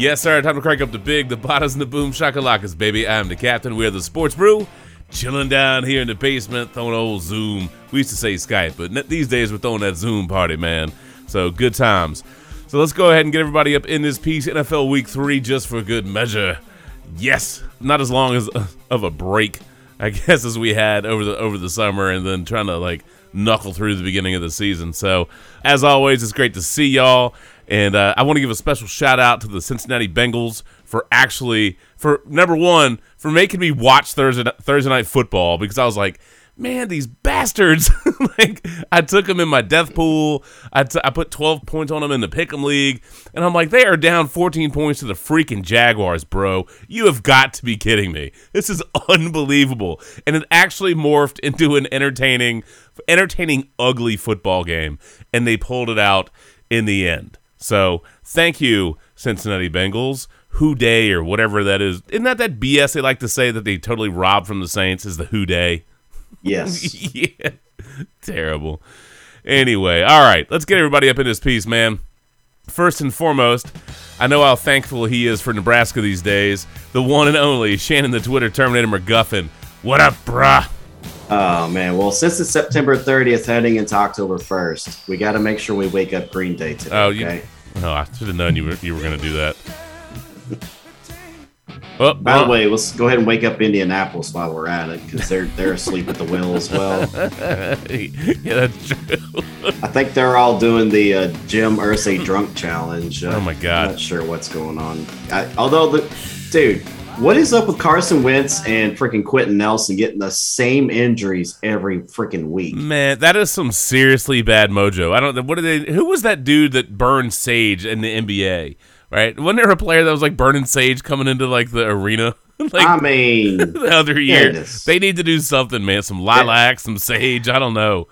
Yes, sir. Time to crank up the big, the bottoms, and the boom shakalakas, baby. I'm the captain. We're the sports brew. Chilling down here in the basement, throwing old Zoom. We used to say Skype, but these days we're throwing that Zoom party, man. So good times. So let's go ahead and get everybody up in this piece. NFL Week Three, just for good measure. Yes, not as long as uh, of a break, I guess, as we had over the over the summer, and then trying to like knuckle through the beginning of the season. So, as always, it's great to see y'all. And uh, I want to give a special shout out to the Cincinnati Bengals for actually, for number one, for making me watch Thursday Thursday night football because I was like, man, these bastards! like, I took them in my death pool. I, t- I put 12 points on them in the Pick'em League, and I'm like, they are down 14 points to the freaking Jaguars, bro. You have got to be kidding me. This is unbelievable, and it actually morphed into an entertaining, entertaining, ugly football game, and they pulled it out in the end. So thank you, Cincinnati Bengals. Who Dey or whatever that is. Isn't that that BS they like to say that they totally robbed from the Saints is the Who Dey? Yes. yeah. Terrible. Anyway, all right. Let's get everybody up in this piece, man. First and foremost, I know how thankful he is for Nebraska these days. The one and only Shannon the Twitter Terminator McGuffin. What up, bruh? Oh man, well since it's September 30th heading into October 1st, we got to make sure we wake up Green Day today. Oh, okay? you, oh, I should have known you were you were going to do that. Oh, By the way, let's go ahead and wake up Indianapolis while we're at it because they're they're asleep at the wheel as well. yeah, that's true. I think they're all doing the uh, Jim Irsay drunk challenge. Uh, oh my god! I'm not sure what's going on. I, although the dude, what is up with Carson Wentz and freaking Quenton Nelson getting the same injuries every freaking week? Man, that is some seriously bad mojo. I don't. What did they? Who was that dude that burned sage in the NBA? Right? Wasn't there a player that was like burning sage coming into like the arena? like I mean, the other year, they need to do something, man. Some lilac, some sage. I don't know.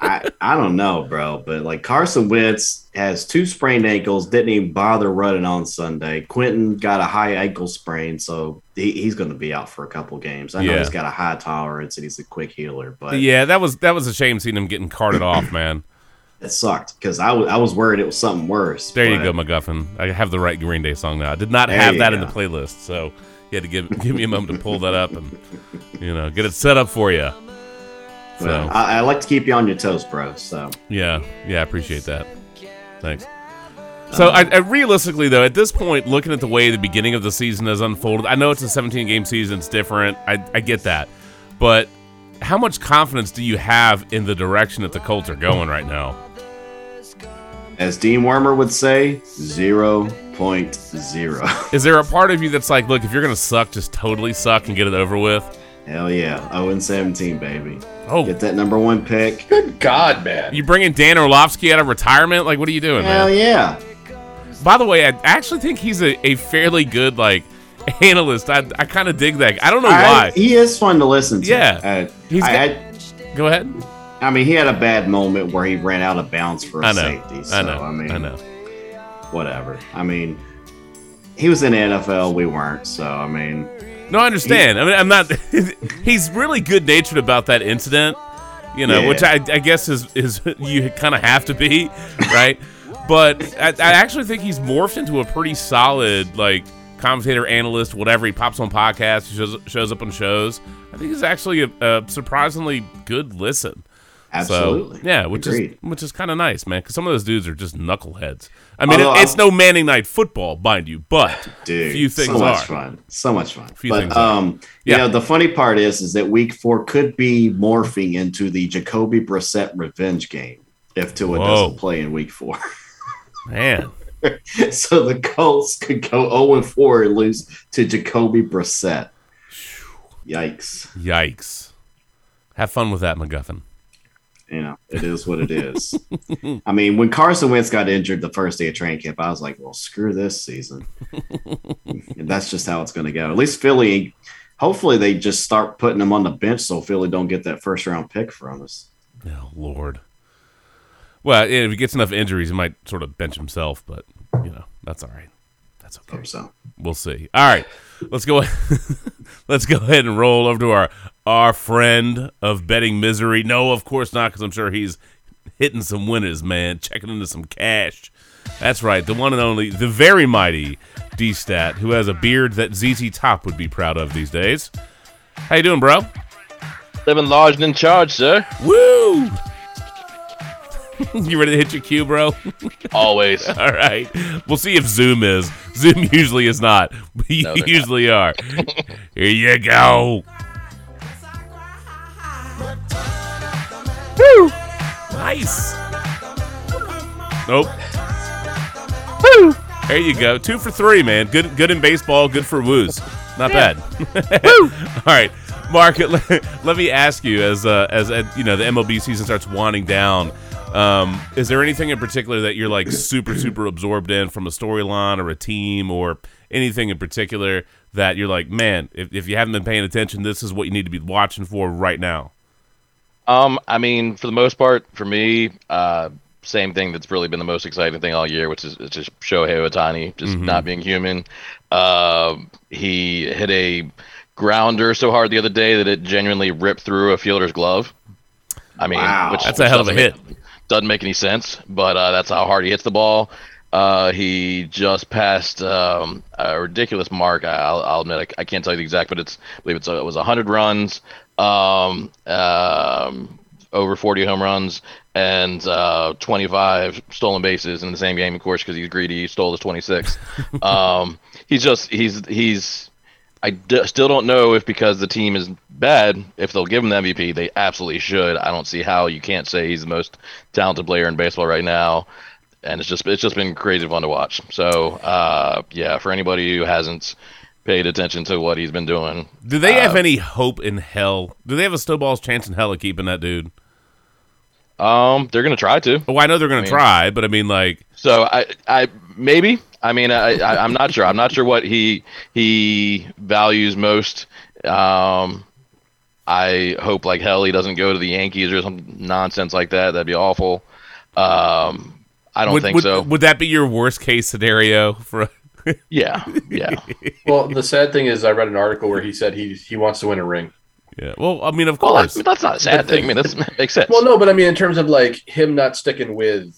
I, I don't know, bro, but like Carson Wentz has two sprained ankles, didn't even bother running on Sunday. Quenton got a high ankle sprain, so he, he's going to be out for a couple games. I know yeah. he's got a high tolerance and he's a quick healer, but yeah, that was that was a shame seeing him getting carted off, man. It sucked because I, w- I was worried it was something worse. There you go, McGuffin. I have the right Green Day song now. I did not have that go. in the playlist, so you had to give give me a moment to pull that up and you know get it set up for you. So well, I, I, like to keep you on your toes, bro. So yeah, yeah, I appreciate that. Thanks. Uh, so I, I, realistically though, at this point, looking at the way the beginning of the season has unfolded, I know it's a 17 game season; it's different. I, I get that, but how much confidence do you have in the direction that the Colts are going right now? As Dean Wormer would say, zero point zero. Is there a part of you that's like, look, if you're gonna suck, just totally suck and get it over with? Hell yeah, 0 and 17, baby. Oh, get that number one pick. Good God, man! You bringing Dan Orlovsky out of retirement? Like, what are you doing, Hell man? yeah! By the way, I actually think he's a, a fairly good like analyst. I, I kind of dig that. I don't know I, why. He is fun to listen to. Yeah, uh, he's. Got, I, go ahead. I mean, he had a bad moment where he ran out of bounds for a I know, safety. So, I know. I mean, I know. Whatever. I mean, he was in the NFL. We weren't. So, I mean. No, I understand. I mean, I'm not. he's really good natured about that incident, you know, yeah. which I, I guess is is you kind of have to be, right? but I, I actually think he's morphed into a pretty solid like commentator, analyst, whatever. He pops on podcasts, shows shows up on shows. I think he's actually a, a surprisingly good listen. Absolutely. So, yeah, which Agreed. is which is kind of nice, man. Because some of those dudes are just knuckleheads. I mean, it, it's no Manning night football, mind you, but Dude, few things so much are. fun. So much fun. Few but um, yeah. you know, the funny part is, is that Week Four could be morphing into the Jacoby Brissett revenge game if Tua Whoa. doesn't play in Week Four. Man. so the Colts could go 0 and 4 and lose to Jacoby Brissett. Yikes. Yikes. Have fun with that, McGuffin. You know, it is what it is. I mean, when Carson Wentz got injured the first day of training camp, I was like, well, screw this season. and that's just how it's going to go. At least Philly, hopefully they just start putting him on the bench so Philly don't get that first round pick from us. Oh, Lord. Well, if he gets enough injuries, he might sort of bench himself, but, you know, that's all right. That's okay. Hope so. We'll see. All right. Let's go let's go ahead and roll over to our our friend of betting misery. No, of course not, because I'm sure he's hitting some winners, man, checking into some cash. That's right, the one and only, the very mighty D-Stat, who has a beard that ZZ Top would be proud of these days. How you doing, bro? Living large and in charge, sir. Woo! you ready to hit your cue, bro? Always. All right. We'll see if Zoom is. Zoom usually is not. But you No, they're usually are. Here you go. Woo! Nice. Nope. Woo! There you go. Two for three, man. Good good in baseball, good for woos. Not bad. Woo! All right. Mark, let, let me ask you as uh, as uh, you know the MLB season starts winding down. Um, is there anything in particular that you're like super super absorbed in from a storyline or a team or anything in particular that you're like, man, if, if you haven't been paying attention, this is what you need to be watching for right now. Um, I mean, for the most part, for me, uh, same thing that's really been the most exciting thing all year, which is it's just Shohei Ohtani just not being human. Uh, he hit a grounder so hard the other day that it genuinely ripped through a fielder's glove. I mean, Wow. which, That's a hell of a doesn't make- doesn't make any sense, but uh, that's how hard he hits the ball. Uh, he just passed um, a ridiculous mark. I'll, I'll admit I, I can't tell you the exact, but it's I believe it's uh, it was 100 runs, um, um, over 40 home runs, and uh, 25 stolen bases in the same game. Of course, because he's greedy, he stole his 26. um, he's just he's he's. I d- still don't know if because the team is bad, if they'll give him the MVP. They absolutely should. I don't see how you can't say he's the most talented player in baseball right now, and it's just it's just been crazy fun to watch. So uh, yeah, for anybody who hasn't paid attention to what he's been doing, Do they Uh, have any hope in hell? Do they have a snowball's chance in hell of keeping that dude? um, they're gonna try to. Well, I know they're going to mean- try, but I mean, like, So I, I maybe. I mean, I, I, I'm not sure. I'm not sure what he he values most. Um, I hope like hell he doesn't go to the Yankees or some nonsense like that. That'd be awful. Um, I don't would, think would, so. would that be your worst case scenario for? yeah, yeah. Well, the sad thing is, I read an article where he said he he wants to win a ring. Yeah. Well, I mean, of Well, course. that's, that's not a sad thing. I mean, that's, that makes sense. Well, no, but I mean, in terms of like him not sticking with,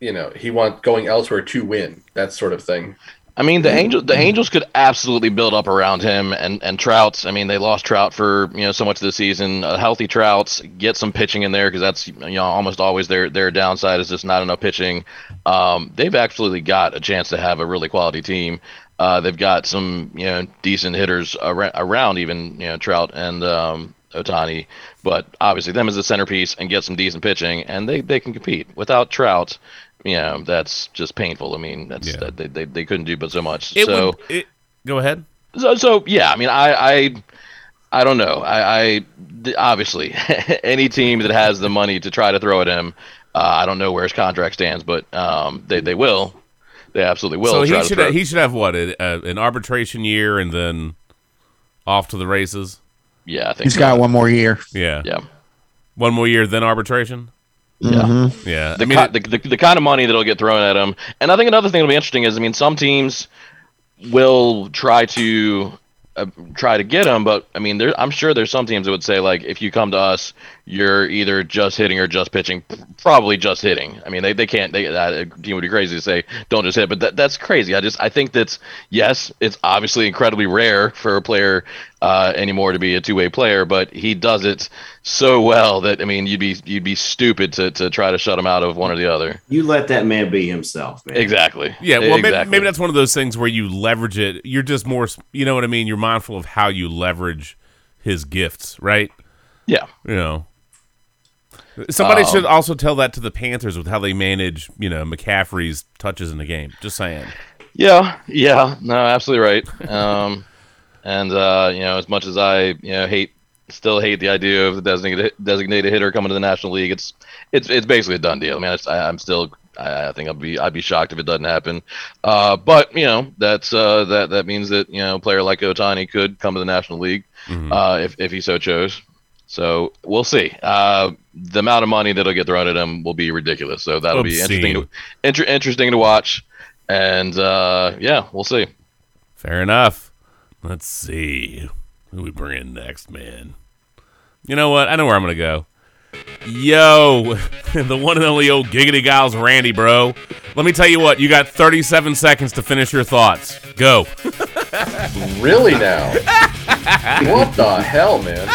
you know, he want going elsewhere to win that sort of thing. I mean, the Angels the Angels could absolutely build up around him and and Trout's. I mean, they lost Trout for you know so much of the season. A healthy Trout's get some pitching in there because that's you know almost always their their downside is just not enough pitching. Um, they've absolutely got a chance to have a really quality team. Uh, they've got some you know decent hitters ar- around even you know Trout and um, Ohtani, but obviously them as a centerpiece and get some decent pitching and they they can compete without Trout. You know, that's just painful. I mean, that's Yeah. that they, they they couldn't do but so much. it so, would. It, go ahead. so so yeah. I mean, I I I don't know. I, I obviously any team that has the money to try to throw at him. Uh, I don't know where his contract stands, but um, they they will. They absolutely will. so try he to should throw- he should have what a, a, an arbitration year and then off to the races. yeah, I think He's so. got one more year. Yeah. Yeah. One more year then arbitration. Yeah. Yeah. the, I mean, ki- it- the, the, the kind of money that'll get thrown at him. And I think another thing that'll be interesting is, I mean, some teams will try to uh, try to get him, but I mean, there, I'm sure there's some teams that would say like, if you come to us, you're either just hitting or just pitching. Probably just hitting. I mean, they, they can't. They that team would be crazy to say don't just hit, but that, that's crazy. I just I think that's yes, it's obviously incredibly rare for a player uh, anymore to be a two way player, but he does it so well that I mean, you'd be you'd be stupid to, to try to shut him out of one or the other. You let that man be himself, man. Exactly. yeah. Well, maybe, maybe that's one of those things where you leverage it. You're just more. You know what I mean. You're mindful of how you leverage his gifts, right? yeah. You know. Somebody Um, should also tell that to the Panthers with how they manage, you know, McCaffrey's touches in the game. Just saying. Yeah, yeah, no, absolutely right. Um, and uh, you know, as much as I, you know, hate, still hate the idea of the designated designated hitter coming to the National League, it's it's it's basically a done deal. I mean, I, I'm still, I, I think I'd be I'd be shocked if it doesn't happen. Uh, but you know, that's uh, that that means that you know, a player like Ohtani could come to the National League Mhm. uh, if if he so chose. So we'll see. Uh, the amount of money that'll get thrown at him will be ridiculous. So that'll be interesting. To, inter- interesting to watch. And uh, yeah, we'll see. Fair enough. Let's see who we bring in next, man. You know what? I know where I'm gonna go. Yo, the one and only old Giggity Gals Randy, bro. Let me tell you what, you got 37 seconds to finish your thoughts. Go. Really now? what the hell, man?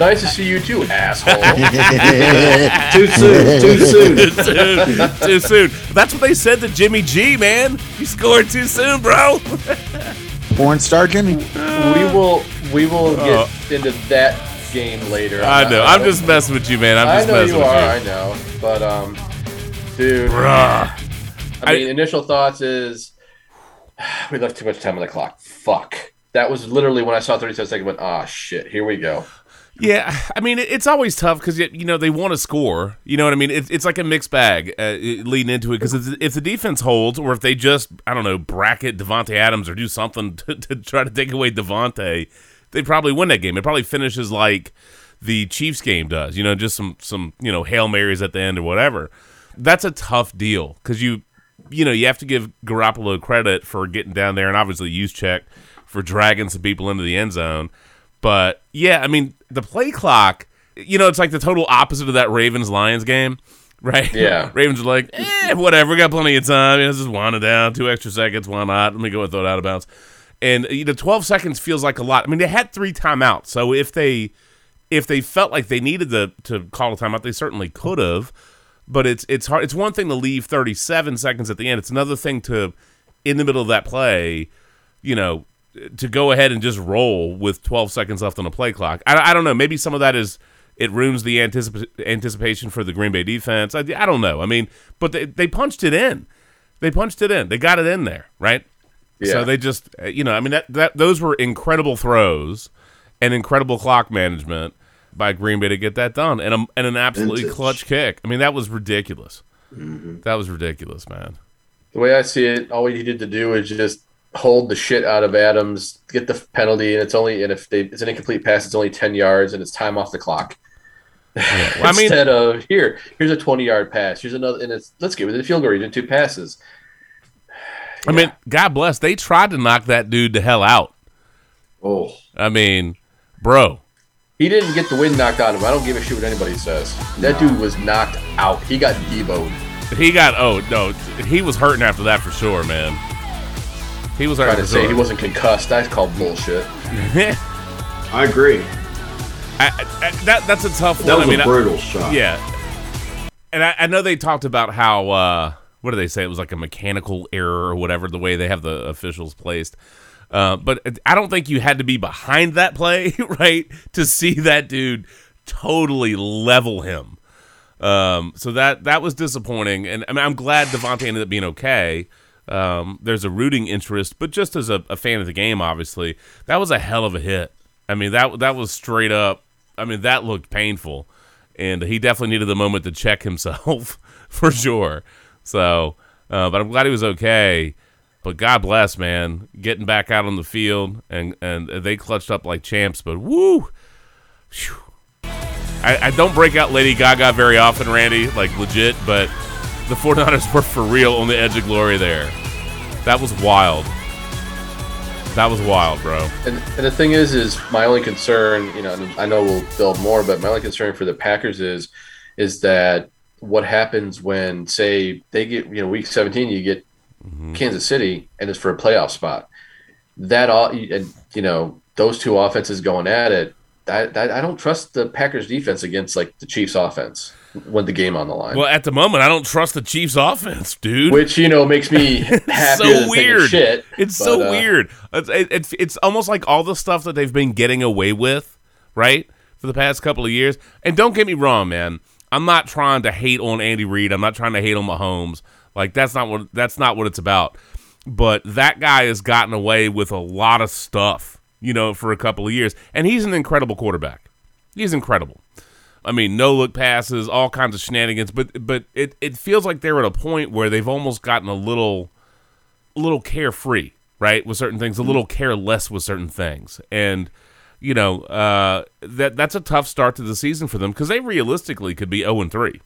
Nice to see you too, asshole. too soon. Too soon. too soon. Too soon. That's what they said to Jimmy G, man. You scored too soon, bro. Porn star Jimmy. we will we will get into that game later. I know. I'm just messing with you, man. I'm I just know messing you with are. you. I know, but um, dude. Bruh. I mean, initial thoughts is we left too much time on the clock. Fuck. That was literally when I saw 37 seconds. Went, ah, shit. Here we go. Yeah, I mean it's always tough because you know they want to score. You know what I mean? It's it's like a mixed bag uh, leading into it because if, the defense holds or if they just I don't know bracket Davante Adams or do something to, to try to take away Davante, they probably win that game. It probably finishes like the Chiefs game does. You know, just some some you know hail marys at the end or whatever. That's a tough deal because you you know you have to give Garoppolo credit for getting down there and obviously Juszczyk for dragging some people into the end zone. But yeah, I mean, the play clock, you know, it's like the total opposite of that Ravens Lions game, right? Yeah. Ravens are like, eh, whatever, we got plenty of time. You know, just wind it down, two extra seconds, why not? Let me go and throw it out of bounds. And you know, 12 seconds feels like a lot. I mean, they had three timeouts, so if they if they felt like they needed to to call a timeout, they certainly could have. But it's it's hard. It's one thing to leave 37 seconds at the end. It's another thing to, in the middle of that play, you know, to go ahead and just roll with 12 seconds left on the play clock. I, I don't know. Maybe some of that is it ruins the anticip- anticipation for the Green Bay defense. I, I don't know. I mean, but they, they punched it in. They punched it in. They got it in there, right? Yeah. So they just, uh, you know, I mean, that, that those were incredible throws and incredible clock management by Green Bay to get that done, and a, and an absolutely Vintage. clutch kick. I mean, that was ridiculous. That was ridiculous, man. The way I see it, all we needed to do is just hold the shit out of Adams, get the penalty, and it's only and if they it's an incomplete pass, it's only 10 yards and it's time off the clock. Well, I mean, of here, here's a 20 yard pass. Here's another, and it's let's get within the field goal range two passes. I mean, God bless. They tried to knock that dude the hell out. Oh, I mean, bro. He didn't get the wind knocked out of him. I don't give a shit what anybody says. That dude was knocked out. He got deboed. He got oh no, he was hurting after that for sure, man. He was Trying to say he wasn't concussed. That's called bullshit. I agree. I, I, that that's a tough That one. was I mean, a I- brutal shot. yeah, and I, I know they talked about how uh, what do they say? It was like a mechanical error or whatever the way they have the officials placed. Uh, but I don't think you had to be behind that play, right, to see that dude totally level him. Um, so that that was disappointing, and I mean, I'm glad Davante ended up being okay. Um, there's a rooting interest, but just as a, a fan of the game, obviously, that was a hell of a hit. I mean, that that was straight up. I mean, that looked painful, and he definitely needed the moment to check himself for sure. So, uh, but I'm glad he was okay. But God bless, man, getting back out on the field and and they clutched up like champs. But woo. I, I don't break out Lady Gaga very often, Randy, like legit. But the 49ers were for real on the edge of glory there. That was wild. That was wild, bro. And, and the thing is, is my only concern, you know, and I know we'll build more, but my only concern for the Packers is, is that what happens when, say, they get, you know, week 17, you get mm-hmm. Kansas City and it's for a playoff spot. That all, and you know, those two offenses going at it. I, I don't trust the Packers defense against like the Chiefs offense when the game on the line. Well, at the moment, I don't trust the Chiefs' offense, dude. Which you know makes me happier so weird. shit. It's but, so uh, weird. It's, it's it's almost like all the stuff that they've been getting away with, right, for the past couple of years. And don't get me wrong, man. I'm not trying to hate on Andy Reid. I'm not trying to hate on Mahomes. Like that's not what that's not what it's about. But that guy has gotten away with a lot of stuff, you know, for a couple of years, and he's an incredible quarterback. He's incredible. I mean, no look passes, all kinds of shenanigans, but but it, it feels like they're at a point where they've almost gotten a little a little carefree, right, with certain things, a little careless with certain things, and you know uh, that that's a tough start to the season for them because they realistically could be zero and three,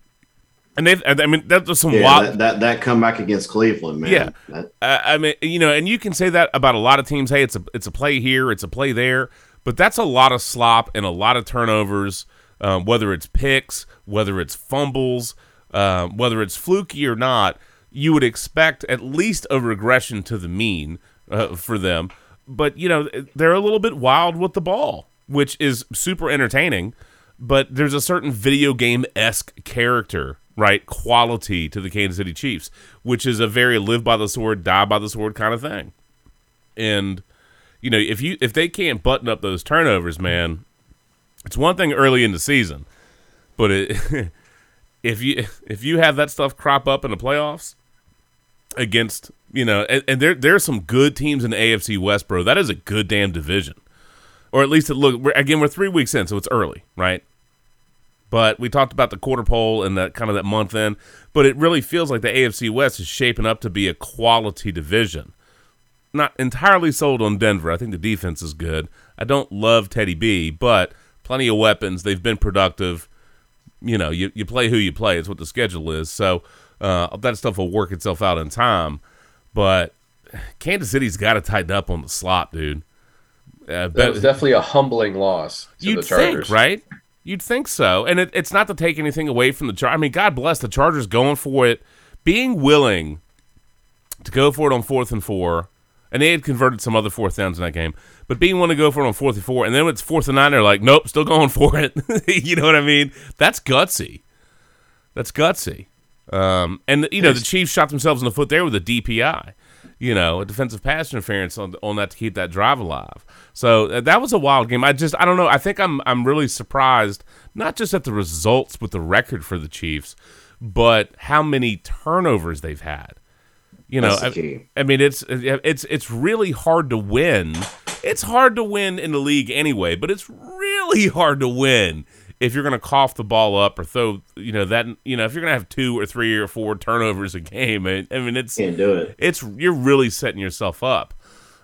and they've I mean that's some Yeah, wild. that, that that comeback against Cleveland, man. Yeah. That- Uh, I mean, you know, and you can say that about a lot of teams. Hey, it's a it's a play here, it's a play there, but that's a lot of slop and a lot of turnovers. Um, whether it's picks, whether it's fumbles, um, whether it's fluky or not, you would expect at least a regression to the mean uh, for them. But you know they're a little bit wild with the ball, which is super entertaining. But there's a certain video game esque character, right, quality to the Kansas City Chiefs, which is a very live by the sword, die by the sword kind of thing. And you know if you if they can't button up those turnovers, man, it's one thing early in the season, but it, if you if you have that stuff crop up in the playoffs against you know, and, and there there's some good teams in the AFC West, bro. That is a good damn division, or at least it look. We're, again, we're three weeks in, so it's early, right? But we talked about the quarter pole and that kind of that month in, but it really feels like the AFC West is shaping up to be a quality division. Not entirely sold on Denver. I think the defense is good. I don't love Teddy B, but plenty of weapons. They've been productive. You know, you, you play who you play. It's what the schedule is. So uh, that stuff will work itself out in time. But Kansas City's got to tighten up on the slot, dude. Uh, That was definitely a humbling loss to You'd the Chargers. think, right? You'd think so. And it, it's not to take anything away from the Chargers. I mean, God bless the Chargers going for it, being willing to go for it on fourth and four. And they had converted some other fourth downs in that game, but being one to go for it on fourth and four, and then when it's fourth and nine, they're like, "Nope, still going for it." you know what I mean? That's gutsy. That's gutsy. Um, and you know the Chiefs shot themselves in the foot there with a DPI, you know, a defensive pass interference on on that to keep that drive alive. So uh, that was a wild game. I just I don't know. I think I'm I'm really surprised not just at the results with the record for the Chiefs, but how many turnovers they've had. You know, I. I mean it's it's it's really hard to win. It's hard to win in the league anyway, but it's really hard to win if you're going to cough the ball up or throw, you know, that, you know, if you're going to have two or three or four turnovers a game, I, I mean, it's, Can't do it. it's, you're really setting yourself up.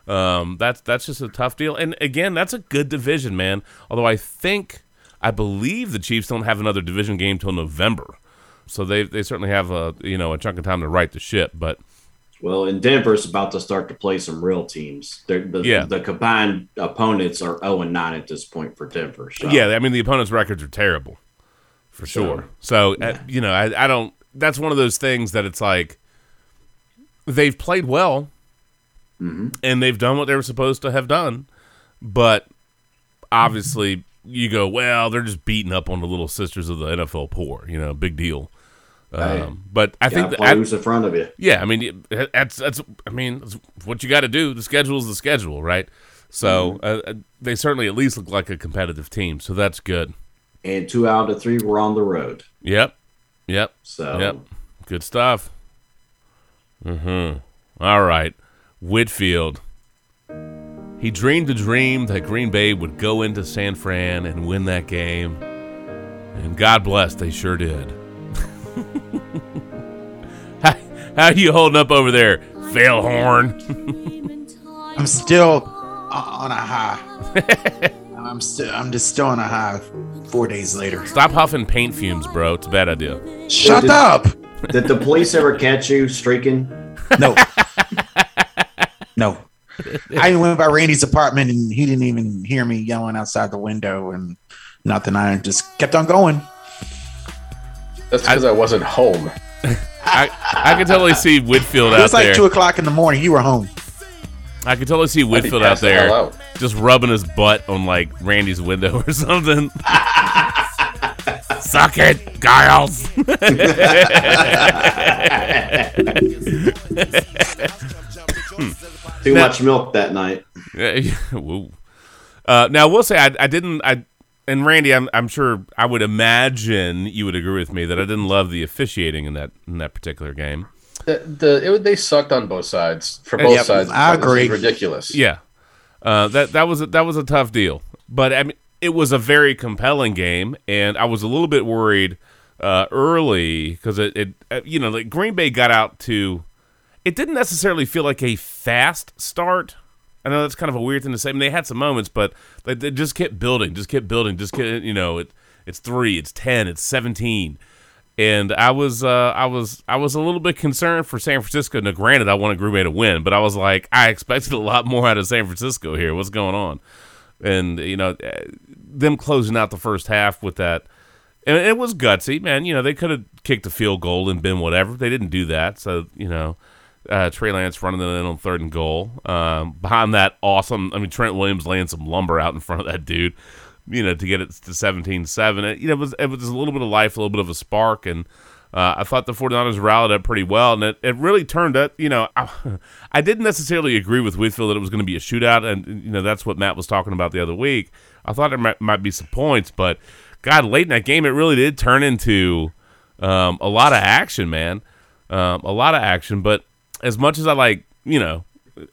Um, that's, that's just a tough deal. And again, that's a good division, man. Although I think, I believe the Chiefs don't have another division game till November. So they, they certainly have a, you know, a chunk of time to right the ship, but Well, and Denver's about to start to play some real teams. They're, the, Yeah. the combined opponents are 0 and 9 at this point for Denver. So. Yeah, I mean the opponent's records are terrible, for sure. So uh, you know, I, I don't. That's one of those things that it's like they've played well, and they've done what they were supposed to have done, but obviously you go, well, they're just beating up on the little sisters of the NFL poor. You know, big deal. Hey. Um, but I I think think that, who's in front of you. yeah, I mean that's that's I mean that's what you got to do. The schedule is the schedule, right? So uh, uh, they certainly at least look like a competitive team. So that's good. And two out of three were on the road. Yep. Yep. So Yep. Good stuff. Mm-hmm. All right. Whitfield. He dreamed a dream that Green Bay would go into San Fran and win that game. And God bless, they sure did. How, how you holding up over there, Failhorn? I'm still uh, on a high. I'm still. I'm just still on a high. Four days later. Stop huffing paint fumes, bro. It's a bad idea. Shut did- up. Did the police ever catch you streaking? No. no. I went by Randy's apartment and he didn't even hear me yelling outside the window and nothing. I just kept on going. That's because I, wasn't home. I, I can totally see Whitfield out there. It was like there. two o'clock in the morning. You were home. I can totally see Whitfield out passed the there out. just rubbing his butt on like Randy's window or something. Suck it, Giles. Too Now- much milk that night. Uh, now, we'll say I, I didn't. I and Randy, I'm, I'm sure I would imagine you would agree with me that I didn't love the officiating in that in that particular game. The, the it, they sucked on both sides for both Yep, sides. I This is agree. ridiculous. Yeah, uh, that that was a, that was a tough deal, but I mean, it was a very compelling game, and I was a little bit worried uh, early because it, it uh, you know like Green Bay got out to. It didn't necessarily feel like a fast start. I know that's kind of a weird thing to say. I mean, they had some moments, but they, they just kept building, just kept building, just kept, you know, it, it's three, it's ten, it's seventeen, and I was, uh, I was, I was a little bit concerned for San Francisco. Now, granted, I wanted Green Bay to win, but I was like, I expected a lot more out of San Francisco here. What's going on? and you know eh, them closing out the first half with that. And it was gutsy, man. You know they could have kicked a field goal and been whatever. They didn't do that, so you know uh, Trey Lance running it in on third and goal. Um, behind that, awesome. I mean, Trent Williams laying some lumber out in front of that dude, you know, to get it to 17 7. It, you know, it was, it was a little bit of life, a little bit of a spark. And uh, I thought the 49ers rallied up pretty well. And it, it really turned up, you know, I, I didn't necessarily agree with Whitfield that it was going to be a shootout. And, you know, that's what Matt was talking about the other week. I thought there might, might be some points, but God, late in that game, it really did turn into um, a lot of action, man. Um, a lot of action, but as much as I like, you know,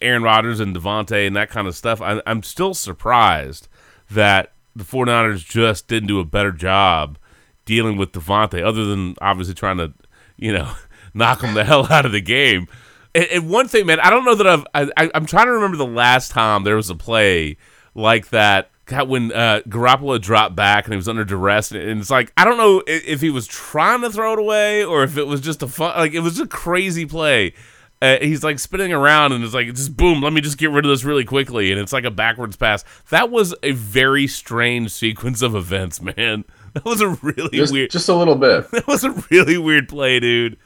Aaron Rodgers and Davante and that kind of stuff, I, I'm still surprised that the 49ers just didn't do a better job dealing with Davante, other than obviously trying to, you know, knock him the hell out of the game. And, and one thing, man, I don't know that I've, I, I'm trying to remember the last time there was a play like that God, when uh, Garoppolo dropped back and he was under duress, and it's like I don't know if he was trying to throw it away or if it was just a fun, like it was a crazy play uh, he's like spinning around and it's like just boom let me just get rid of this really quickly. And it's like a backwards pass. That was a very strange sequence of events man. That was a really just, weird just a little bit. That was a really weird play dude.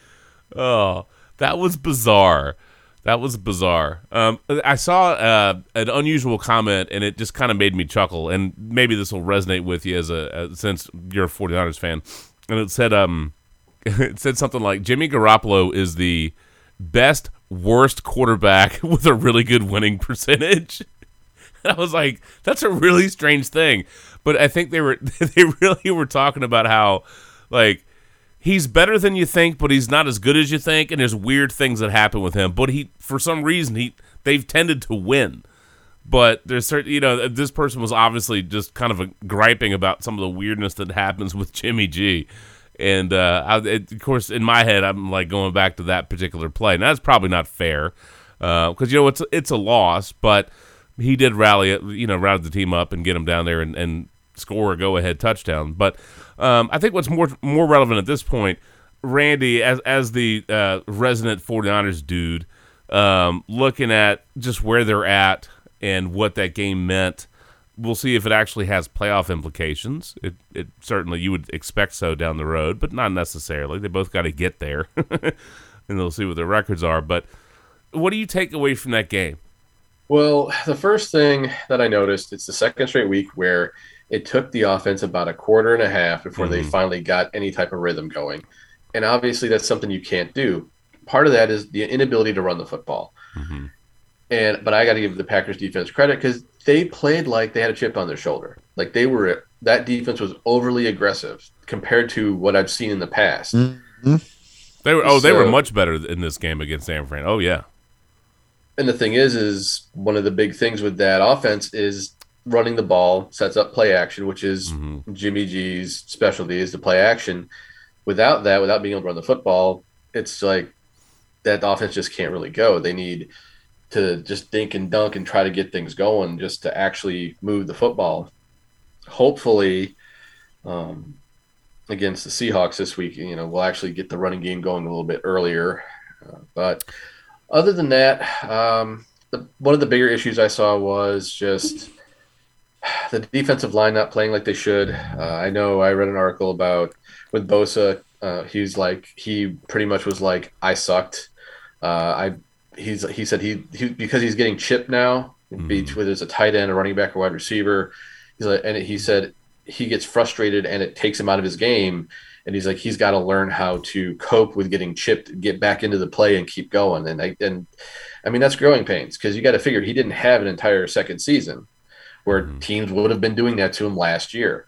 Oh that was bizarre. That was bizarre. Um, i saw uh, an unusual comment and it just kind of made me chuckle. And maybe this will resonate with you as a as, since you're a 49ers fan. And it said um it said something like jimmy garoppolo is the best worst quarterback with a really good winning percentage. I was like, that's a really strange thing. But I think they were they really were talking about how like he's better than you think, but he's not as good as you think, and there's weird things that happen with him. But he for some reason he they've tended to win. But there's certain you know, this person was obviously just kind of a griping about some of the weirdness that happens with Jimmy G. And uh, I, it, of course, in my head, I'm like going back to that particular play. Now that's probably not fair because uh, you know it's it's a loss, but he did rally it, you know, rally the team up and get him down there and, and score a go ahead touchdown. But um, I think what's more more relevant at this point, Randy, as as the uh, resident 49ers dude, um, looking at just where they're at and what that game meant we'll see if it actually has playoff implications. It, it certainly you would expect so down the road, but not necessarily. They both got to get there, and they'll see what their records are. But what do you take away from that game? Well, the first thing that I noticed, it's the second straight week where it took the offense about a quarter and a half before mm-hmm. they finally got any type of rhythm going. And obviously, that's something you can't do. Part of that is the inability to run the football. Mm-hmm. And but I got to give the Packers defense credit because they played like they had a chip on their shoulder. Like they were that defense was overly aggressive compared to what I've seen in the past. Mm-hmm. They were oh, so, they were much better in this game against San Fran. Oh yeah. And the thing is, is one of the big things with that offense is running the ball sets up play action, which is mm-hmm. Jimmy G's specialty is the play action. Without that, without being able to run the football, it's like that offense just can't really go. They need to just dink and dunk and try to get things going just to actually move the football. Hopefully, um, against the Seahawks this week, you know, we'll actually get the running game going a little bit earlier. Uh, but other than that, um, the, one of the bigger issues I saw was just the defensive line not playing like they should. Uh, I know I read an article about with Bosa. Uh, he's like he pretty much was like I sucked. Uh, I he's he said he, he because he's getting chipped now, mm-hmm. whether it's a tight end, a running back, a wide receiver. He's like, and he said he gets frustrated and it takes him out of his game. And he's like, he's got to learn how to cope with getting chipped, get back into the play, and keep going. And I and I mean that's growing pains because you got to figure he didn't have an entire second season where mm-hmm. teams would have been doing that to him last year.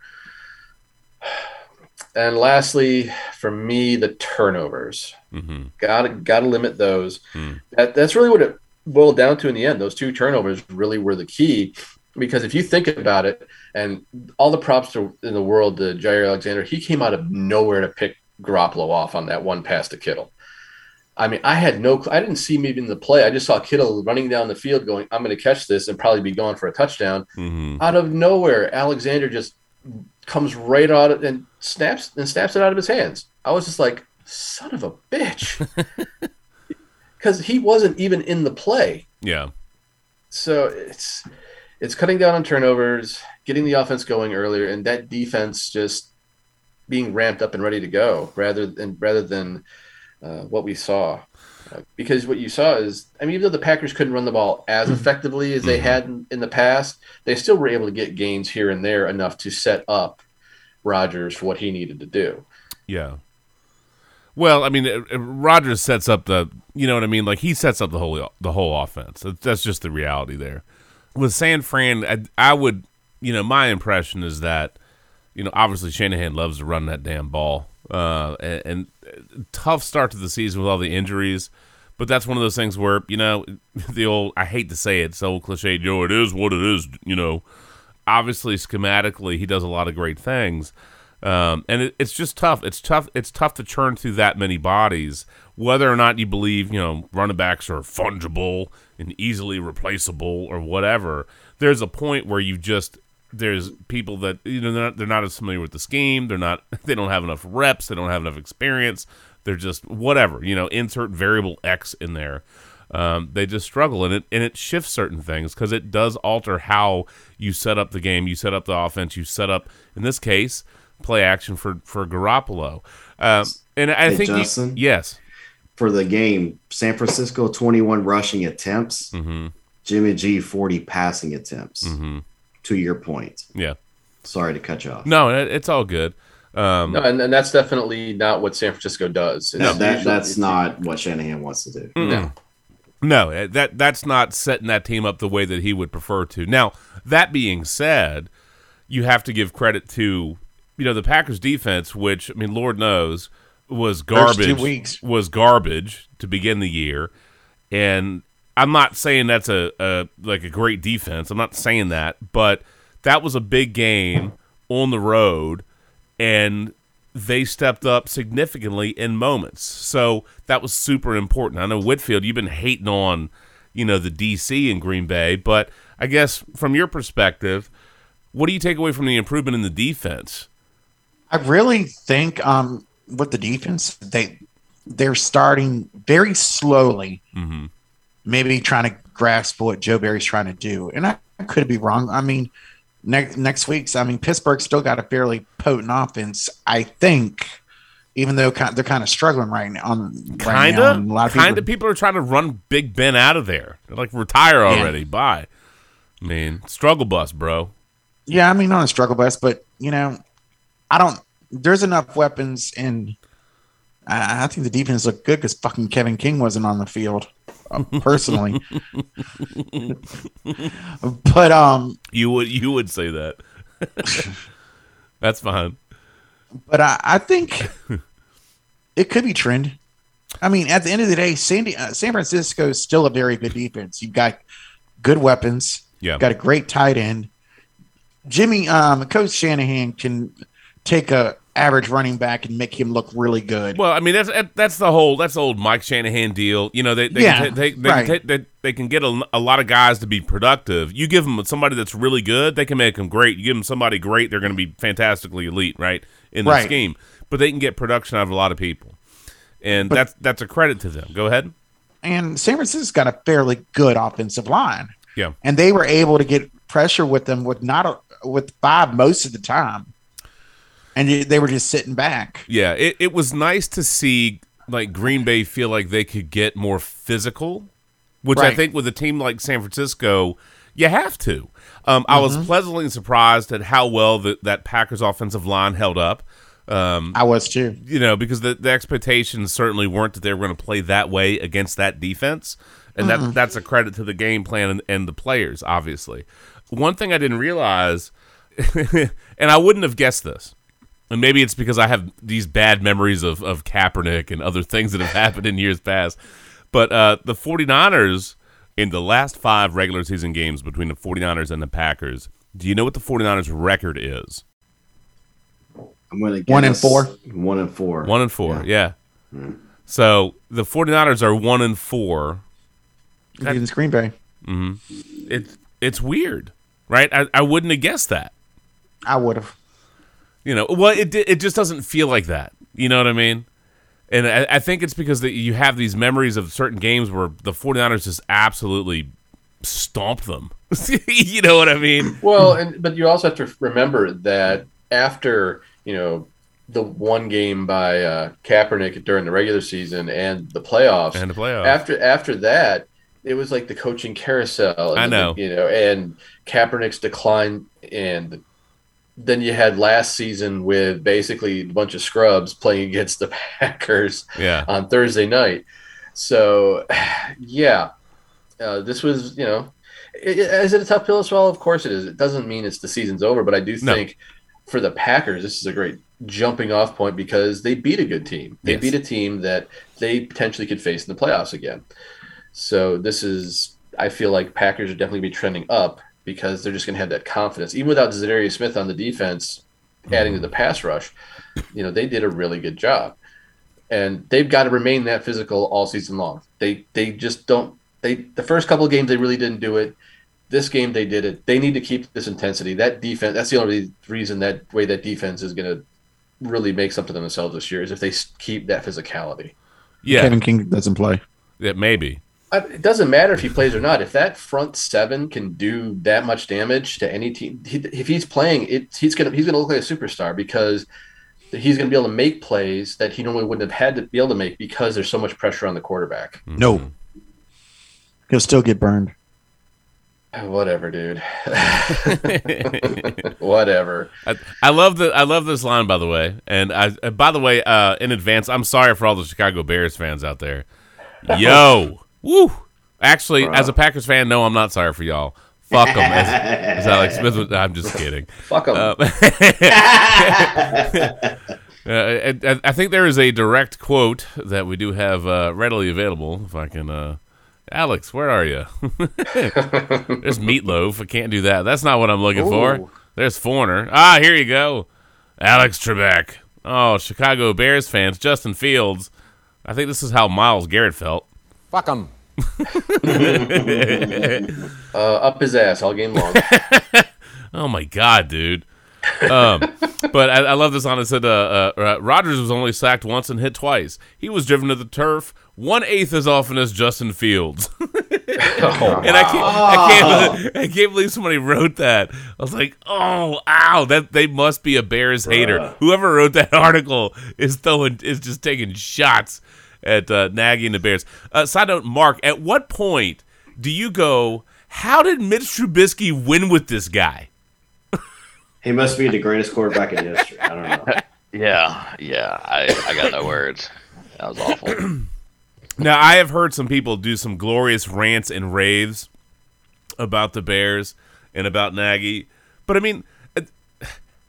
And lastly, for me, the turnovers. Mm-hmm. Gotta gotta limit those. Mm. That, that's really what it boiled down to in the end. Those two turnovers really were the key. Because if you think about it, and all the props to, in the world to Jaire Alexander, he came out of nowhere to pick Garoppolo off on that one pass to Kittle. I mean, I had no, I didn't see him even the play. I just saw Kittle running down the field, going, "I'm going to catch this and probably be gone for a touchdown." Mm-hmm. Out of nowhere, Alexander just comes right out and snaps and snaps it out of his hands. I was just like, son of a bitch. Because he wasn't even in the play. Yeah. So it's it's cutting down on turnovers, getting the offense going earlier, and that defense just being ramped up and ready to go rather than rather than uh, what we saw. Because what you saw is, I mean, even though the Packers couldn't run the ball as effectively as they had in, in the past, they still were able to get gains here and there enough to set up Rodgers for what he needed to do. Yeah. Well, I mean, uh, uh, Rodgers sets up the, you know what I mean? Like he sets up the whole the whole offense. That's just the reality there. With San Fran, I, I would, you know, my impression is that, you know, obviously Shanahan loves to run that damn ball, uh, and, and tough start to the season with all the injuries. But that's one of those things where you know the old I hate to say it, so cliche. You know, it is what it is. You know, obviously schematically he does a lot of great things. Um, and it, it's just tough. It's tough. It's tough to churn through that many bodies. Whether or not you believe, you know, running backs are fungible and easily replaceable or whatever, there's a point where you just there's people that you know they're not, they're not as familiar with the scheme. They're not. They don't have enough reps. They don't have enough experience. They're just whatever. You know, insert variable X in there. Um, they just struggle, and it and it shifts certain things because it does alter how you set up the game. You set up the offense. You set up in this case play action for for Garoppolo. Um, and I Hey, think you- Justin? yes, For the game, San Francisco 21 rushing attempts, hmm Jimmy G 40 passing attempts. hmm To your point. yeah. Sorry to cut you off. No, it's all good. Um, No, and, and that's definitely not what San Francisco does. It's No, that, usually- that's not what Shanahan wants to do. Mm. No, eh, that that's not setting that team up the way that he would prefer to. Now, that being said, you have to give credit to you know the Packers defense, which I mean, Lord knows was First two garbage. weeks. Was garbage to begin the year, and I'm not saying that's a, a like a great defense. I'm not saying that, but that was a big game on the road, and they stepped up significantly in moments. So that was super important. I know Whitfield, you've been hating on, you know, the DC in Green Bay, but I guess from your perspective, what do you take away from the improvement in the defense? I really think um with the defense they they're starting very slowly, Mhm. Maybe trying to grasp what Joe Barry's trying to do. And I, I could be wrong. I mean, next next week's I mean Pittsburgh still got a fairly potent offense. I think, even though they're kind of struggling right now. On Kind now, of, a lot of kind people, of people are trying to run Big Ben out of there. They're like retire already. Bye. I mean, struggle bus, bro. Yeah, I mean not a struggle bus, but you know, I don't. There's enough weapons, and I, I think the defense looked good because fucking Kevin King wasn't on the field, uh, personally. but um, You would you would say that. That's fine. but I, I think it could be trend. I mean, at the end of the day, Sandy, uh, San Francisco is still a very good defense. You've got good weapons. Yeah. got a great tight end. Jimmy, um, Coach Shanahan can take a average running back and make him look really good. Well, I mean that's that's the whole that's the old Mike Shanahan deal. You know, they they Yeah, can, ta- they, they, right. can ta- they, they can get a, a lot of guys to be productive. You give them somebody that's really good, they can make them great. You give them somebody great, they're going to be fantastically elite, right? In the Right. scheme, but they can get production out of a lot of people, and that's that's a credit to them. Go ahead. and San Francisco's got a fairly good offensive line, Yeah. and they were able to get pressure with them with not a, with five most of the time, and they- they were just sitting back. Yeah, it, it was nice to see like Green Bay feel like they could get more physical, which I think with a team like San Francisco, you have to. Um, I Mm-hmm. was pleasantly surprised at how well the, that Packers offensive line held up. Um, I was too. you know, because the, the expectations certainly weren't that they were going to play that way against that defense. And that that's a credit to the game plan and, and the players, obviously. One thing I didn't realize, and I wouldn't have guessed this, and maybe it's because I have these bad memories of, of Kaepernick and other things that have happened in years past, but uh, the 49ers, in the last five regular season games between the 49ers and the Packers, do you know what the 49ers record is? I'm going to guess One and four? One and four. One and four, yeah. So the 49ers are one and four. Against Green Bay, It's it's weird, right? I, I wouldn't have guessed that. I would have. You know, well, it it just doesn't feel like that. You know what I mean? And I, I think it's because that you have these memories of certain games where the 49ers just absolutely stomped them. you know what I mean? Well, and but you also have to remember that after you know the one game by uh, Kaepernick during the regular season and the playoffs, And the playoffs. after after that, it was like the coaching carousel. and I know. you know, and Kaepernick's decline, and then you had last season with basically a bunch of scrubs playing against the Packers yeah. on Thursday night. So, yeah, uh, this was you know, i- i- is it a tough pill to swallow? Of course it is. It doesn't mean it's the season's over, but I do No. think for the Packers, this is a great jumping off point because they beat a good team. They Yes. beat a team that they potentially could face in the playoffs again. So this is, I feel like Packers are definitely be trending up because they're just going to have that confidence, even without Za'Darius Smith on the defense, adding to the pass rush. You know, they did a really good job and they've got to remain that physical all season long. They they just don't. They the first couple of games they really didn't do it. This game they did it. They need to keep this intensity. That defense. That's the only reason that way that defense is going to really make something of themselves this year is if they keep that physicality. Yeah. Kevin King doesn't play. yeah. Maybe. I- It doesn't matter if he plays or not. If that front seven can do that much damage to any team, he, if he's playing, it, he's gonna he's gonna look like a superstar because he's gonna be able to make plays that he normally wouldn't have had to be able to make because there's so much pressure on the quarterback. No. He'll still get burned. Whatever, dude. Whatever. I, I love the I love this line by the way, and I uh, by the way, uh, in advance, I'm sorry for all the Chicago Bears fans out there. Yo, woo! Actually, as a Packers fan, no, I'm not sorry for y'all. Fuck them, as, as Alex Smith. Would, I'm just kidding. Fuck him. Uh, Uh, I, I think there is a direct quote that we do have uh, readily available. If I can, uh, Alex, where are you? There's Meatloaf. I can't do that. That's not what I'm looking for. There's Foreigner. Ah, here you go. Alex Trebek. Oh, Chicago Bears fans. Justin Fields. I think this is how Myles Garrett felt. Fuck 'em. uh, up his ass all game long. Oh my god, dude. Um, but I, I love this on it said uh, uh, uh, Rodgers was only sacked once and hit twice. He was driven to the turf one eighth as often as Justin Fields. Oh, and I can't, I can't, I can't believe somebody wrote that. I was like, oh, ow, that they must be a Bears hater. Whoever wrote that article is throwing, is just taking shots at uh, nagging the Bears. Uh, side note, Mark, at what point do you go? How did Mitch Trubisky win with this guy? He must be the greatest quarterback in history. I don't know. Yeah, yeah. I, I got no words. That was awful. Now, I have heard some people do some glorious rants and raves about the Bears and about Nagy, but I mean, uh,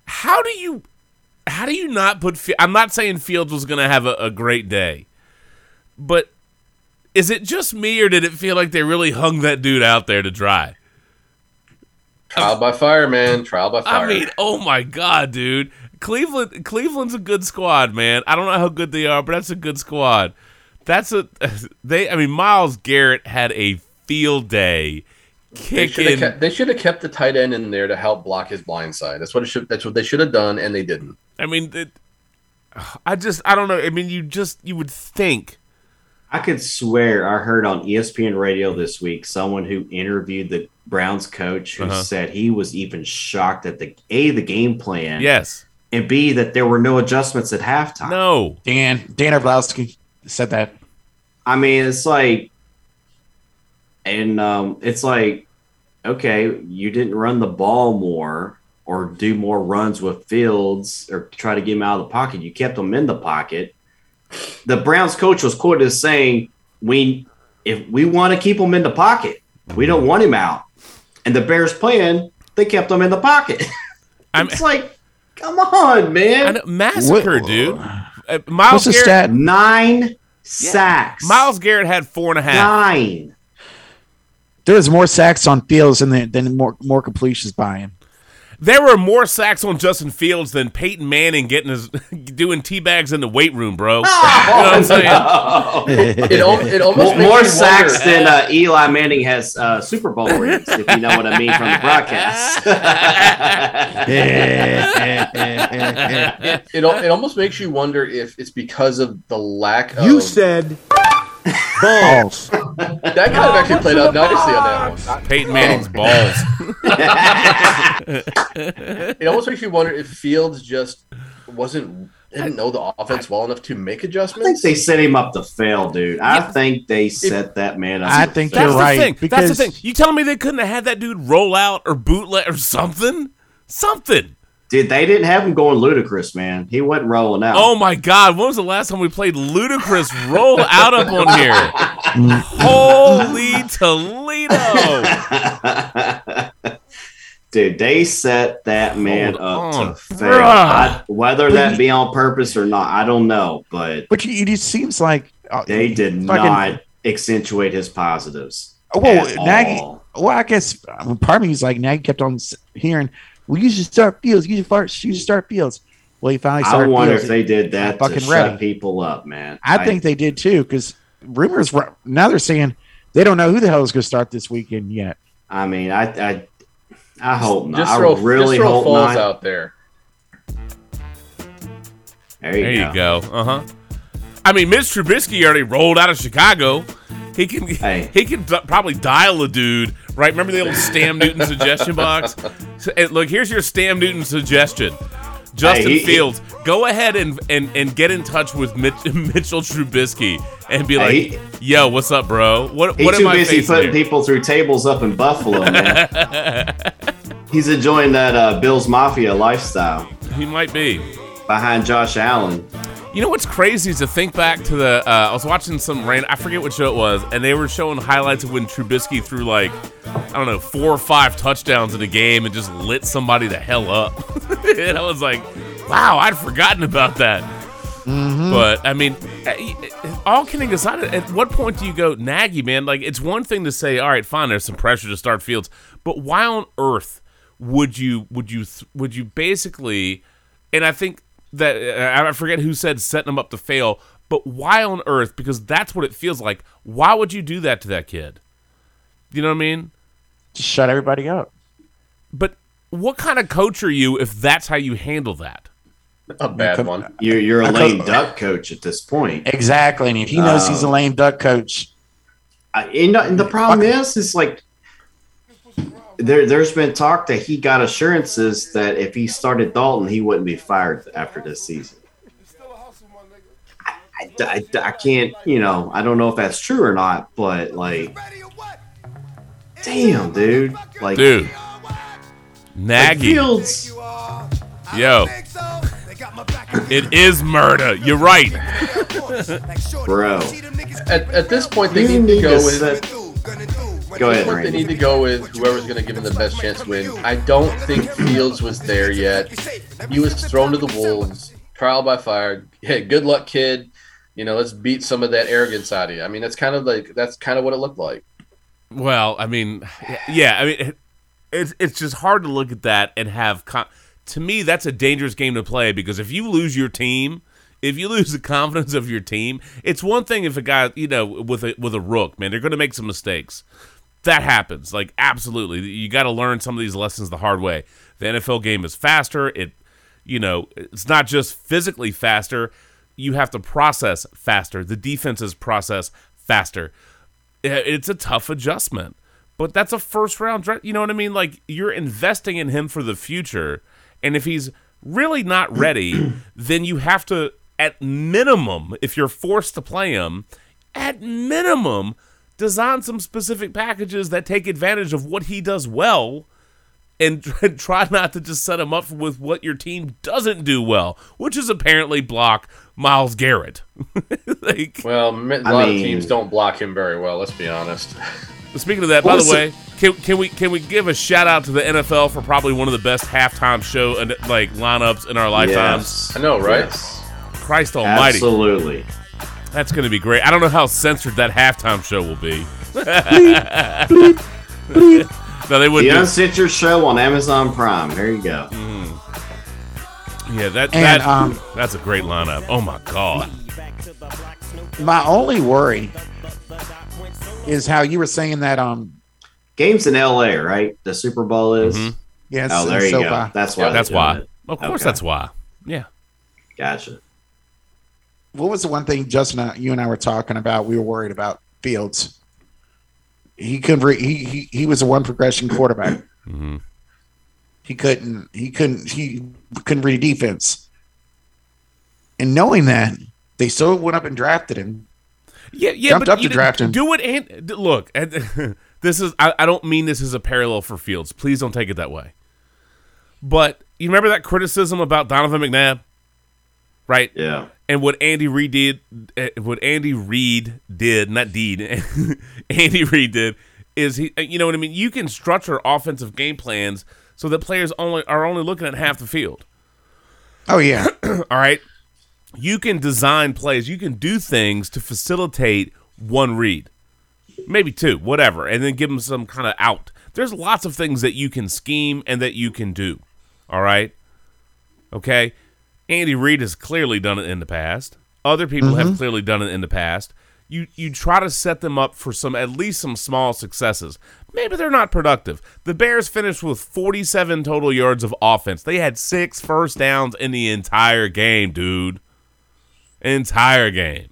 how do you, how do you not put? Fi- I'm not saying Fields was going to have a, a great day, but is it just me or did it feel like they really hung that dude out there to dry? trial by fire, man. Trial by fire. I mean, oh my god, dude. Cleveland Cleveland's a good squad, man. I don't know how good they are, but that's a good squad. That's a they I mean Myles Garrett had a field day they should have kept, they should have kept the tight end in there to help block his blind side. That's what it should. That's what they should have done, and they didn't. I mean it, I just I don't know. I mean you just you would think I could swear I heard on ESPN radio this week someone who interviewed the Browns coach who Uh-huh. said he was even shocked at the A, the game plan, yes. and B, that there were no adjustments at halftime. No. Dan Dan Orlovsky said that. I mean, it's like, and um, it's like, okay, you didn't run the ball more or do more runs with Fields or try to get him out of the pocket. You kept him in the pocket. The Browns coach was quoted as saying, "We, if we want to keep him in the pocket, we don't want him out." And the Bears playing, they kept him in the pocket. I'm it's like, come on, man, know, massacre, What- dude. Uh, Myles What's Garrett stat? nine sacks. Myles Garrett had four and a half. nine. There was more sacks on Fields than the, than more more completions by him. There were more sacks on Justin Fields than Peyton Manning getting his doing tea bags in the weight room, bro. you know what I'm saying? It, al- it almost More, more sacks wonder- than uh, Eli Manning has uh, Super Bowl rings, if you know what I mean from the broadcast. It, it, it almost makes you wonder if it's because of the lack of You said balls. That kind of actually played out nicely on that one. Peyton Manning's balls. It almost makes you wonder if Fields just wasn't didn't know the offense well enough to make adjustments. I think they set him up to fail, dude. I think they set that man up. I think. That's You're the right, thing. That's the thing. You telling me they couldn't have had that dude roll out or bootleg or something? Something. Dude, they didn't have him going Ludacris, man. He wasn't rolling out. Oh my God! When was the last time we played Ludacris roll out up on here? Holy Toledo! Dude, they set that man Hold up on, to fail. I, whether that be on purpose or not, I don't know. But But you, it just seems like uh, they did fucking- not accentuate his positives. Well, at Nagy. all. Well, I guess I part of me is like Nagy kept on hearing, "Well, you should start Fields. You should start. You should start Fields." Well, he finally I started. wonder Fields. if they did that to fucking shut ready. people up, man. I think they did too, because rumors were- now they're saying they don't know who the hell is going to start this weekend yet. I mean, I, I, I hope not. Just I throw, really just throw hope not. out there. There you There go. go. Uh huh. I mean, Mitch Trubisky already rolled out of Chicago. He can Hey. he can d- probably dial a dude, right? Remember the old Stam Newton suggestion box? So, look, here's your Stam Newton suggestion. Justin Hey, he- Fields, go ahead and, and, and get in touch with Mitch, Mitchell Trubisky and be like, Hey, "Yo, what's up, bro? What He's what am too I busy putting here?" people through tables up in Buffalo, man. He's enjoying that uh, Bills Mafia lifestyle He might be. behind Josh Allen. You know what's crazy is to think back to the. Uh, I was watching some random. I forget what show it was, and they were showing highlights of when Trubisky threw like, I don't know, four or five touchdowns in a game and just lit somebody the hell up. and I was like, wow, I'd forgotten about that. But I mean, eh, eh, all kidding aside, at what point do you go, Nagy, man? Like, it's one thing to say, all right, fine, there's some pressure to start Fields, but why on earth would you would you would you basically? And I think that uh, I forget who said setting him up to fail, but why on earth? Because that's what it feels like. Why would you do that to that kid? You know what I mean? Just shut everybody up. But what kind of coach are you if that's how you handle that? A bad come- one. You're, you're a I lame could- duck coach at this point. Exactly, and if he knows he's a Um, lame duck coach, I, and, and the problem is, is like there, there's been talk that he got assurances that if he started Dalton, he wouldn't be fired after this season. I, I, I can't, you know, I don't know if that's true or not, but like, damn, dude, like, Dude. like Nagy. Fields, Yo. It is murder. You're right. bro. At, at this point, they You need to go to with. Set- Go ahead, What they need to go with whoever's going to give them the best chance to win. I don't think Fields was there yet. He was thrown to the wolves, trial by fire. Hey, good luck, kid. You know, let's beat some of that arrogance out of you. I mean, that's kind of like that's kind of what it looked like. Well, I mean, yeah, I mean, it's it's just hard to look at that and have. Con- to me, that's a dangerous game to play because if you lose your team, if you lose the confidence of your team, it's one thing if a guy, you know, with a with a rook, man, they're going to make some mistakes. That happens. Like absolutely, you got to learn some of these lessons the hard way. The NFL game is faster. It, you know, it's not just physically faster. You have to process faster. The defenses process faster it's a tough adjustment. But that's a first round draft. You know what I mean? Like you're investing in him for the future, and if he's really not ready, then you have to, at minimum, if you're forced to play him, at minimum, design some specific packages that take advantage of what he does well, and try not to just set him up with what your team doesn't do well, which is apparently block Myles Garrett. like, Well, a lot mean- of teams don't block him very well. Let's be honest. Speaking of that, by the way, can, can we can we give a shout out to the NFL for probably one of the best halftime show and like lineups in our lifetimes? Yes. I know, right? Yes. Christ Almighty, Absolutely. That's going to be great. I don't know how censored that halftime show will be. no, they wouldn't. do- Uncensored Show on Amazon Prime. There you go. yeah, that And, that um, that's a great lineup. Oh my god. my only worry is how you were saying that. Um, Games in LA, right? The Super Bowl is. Mhm. yes, Oh, there you so go. far- That's why. Yeah, That's why. it. Of course, Okay. that's why. Yeah. Gotcha. What was the one thing Justin, uh, you and I were talking about? We were worried about Fields. He couldn't. Re- he, he he was a one progression quarterback. Mhm. He couldn't. He couldn't. He couldn't read defense. And knowing that, they still went up and drafted him. Yeah, yeah, Jumped but up you to draft him. Do it and look. and- this is. I, I don't mean this as a parallel for Fields. Please don't take it that way. But you remember that criticism about Donovan McNabb, right? Yeah. And what Andy Reid did, eh, what Andy Reid did, not deed, Andy Reid did, is he, you know what I mean? You can structure offensive game plans so that players only are only looking at half the field. Oh yeah, All right. You can design plays. You can do things to facilitate one read, maybe two, whatever, and then give them some kind of out. There's lots of things that you can scheme and that you can do. All right. Okay. Andy Reid has clearly done it in the past. Other people have mm-hmm. clearly done it in the past. You you try to set them up for some at least some small successes. Maybe they're not productive. The Bears finished with 47 total yards of offense. They had six first downs in the entire game, dude. Entire game.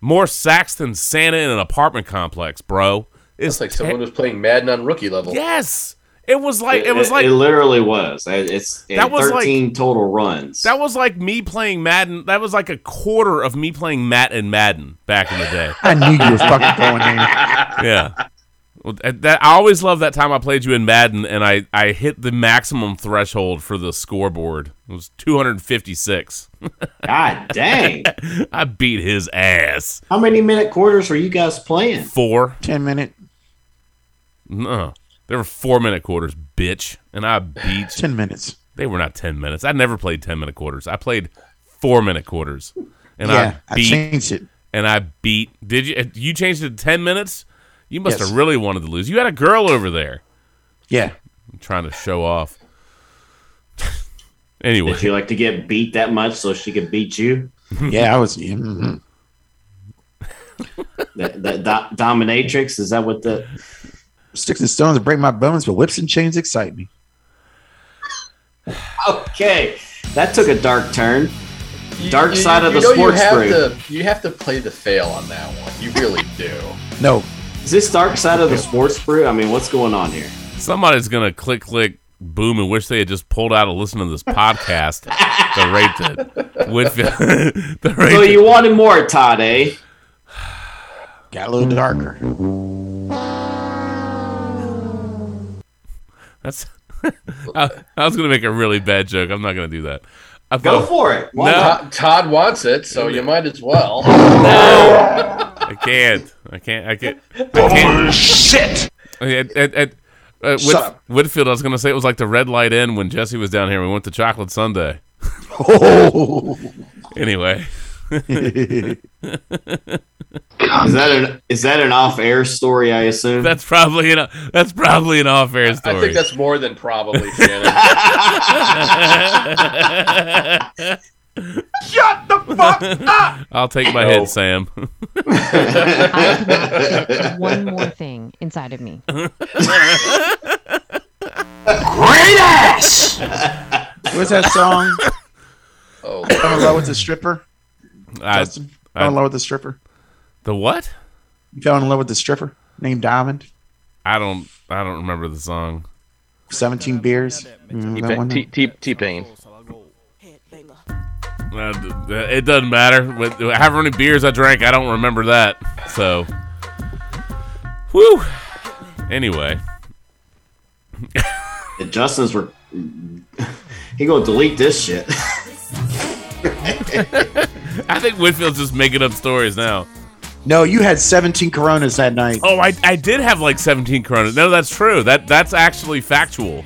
More sacks than Santa in an apartment complex, bro. It's It's like someone was playing Madden on rookie level. yes. It was like it was like it literally was. It's That that was like- 13 total runs. That was like me playing Madden. That was like a quarter of me playing Matt and Madden back in the day. I knew you were fucking going there. Yeah. Well, that, that- I always love that time I played you in Madden and I, I hit the maximum threshold for the scoreboard. It was 256. God dang. I beat his ass. How many minute quarters were you guys playing? Four. Ten minute, No. They were four minute quarters, bitch. And I beat. ten minutes. They were not 10 minutes. I never played 10 minute quarters. I played four minute quarters. And yeah, I I, beat changed it. and I beat. Did you? You changed it to ten minutes? You must Yes. have really wanted to lose. You had a girl over there Yeah, trying to show off. anyway, Did you like to get beat that much so she could beat you? yeah. I was. yeah, mhm. That, that do- dominatrix is that what the? Sticks and stones break my bones, but whips and chains excite me. Okay, that took a dark turn. You- Dark you- side of the know sports you have brew. to you have to play the fail on that one. You really do. No, Is this dark side of the sports brew? I mean, what's going on here? somebody's gonna click, click, boom, and wish they had just pulled out and listened to this podcast. the rate that Whitfield, the rate. So that- you wanted more, Todd, eh? got a little darker. That's. I, I was gonna make a really bad joke. I'm not gonna do that. I've Go got. for it. Why No. not? Todd, Todd wants it, so you might as well. I can't. I can't. I can't. I can't. Shit. At, at, at, uh, Shut up. Whitfield, I was going to say it was like the Red Light Inn when Jesse was down here. We went to Chocolate Sunday. Oh. Anyway, Is that an is that an off air story? I assume. that's probably an that's probably an off-air story. I think that's more than probably, Shannon. Shut the fuck up. I'll take my No. head, Sam. I could fit one more thing inside of me. Great ass. What's that song? Oh, Fell in love with the stripper. I, Justin. Fell in love with the stripper. the what? You fell in love with the stripper named Diamond. I don't. I don't remember the song. Seventeen beers. Remember that one? T T T Pain. Uh, d- d- it doesn't matter. With however many beers I drank, I don't remember that. So, whew. Anyway, And Justin's were. He gonna delete this shit. I think Whitfield's just making up stories now. No, you had 17 Coronas that night. Oh, I, I did have like 17 Coronas. No, that's true. That that's actually factual.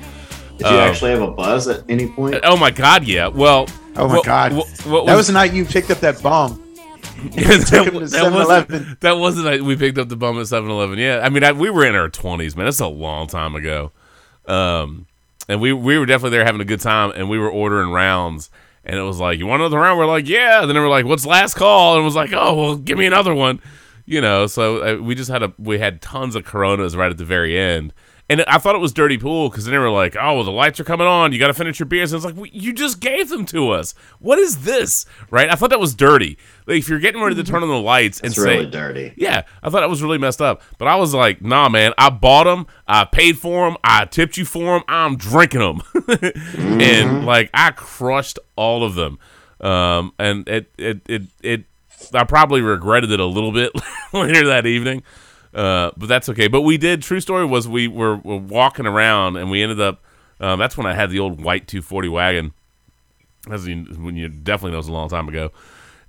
Did you Uh, actually have a buzz at any point? Oh my God, yeah. Well, Oh my what- God. what- what that was the night you picked up that bomb. that, took him to that wasn't that wasn't like we picked up the bum at 7-Eleven. Yeah, I mean I, we were in our 20s, man. That's a long time ago. Um, and we we were definitely there having a good time, and we were ordering rounds. And it was like, you want another round? We're like, yeah. And then we're like, what's last call? And it was like, oh, well, give me another one. You know, so uh, we just had a we had tons of Coronas right at the very end. And I thought it was dirty pool because they were like, "Oh, well, the lights are coming on. You got to finish your beers." And it's like, well, "You just gave them to us. What is this?" Right? I thought that was dirty. Like if you're getting ready to turn on the lights and It's say, really dirty. yeah, I thought that was really messed up. But I was like, nah, man, I bought them, I paid for them, I tipped you for them, I'm drinking them. And like, I crushed all of them. Um, and it, it, it, it, I probably regretted it a little bit later that evening. Uh, but that's okay. But we did, true story was we were, were walking around and we ended up, um, that's when I had the old white 240 wagon. As you, when you definitely knows a long time ago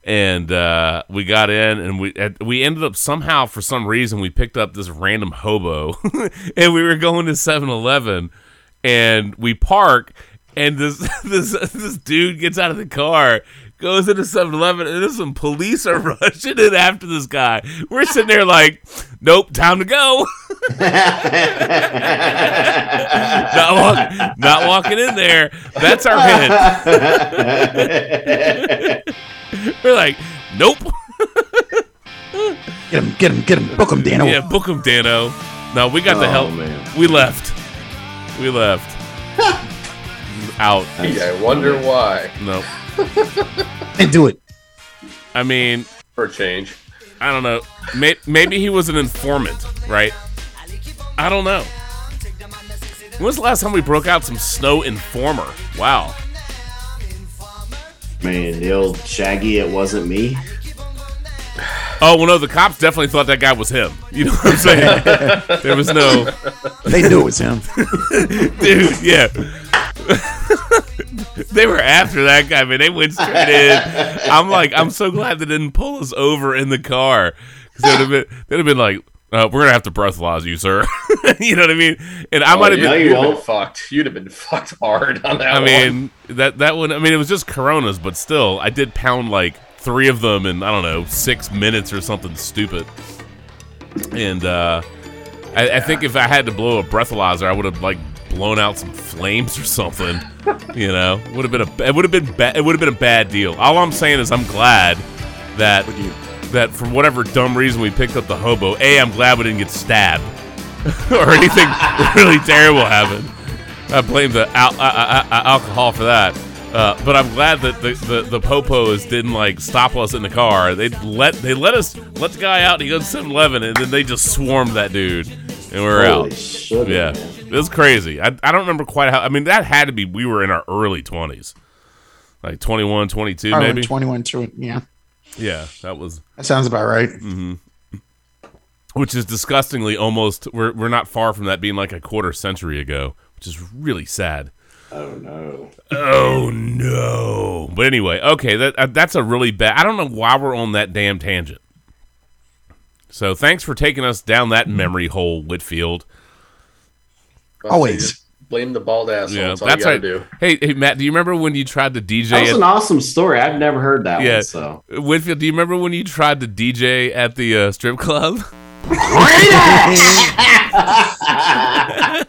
and uh, we got in and we we ended up somehow for some reason we picked up this random hobo and we were going to 7-Eleven and we park and this this this dude gets out of the car goes into 7-Eleven and there's some police are rushing in after this guy we're sitting there like nope time to go not, walk, not walking in there that's our hint we're like nope Get him, get him, get him, book him, Dano. Yeah, book him, Dano. No, we got the Oh, hell. man. We left. We left. Out. Yeah, I wonder why. No. And do it. I mean, For a change. I don't know. May- Maybe he was an informant, right? I don't know. When was the last time we broke out some Snow Informer? Wow. Man, the old Shaggy, it wasn't me. Oh, well, no, the cops definitely thought that guy was him. You know what I'm saying? there was no. They knew it was him. dude. Yeah, they were after that guy, man. They went straight in. I'm like, I'm so glad they didn't pull us over in the car because they'd have been, they'd have been like, uh, "We're gonna have to breathalyze you, sir." you know what I mean? And I might have yeah, been. you You'd have been won't. fucked. You'd have been fucked hard on that I one. mean, that that one. I mean, it was just Coronas, but still, I did pound like three of them in I don't know six minutes or something stupid. And uh, I, I think if I had to blow a breathalyzer, I would have like blown out some flames or something. you know, would have been a it would have been ba- it would have been a bad deal. All I'm saying is I'm glad that that for whatever dumb reason we picked up the hobo. A, I'm glad we didn't get stabbed or anything really terrible happened. I blame the al- uh, uh, uh, alcohol for that. Uh, but I'm glad that the, the, the popos didn't like stop us in the car. They let they let us let the guy out. And he goes 7-Eleven, and then they just swarmed that dude, and we are Holy out. shit, Yeah, man. it was crazy. I, I don't remember quite how. I mean, that had to be we were in our early 20s, like 21, 22 Probably maybe. 21 to Yeah, Yeah, that was that sounds about right. which is disgustingly almost we're we're not far from that being like a quarter century ago, which is really sad. Oh no. Oh no! But anyway, okay, that uh, that's a really bad. I don't know why we're on that damn tangent. So thanks for taking us down that memory hole, Whitfield. Always. Blame the bald asshole. Yeah, that's all that's you right. gotta do. Hey, hey, Matt, do you remember when you tried to DJ? That was at- an awesome story. I've never heard that yeah, one. So Whitfield, do you remember when you tried to DJ at the uh, strip club?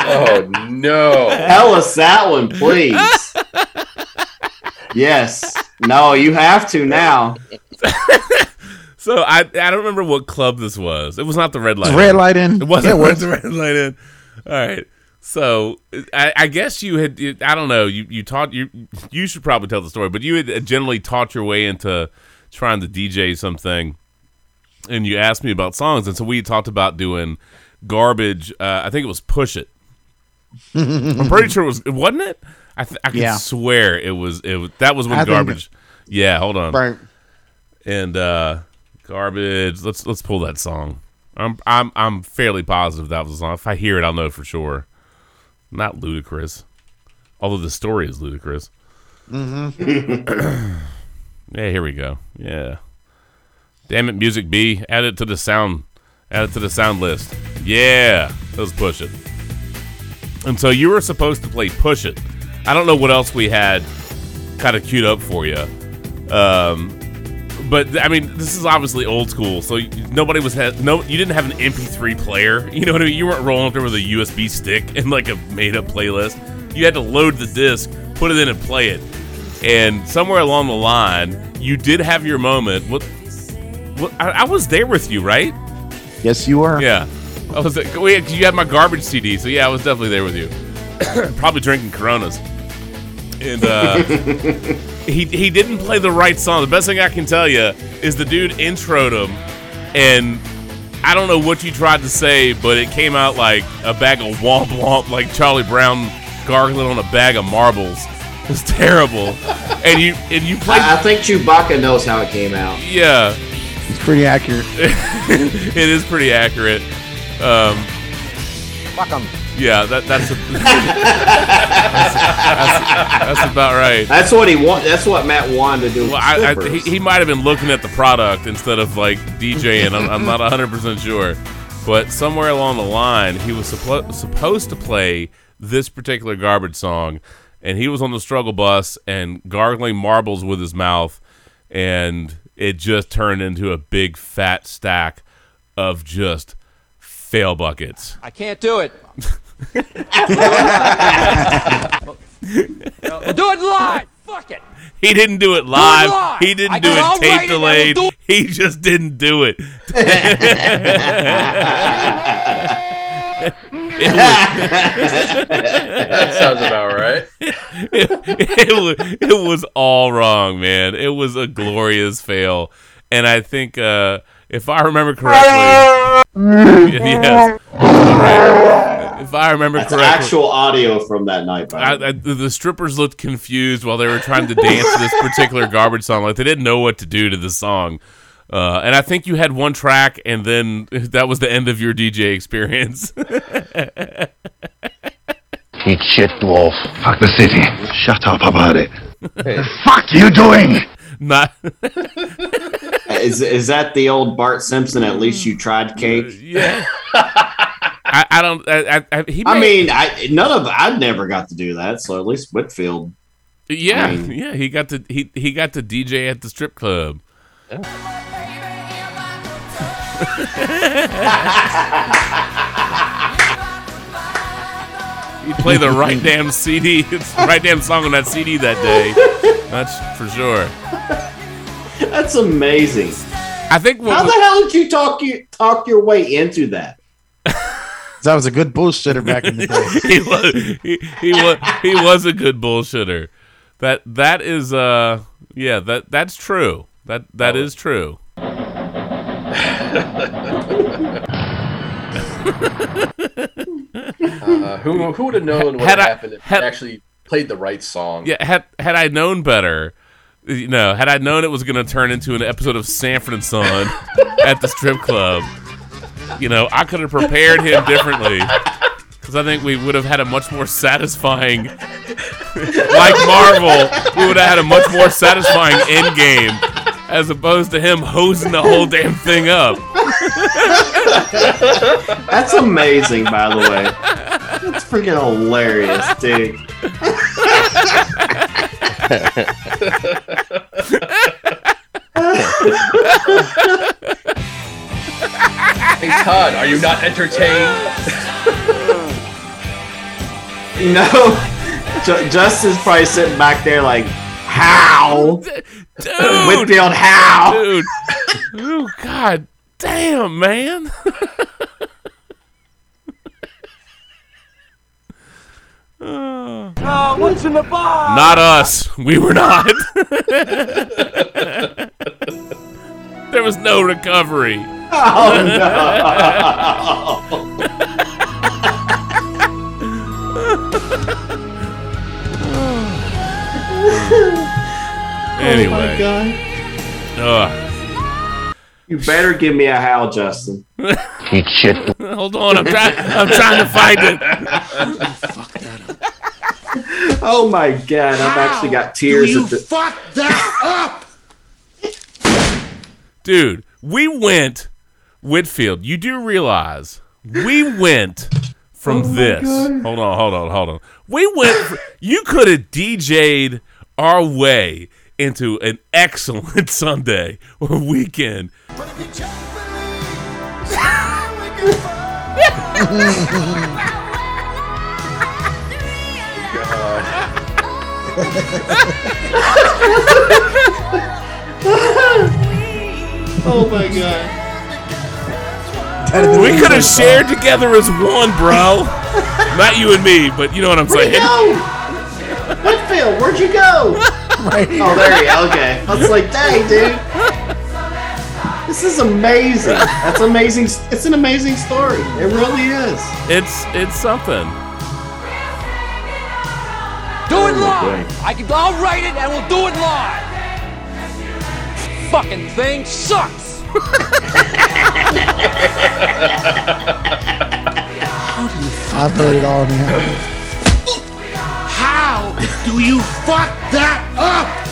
Oh no! tell us that one, please. yes. No, you have to now. So I I don't remember what club this was. It was not the red light. Red Light Inn. It wasn't Yeah, yeah, the Red Light Inn. All right. So I, I guess you had I don't know you you taught you you should probably tell the story, but you had generally taught your way into trying to DJ something, and you asked me about songs, and so we talked about doing garbage. Uh, I think it was Push It. I'm pretty sure it was wasn't it? I th- I can Yeah. swear it was it was that was when I garbage. Yeah, hold on Right. and uh garbage let's let's pull that song i'm i'm i'm fairly positive that was the song if i hear it i'll know for sure not Ludacris although the story is ludicrous mm-hmm. yeah here we go yeah damn it music b add it to the sound add it to the sound list yeah let's push it and so you were supposed to play push it i don't know what else we had kind of queued up for you um but I mean, this is obviously old school, so nobody was had no. You didn't have an MP3 player. You know what I mean? You weren't rolling up there with a USB stick and like a made-up playlist. You had to load the disc, put it in, and play it. And somewhere along the line, you did have your moment. What? What? I, I was there with you, right? Yes, you are. Yeah. I was like, wait, 'cause you had my garbage CD, so yeah, I was definitely there with you. Probably drinking Coronas. And uh, he he didn't play the right song. The best thing I can tell you is the dude introed him, and I don't know what you tried to say, but it came out like a bag of womp womp, like Charlie Brown gargling on a bag of marbles. It was terrible. and you and you played, I, I think Chewbacca knows how it came out. yeah, It's pretty accurate. it is pretty accurate. Um, Fuck 'em. yeah, that that's, a, that's that's about right. That's what he want. That's what Matt wanted to do. Well, I, I, he, he might have been looking at the product instead of like DJing. I'm, I'm not 100% sure. But somewhere along the line, he was suppo- supposed to play this particular garbage song, and he was on the struggle bus and gargling marbles with his mouth, and it just turned into a big fat stack of just fail buckets. I can't do it. we'll do it live. Fuck it. He didn't do it live. live. He didn't do it tape it we'll delayed. do it. He just didn't do it. it, was, That sounds about right. it, was, it was all wrong, man. It was a glorious fail. And I think, uh, if I remember correctly, yes, all right. if I remember That's correctly, actual audio from that night. By I, the. I, the the strippers looked confused while they were trying to dance to this particular garbage song. Like they didn't know what to do to the song. Uh, and I think you had one track, and then that was the end of your DJ experience. Eat shit, dwarf. Fuck the city. Shut up about it. Hey, Fuck you doing? Not, is is that the old Bart Simpson? At least you tried cake. yeah. I, I don't. I, I, I, he I mean, I none of I never got to do that. So at least Whitfield. yeah, I mean- yeah. He got to he he got to DJ at the strip club. He played the right damn CD, it's the right damn song on that CD that day. That's for sure. That's amazing. I think what How the was- hell did you talk you talk your way into that? That was a good bullshitter back in the day. he was he, he was he was a good bullshitter. That that is uh yeah that that's true. That that is true. uh, who who would have known what Had I- happened if had- he actually played the right song? Yeah, had had I known better, you know, had I known it was going to turn into an episode of Sanford and Son at the strip club, you know, I could have prepared him differently. Because I think we would have had a much more satisfying, like Marvel, we would have had a much more satisfying end game as opposed to him hosing the whole damn thing up. That's amazing, by the way. That's freaking hilarious, dude. Hey Todd, are you not entertained? You know, Justin's probably sitting back there like, how? Dude, Whitfield, how? dude. Oh, God damn, man. Oh, what's in the box? Not us. We were not. there was no recovery. Oh no! Oh anyway. God. Ugh. You better give me a howl, Justin. Eat shit, hold on. I'm trying. I'm trying to find it. Oh my God! I've actually got tears. At the- fuck that up? Dude, we went, Whitfield, you do realize we went from oh this. Hold on, hold on, hold on. We went, fr- you could have DJ'd our way into an excellent Sunday or weekend. oh my God! That'd have been We could have intro shared together as one, bro. Not you and me, but you know what I'm Where'd you saying. go? Whitfield, where'd you go? Song, right? Oh, there you go. Okay. I was like, dang, dude. This is amazing. That's amazing. It's an amazing story. It really is. It's it's something. Do it Oh, live. I can. I'll write it and we'll do it live. Fucking thing sucks. I've heard it all now. How do you fuck that up?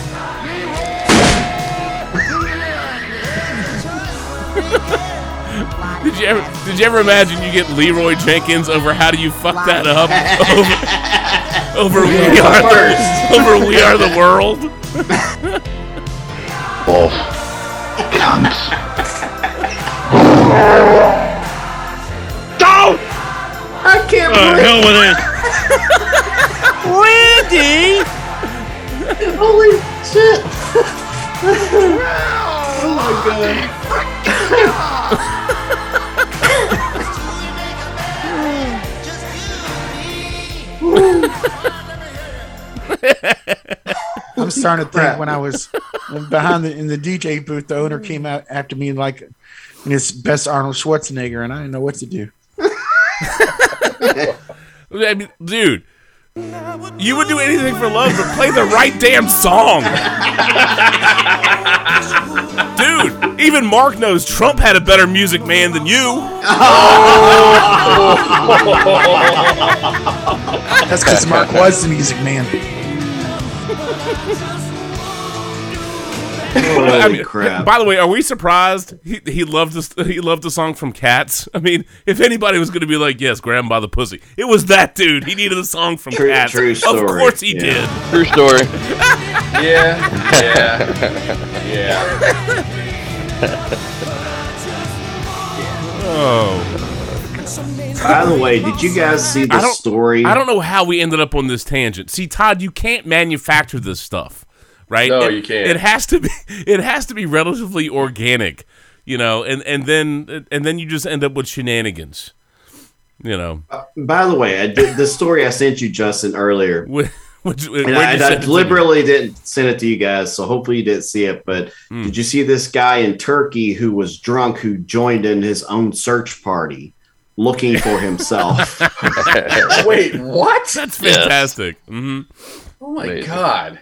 Did you ever did you ever imagine you get Leeroy Jenkins over how do you fuck that up over, over we are the, over we are the world? Wolf. Cunts. I can't Uh, believe. hell with it. Randy. Holy shit. oh my god. I'm starting to think when I was behind the in the DJ booth, the owner came out after me like in his best Arnold Schwarzenegger, and I didn't know what to do. I mean, dude, you would do anything for love, but play the right damn song. dude, even Mark knows Trump had a better music man than you. That's because Mark was the music man. Holy I mean, crap. By the way, are we surprised he, he loved this? He loved the song from Cats. I mean, if anybody was going to be like, "Yes, grab him by the pussy," it was that dude. He needed a song from True- Cats. true story. Of course he yeah. did. True story. Yeah, yeah, yeah. Oh, By the way, did you guys see the I story? I don't know how we ended up on this tangent. See, Todd, you can't manufacture this stuff, right? No, It- you can't. It has to be. It has to be relatively organic, you know, and and then and then you just end up with shenanigans, you know. By the way, I did, the story I sent you, Justin, earlier, Which, which, and I, and I deliberately didn't send it to you guys, so hopefully you didn't see it. But Hmm. did you see this guy in Turkey who was drunk who joined in his own search party looking for himself? Wait, what? That's Yes. fantastic. hmm Oh my Amazing. god.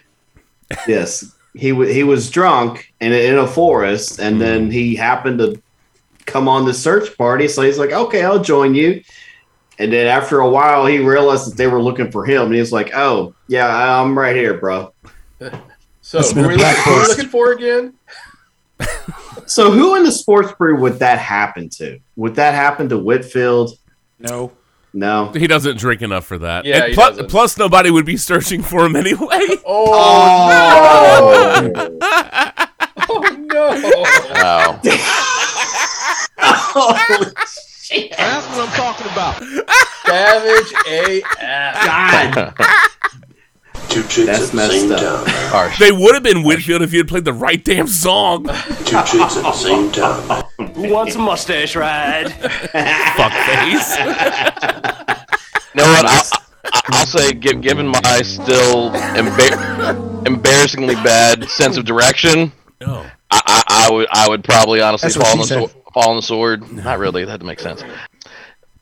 Yes, he wa he was drunk and in a forest, and then Hmm. he happened to come on the search party. So he's like, "Okay, I'll join you." And then after a while, he realized that they were looking for him, and he was like, "Oh, yeah, I'm right here, bro." So That's who been are we looking, who we looking for again? So, who in the sports brew would that happen to? Would that happen to Whitfield? No, No. He doesn't drink enough for that. Yeah, And he plus, nobody would be searching for him anyway. Oh, oh, no! oh no! Wow. Holy shit! That's what I'm talking about. Savage AF. God, Two chicks That's at the messed same up. time. Harsh. They would have been Whitfield if you had played the right damn song. Two chicks at the same time. Who wants a mustache ride? Fuckface. You know what? I'll, I'll- I'll say, gi- given my still embar- embarrassingly bad sense of direction, Oh. I, I, I would I would probably honestly That's what fall on, the she sword, fall on the sword. Not really. That doesn't make sense.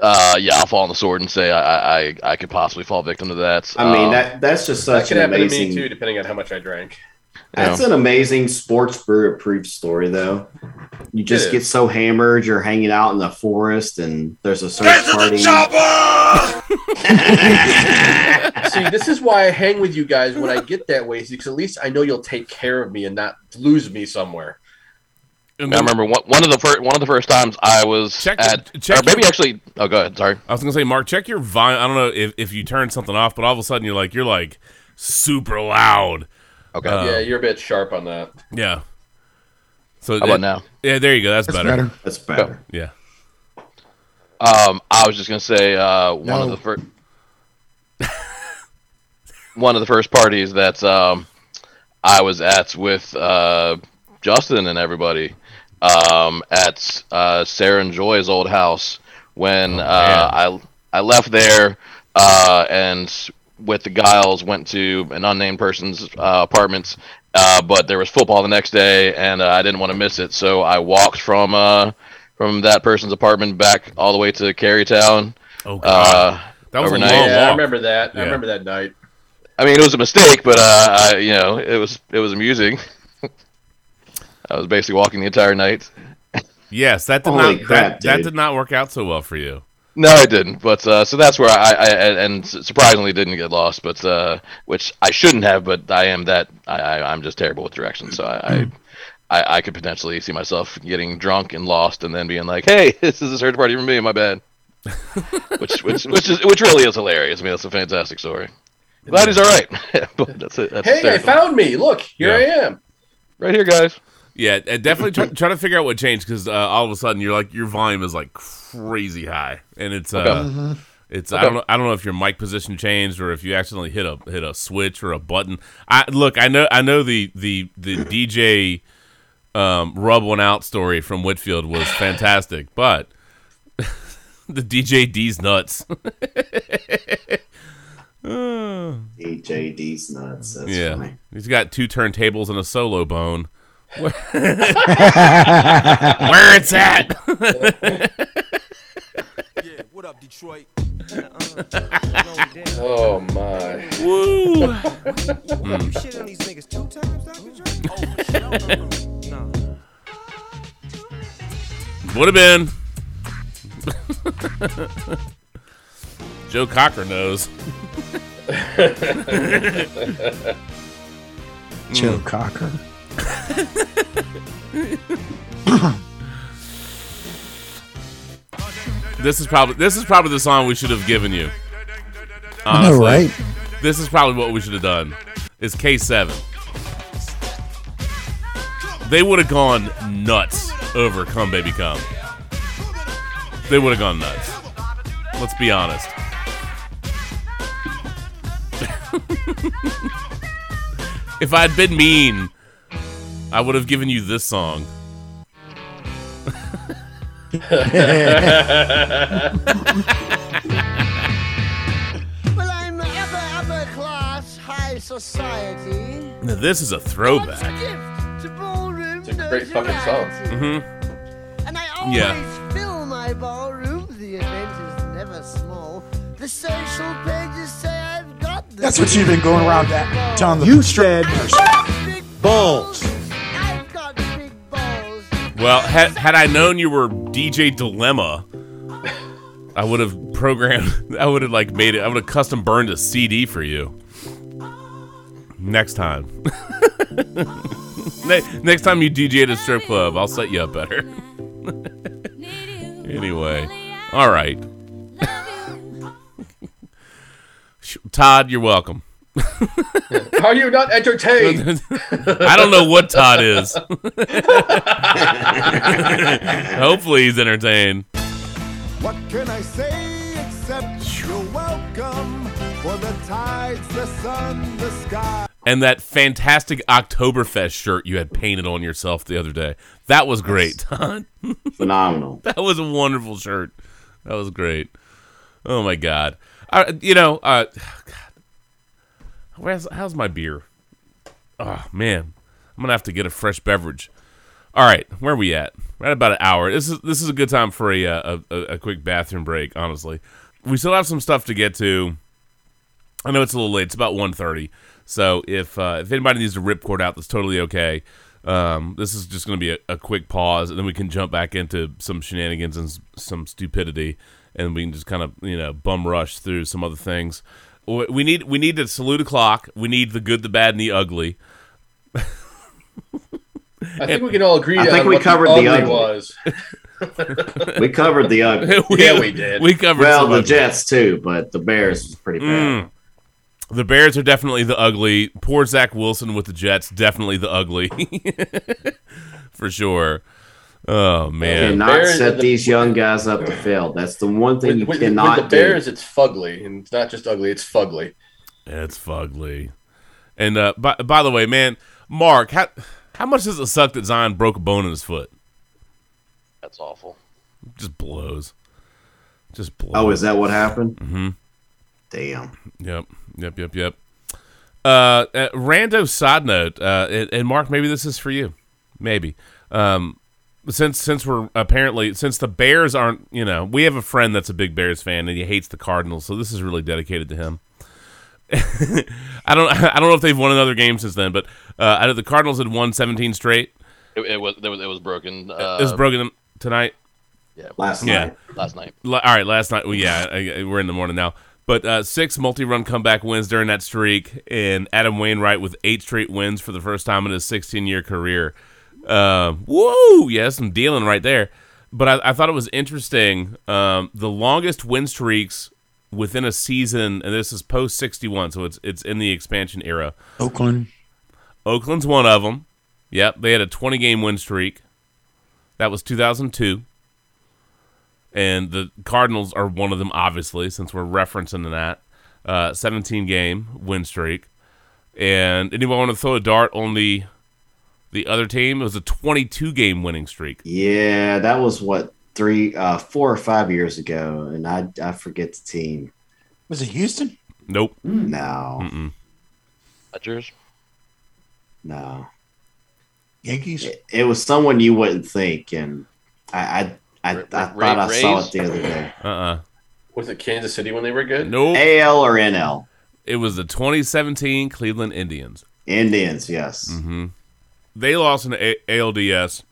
Uh, yeah, I'll fall on the sword and say I, I, I- I could possibly fall victim to that. I mean Um, that that's just That such could an happen to me too, depending on how much I drank. That's an amazing sports brew approved story, though. You just get so hammered, you're hanging out in the forest, and there's a search party. See, this is why I hang with you guys when I get that way, because at least I know you'll take care of me and not lose me somewhere. And I remember one, one of the first one of the first times I was Check- at, check or maybe your- actually. Oh, go ahead. Sorry. I was gonna say, Mark, check your volume. I don't know if, if you turned something off, but all of a sudden you're like you're like super loud. Okay. Uh, yeah, you're a bit sharp on that. Yeah. So How about now? Yeah, there you go. That's, that's better. better. That's better. Yeah. Um, I was just gonna say uh, one No. of the first one of the first parties that um, I was at with uh, Justin and everybody. Um, at uh, Sarah and Joy's old house when Oh, uh, I I left there uh, and with the Giles went to an unnamed person's uh, apartments. Uh, but there was football the next day, and uh, I didn't want to miss it, so I walked from uh, from that person's apartment back all the way to Carytown. Oh god, Uh, that was overnight. a long yeah, I remember that. Yeah. I remember that night. I mean, it was a mistake, but uh, I, you know, it was it was amusing. I was basically walking the entire night. Yes, that did Holy not crap, that, that did not work out so well for you. No, I didn't. But uh, so that's where I, I and surprisingly didn't get lost. But uh, which I shouldn't have. But I am that I, I I'm just terrible with directions. So I. I I, I could potentially see myself getting drunk and lost, and then being like, "Hey, this is a search party for me. My bad." which, which, which is, which really is hilarious. I mean, that's a fantastic story. Glad he's all right. but that's it. That's Hey, I found me. Look, here Yeah. I am. right here, guys. Yeah, definitely try, try to figure out what changed because uh, all of a sudden you're like your volume is like crazy high, and it's uh, Okay. it's I don't know I don't know if your mic position changed or if you accidentally hit a hit a switch or a button. I look I know I know the the the DJ um, rub one out story from Whitfield was fantastic, but the DJ D's nuts. DJ D's nuts. That's yeah, funny. he's got two turntables and a solo bone. Where, Where it's at? Yeah, what up, Detroit? Oh my. Woo! You shit on these niggas two times now, Detroit? Oh, shit, no, no, no. no. Would have been. Joe Cocker knows. Mm. Joe Cocker. This is probably this is probably the song we should have given you. Honestly. right? This is probably what we should have done. It's K7. They would have gone nuts over Come Baby Come. They would have gone nuts. Let's be honest. if I'd been mean, I would have given you this song. Well, I'm upper, upper class, high society. Now, this is a throwback. Gift to ballroom It's a great fucking song. Mm-hmm. And I always Yeah. fill my ballroom. The event is never small. The social pages say I've got the That's what you've been going around that telling the You said big balls. Well, had, had I known you were DJ Dilemma, I would have programmed. I would have like made it. I would have custom burned a CD for you. Next time. Next time you DJ at a strip club, I'll set you up better. anyway, all right. Todd, you're welcome. Are you not entertained? I don't know what Todd is. Hopefully, he's entertained. What can I say except you're welcome for the tides, the sun, the sky. and that fantastic Oktoberfest shirt you had painted on yourself the other day. That was great, Todd. Phenomenal. that was a wonderful shirt. That was great. Oh my god. Uh, you know, uh, God. Where's, how's my beer? Oh man, I'm gonna have to get a fresh beverage. All right, where are we at? We're at about an hour. This is this is a good time for a uh, a, a, a quick bathroom break. Honestly, we still have some stuff to get to. I know it's a little late. It's about 1.30. So if uh, if anybody needs to rip cord out, that's totally okay. Um, this is just going to be a, a quick pause, and then we can jump back into some shenanigans and some stupidity, and we can just kind of you know bum rush through some other things. We we need we need to salute a clock. We need the good, the bad, and the ugly. I think we can all agree I on think we what covered the the ugly ugly. was. We covered the ugly. Yeah, we did. We covered well, the ugly. Jets too, but the Bears was pretty bad. Mm. The Bears are definitely the ugly. Poor Zach Wilson with the Jets, definitely the ugly, for sure. Oh man, You Cannot Bears- set the- these young guys up to fail. That's the one thing With, you with- cannot with the Bears, do. it's fugly, and it's not just ugly; it's fugly. It's fugly. And uh, by, by the way, man, Mark, how how much does it suck that Zion broke a bone in his foot? That's awful. Just blows. Just blows. Oh, is that what happened? Mm-hmm. Damn. Yep. Yep. Yep. Yep. Uh, uh, rando side note, uh, and, and Mark, maybe this is for you, maybe. Um, since since we're apparently since the Bears aren't, you know, we have a friend that's a big Bears fan and he hates the Cardinals, so this is really dedicated to him. I don't I don't know if they've won another game since then, but uh, out of the Cardinals had won 17 straight. It, it was, it was it was broken. Uh, it was broken tonight. Yeah, Last Yeah. night. last night. La- All right, last night. Well, yeah, I, I- we're in the morning now. But uh, six multi-run comeback wins during that streak, and Adam Wainwright with eight straight wins for the first time in his 16-year career. Uh, woo! Yeah, some dealing right there. But I, I thought it was interesting. Um, the longest win streaks within a season, and this is post 61, so it's it's in the expansion era. Oakland. Oakland's one of them. Yep, they had a 20 game win streak. That was 2002. And the Cardinals are one of them, obviously, since we're referencing that. Uh, 17 game win streak. And anyone want to throw a dart on the the other team? It was a 22 game winning streak. Yeah, that was what three, uh, four or five years ago, and I I forget the team. Was it Houston? Nope. No, Mm-mm. Dodgers. no, Yankees? it, it was someone you wouldn't think, and I I I, Ra- I Ra- thought I saw it the other day. Uh-uh. Was it Kansas City when they were good? Nope. AL or NL? It was the 2017 Cleveland Indians. Indians, yes. Mm-hmm. They lost in the A- ALDS.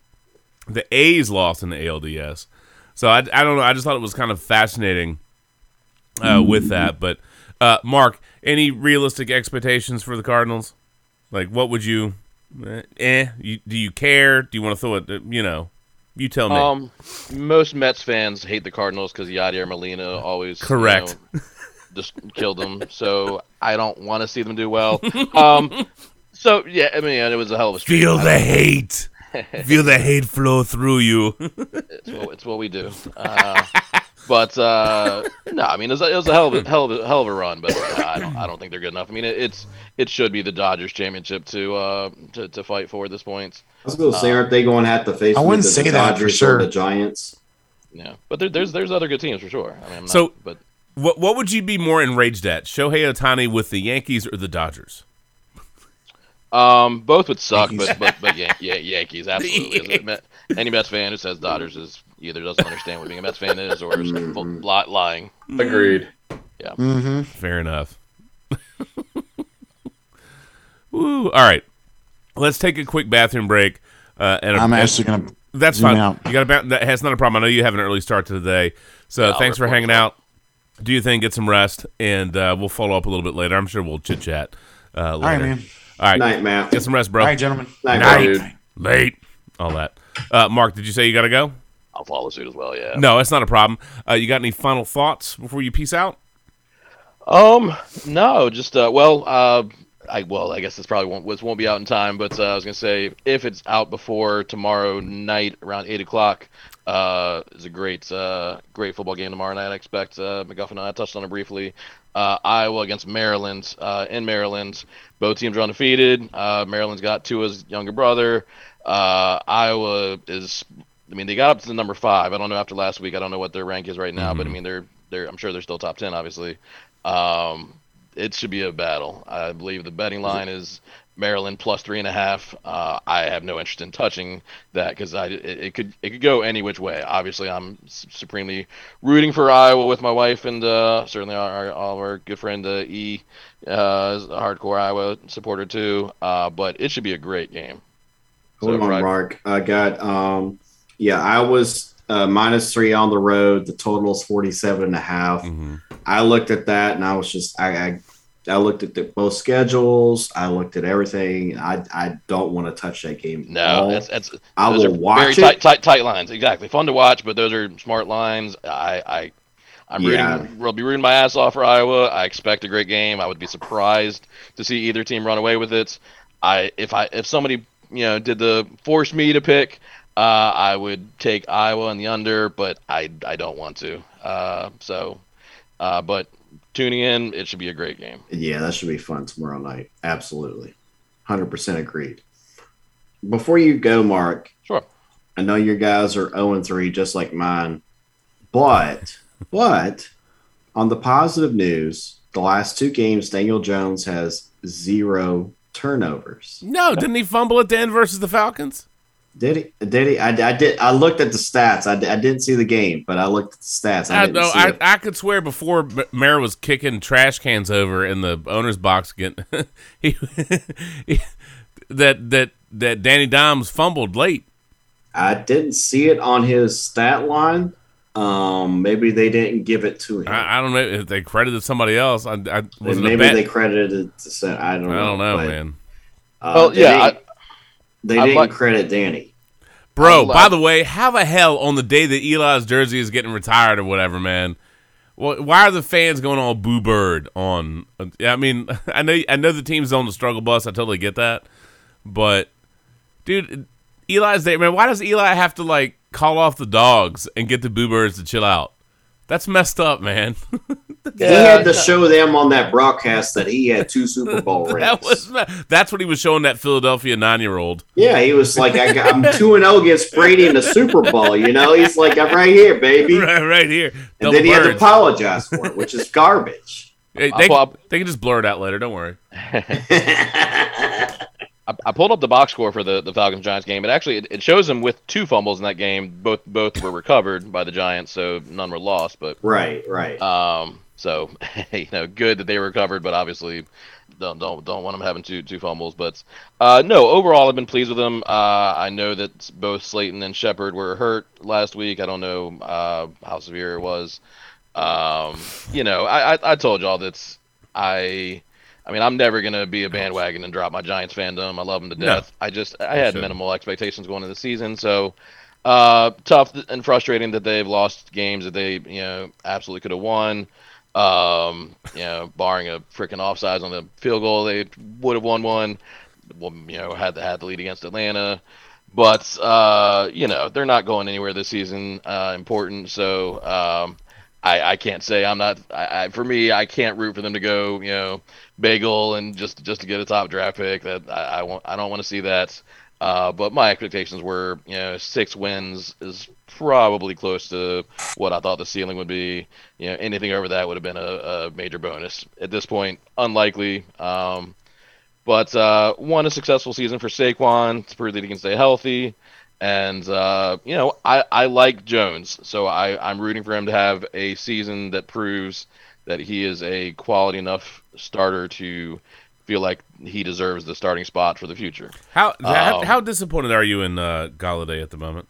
The A's lost in the ALDS. So I, I don't know. I just thought it was kind of fascinating uh, with that. But uh, Mark, any realistic expectations for the Cardinals? Like, what would you? Eh? eh you, do you care? Do you want to throw it? You know, you tell me. Um, most Mets fans hate the Cardinals because Yadier Molina always you Correct. know, just killed them. So I don't want to see them do well. Um, so yeah, I mean, it was a hell of a streak. Feel I the hate. Feel the hate flow through you. It's what, it's what we do. Uh, but uh, no, I mean it was, a- it was a hell of a hell of a, hell of a run, but uh, I don't I don't think they're good enough. I mean it, it's it should be the Dodgers championship to uh to, to fight for at this point. I was going to say, aren't they going to have to face I wouldn't either say the that for sure. or the Giants? Yeah, but there, there's there's other good teams for sure. I mean, I'm not, So- but What What would you be more enraged at? Shohei Ohtani with the Yankees or the Dodgers? Um, both would suck, but but but yeah, yeah, Yankees absolutely. As a Met- Any Mets fan who says Dodgers is either doesn't understand what being a Mets fan is or is full, li- lying. Agreed. Yeah. Mm-hmm. Fair enough. Woo! All right, let's take a quick bathroom break. Uh, and I'm and- actually going to. That's zoom fine. out. You got about that has not a problem. I know you have an early start to the day, so Yeah, thanks for hanging out. Do your thing, get some rest, and uh, we'll follow up a little bit later. I'm sure we'll chit chat uh, later. All right, man. All right, Night, Matt. get some rest, bro. All right, gentlemen. Night, Night. bro. Dude. Late, all that. Uh, Mark, did you say you got to go? I'll follow suit as well. Yeah. No, that's not a problem. Uh, you got any final thoughts before you peace out? Um, no, just uh, well, uh, I well, I guess this probably won't this won't be out in time, but uh, I was gonna say if it's out before tomorrow night around eight o'clock, uh, is a great uh great football game tomorrow night. I expect uh, McGuffin and I touched on it briefly. Uh, Iowa against Maryland uh, in Maryland. Both teams are undefeated. Uh, Maryland's got Tua's younger brother. Uh, Iowa is. I mean, they got up to the number five. I don't know after last week. I don't know what their rank is right now, but I mean, they're they're. I'm sure they're still top ten, obviously. Um, it should be a battle. I believe the betting line is Maryland plus three and a half. Uh, I have no interest in touching that because I it, it could it could go any which way. Obviously, I'm supremely rooting for Iowa with my wife and uh, certainly our, our all of our good friend uh, E uh, is a hardcore Iowa supporter too. Uh, but it should be a great game. Hold So, on, Friday- Mark. I got um yeah, I was uh, minus three on the road. The total is 47 and a half. Mm-hmm. I looked at that and I was just I I, I looked at the, both schedules. I looked at everything. I I don't want to touch that game. No, that's that's I will watch very it. tight, tight tight lines. Exactly, fun to watch, but those are smart lines. I I I'm Yeah. rooting. I'll be rooting my ass off for Iowa. I expect a great game. I would be surprised to see either team run away with it. I if I if somebody you know did the force me to pick, uh, I would take Iowa and the under, but I I don't want to. Uh, so, uh, but tuning in, it should be a great game. Yeah, that should be fun tomorrow night. Absolutely. 100% agreed. Before you go, Mark, Sure. I know your guys are 0 and 3, just like mine. But, but on the positive news, the last two games, Daniel Jones has zero turnovers. No, didn't he fumble at the end versus the Falcons? Did he? Did he? I, I did. I looked at the stats. I, I didn't see the game, but I looked at the stats. I I, didn't no, see I. I could swear before M- Mara was kicking trash cans over in the owner's box again, he, he- that that that Danny Dimes fumbled late. I didn't see it on his stat line. Um, maybe they didn't give it to him. I, I don't know if they credited somebody else. I, I was And it a maybe bad- they credited it to. Sa- I don't I know. don't know, but, man. Uh, Well, yeah, didn't- they I'd didn't like- credit Danny. Bro, I'm by the way, how the hell on the day that Eli's jersey is getting retired or whatever, man? Why are the fans going all boo bird on? I mean, I know I know the team's on the struggle bus. I totally get that, but dude, Eli's there, man. Why does Eli have to like call off the dogs and get the boo birds to chill out? That's messed up, man. he had to show them on that broadcast that he had two Super Bowl rings. that was that's what he was showing that Philadelphia nine year old. yeah, he was like, I got, "I'm two and zero against Brady in the Super Bowl." You know, he's like, "I'm right here, baby," Right, right here. and Double then he had to apologize for it, which is garbage. Hey, they, pull they can just blur it out later. Don't worry. I, I pulled up the box score for the, the Falcons Giants game. It actually it, it shows them with two fumbles in that game. Both both were recovered by the Giants, so none were lost. But right, right. um, so you know, good that they recovered, but obviously don't don't don't want them having two two fumbles. But uh, no, overall I've been pleased with them. Uh, I know that both Slayton and Shepard were hurt last week. I don't know uh, how severe it was. Um, you know, I, I I told y'all that I. I mean, I'm never gonna be a bandwagon and drop my Giants fandom. I love them to No. death. I just I had shouldn't. minimal expectations going into the season, so uh, tough and frustrating that they've lost games that they you know absolutely could have won. Um, you know, barring a freaking offsides on the field goal, they would have won one. Well, you know, had the had the lead against Atlanta, but uh, you know they're not going anywhere this season. Uh, important, so um, I, I can't say I'm not. I, I, for me, I can't root for them to go, you know, bagel and just just to get a top draft pick. That I, I want. I don't want to see that. Uh, but my expectations were, you know, six wins is probably close to what I thought the ceiling would be. You know, anything over that would have been a, a major bonus. At this point, unlikely. Um, but uh, one a successful season for Saquon to prove that he can stay healthy. And uh, you know, I, I like Jones, so I, I'm rooting for him to have a season that proves that he is a quality enough starter to feel like he deserves the starting spot for the future. How how, Um, how disappointed are you in uh, Golladay at the moment?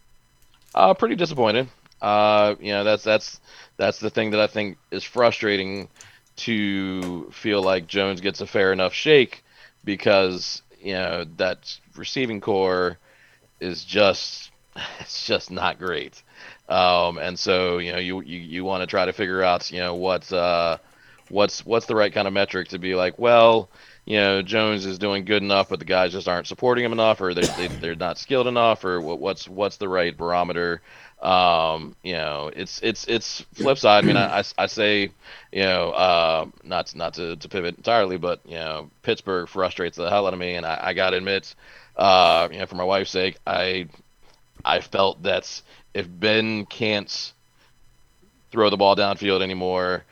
Uh, pretty disappointed. Uh, you know, that's that's that's the thing that I think is frustrating to feel like Jones gets a fair enough shake because you know that receiving core is just it's just not great. Um, and so you know you you, you want to try to figure out you know what uh, what's what's the right kind of metric to be like well you know Jones is doing good enough but the guys just aren't supporting him enough or they're, they, they're not skilled enough or what, what's what's the right barometer? Um you know it's it's it's flip side. I mean i, I, I say you know uh, not not to, to pivot entirely but you know pittsburgh frustrates the hell out of me and i, I gotta admit uh you know for my wife's sake i i felt that if ben can't throw the ball downfield anymore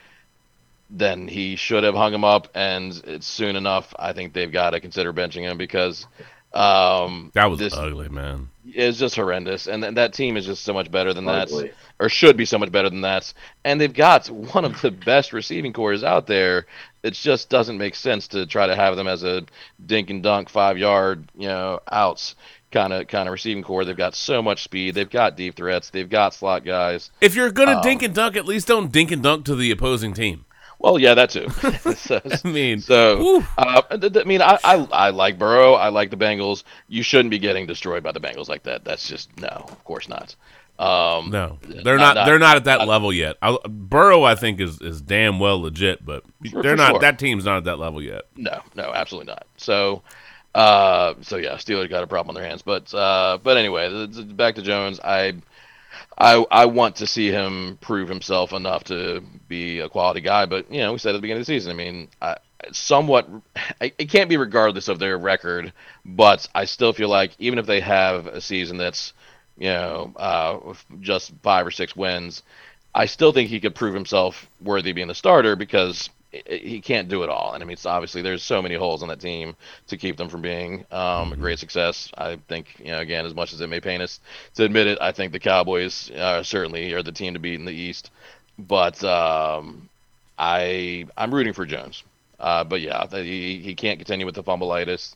then he should have hung him up and it's soon enough i think they've got to consider benching him because um That was this ugly, man. is just horrendous and th- that team is just so much better than that or should be so much better than that and they've got one of the best receiving cores out there. It just doesn't make sense to try to have them as a dink and dunk five yard you know outs kind of kind of receiving core. They've got so much speed. They've got deep threats. They've got slot guys. If you're gonna Um, dink and dunk, at least don't dink and dunk to the opposing team. Well yeah that too so, I mean, So, uh, I mean, I, I I like Burrow. I like the Bengals. You shouldn't be getting destroyed by the Bengals like that. That's just no, of course not. Um, no, they're not, They're not at that level yet. I, Burrow, I think, is is damn well legit, but For- they're for not. sure. That team's not at that level yet. No, no, absolutely not. So, uh, so yeah, Steelers got a problem on their hands. But uh, but anyway, back to Jones. I. I, I want to see him prove himself enough to be a quality guy, but you know we said at the beginning of the season. I mean, I, somewhat, it can't be regardless of their record, but I still feel like even if they have a season that's you know, uh, just five or six wins, I still think he could prove himself worthy of being the starter because he can't do it all. And I mean, it's obviously there's so many holes on that team to keep them from being um, a great success. I think, you know, again, as much as it may pain us to admit it, I think the Cowboys uh, certainly are the team to beat in the East. But um, I I'm rooting for Jones. Uh, but yeah, he he can't continue with the fumbleitis.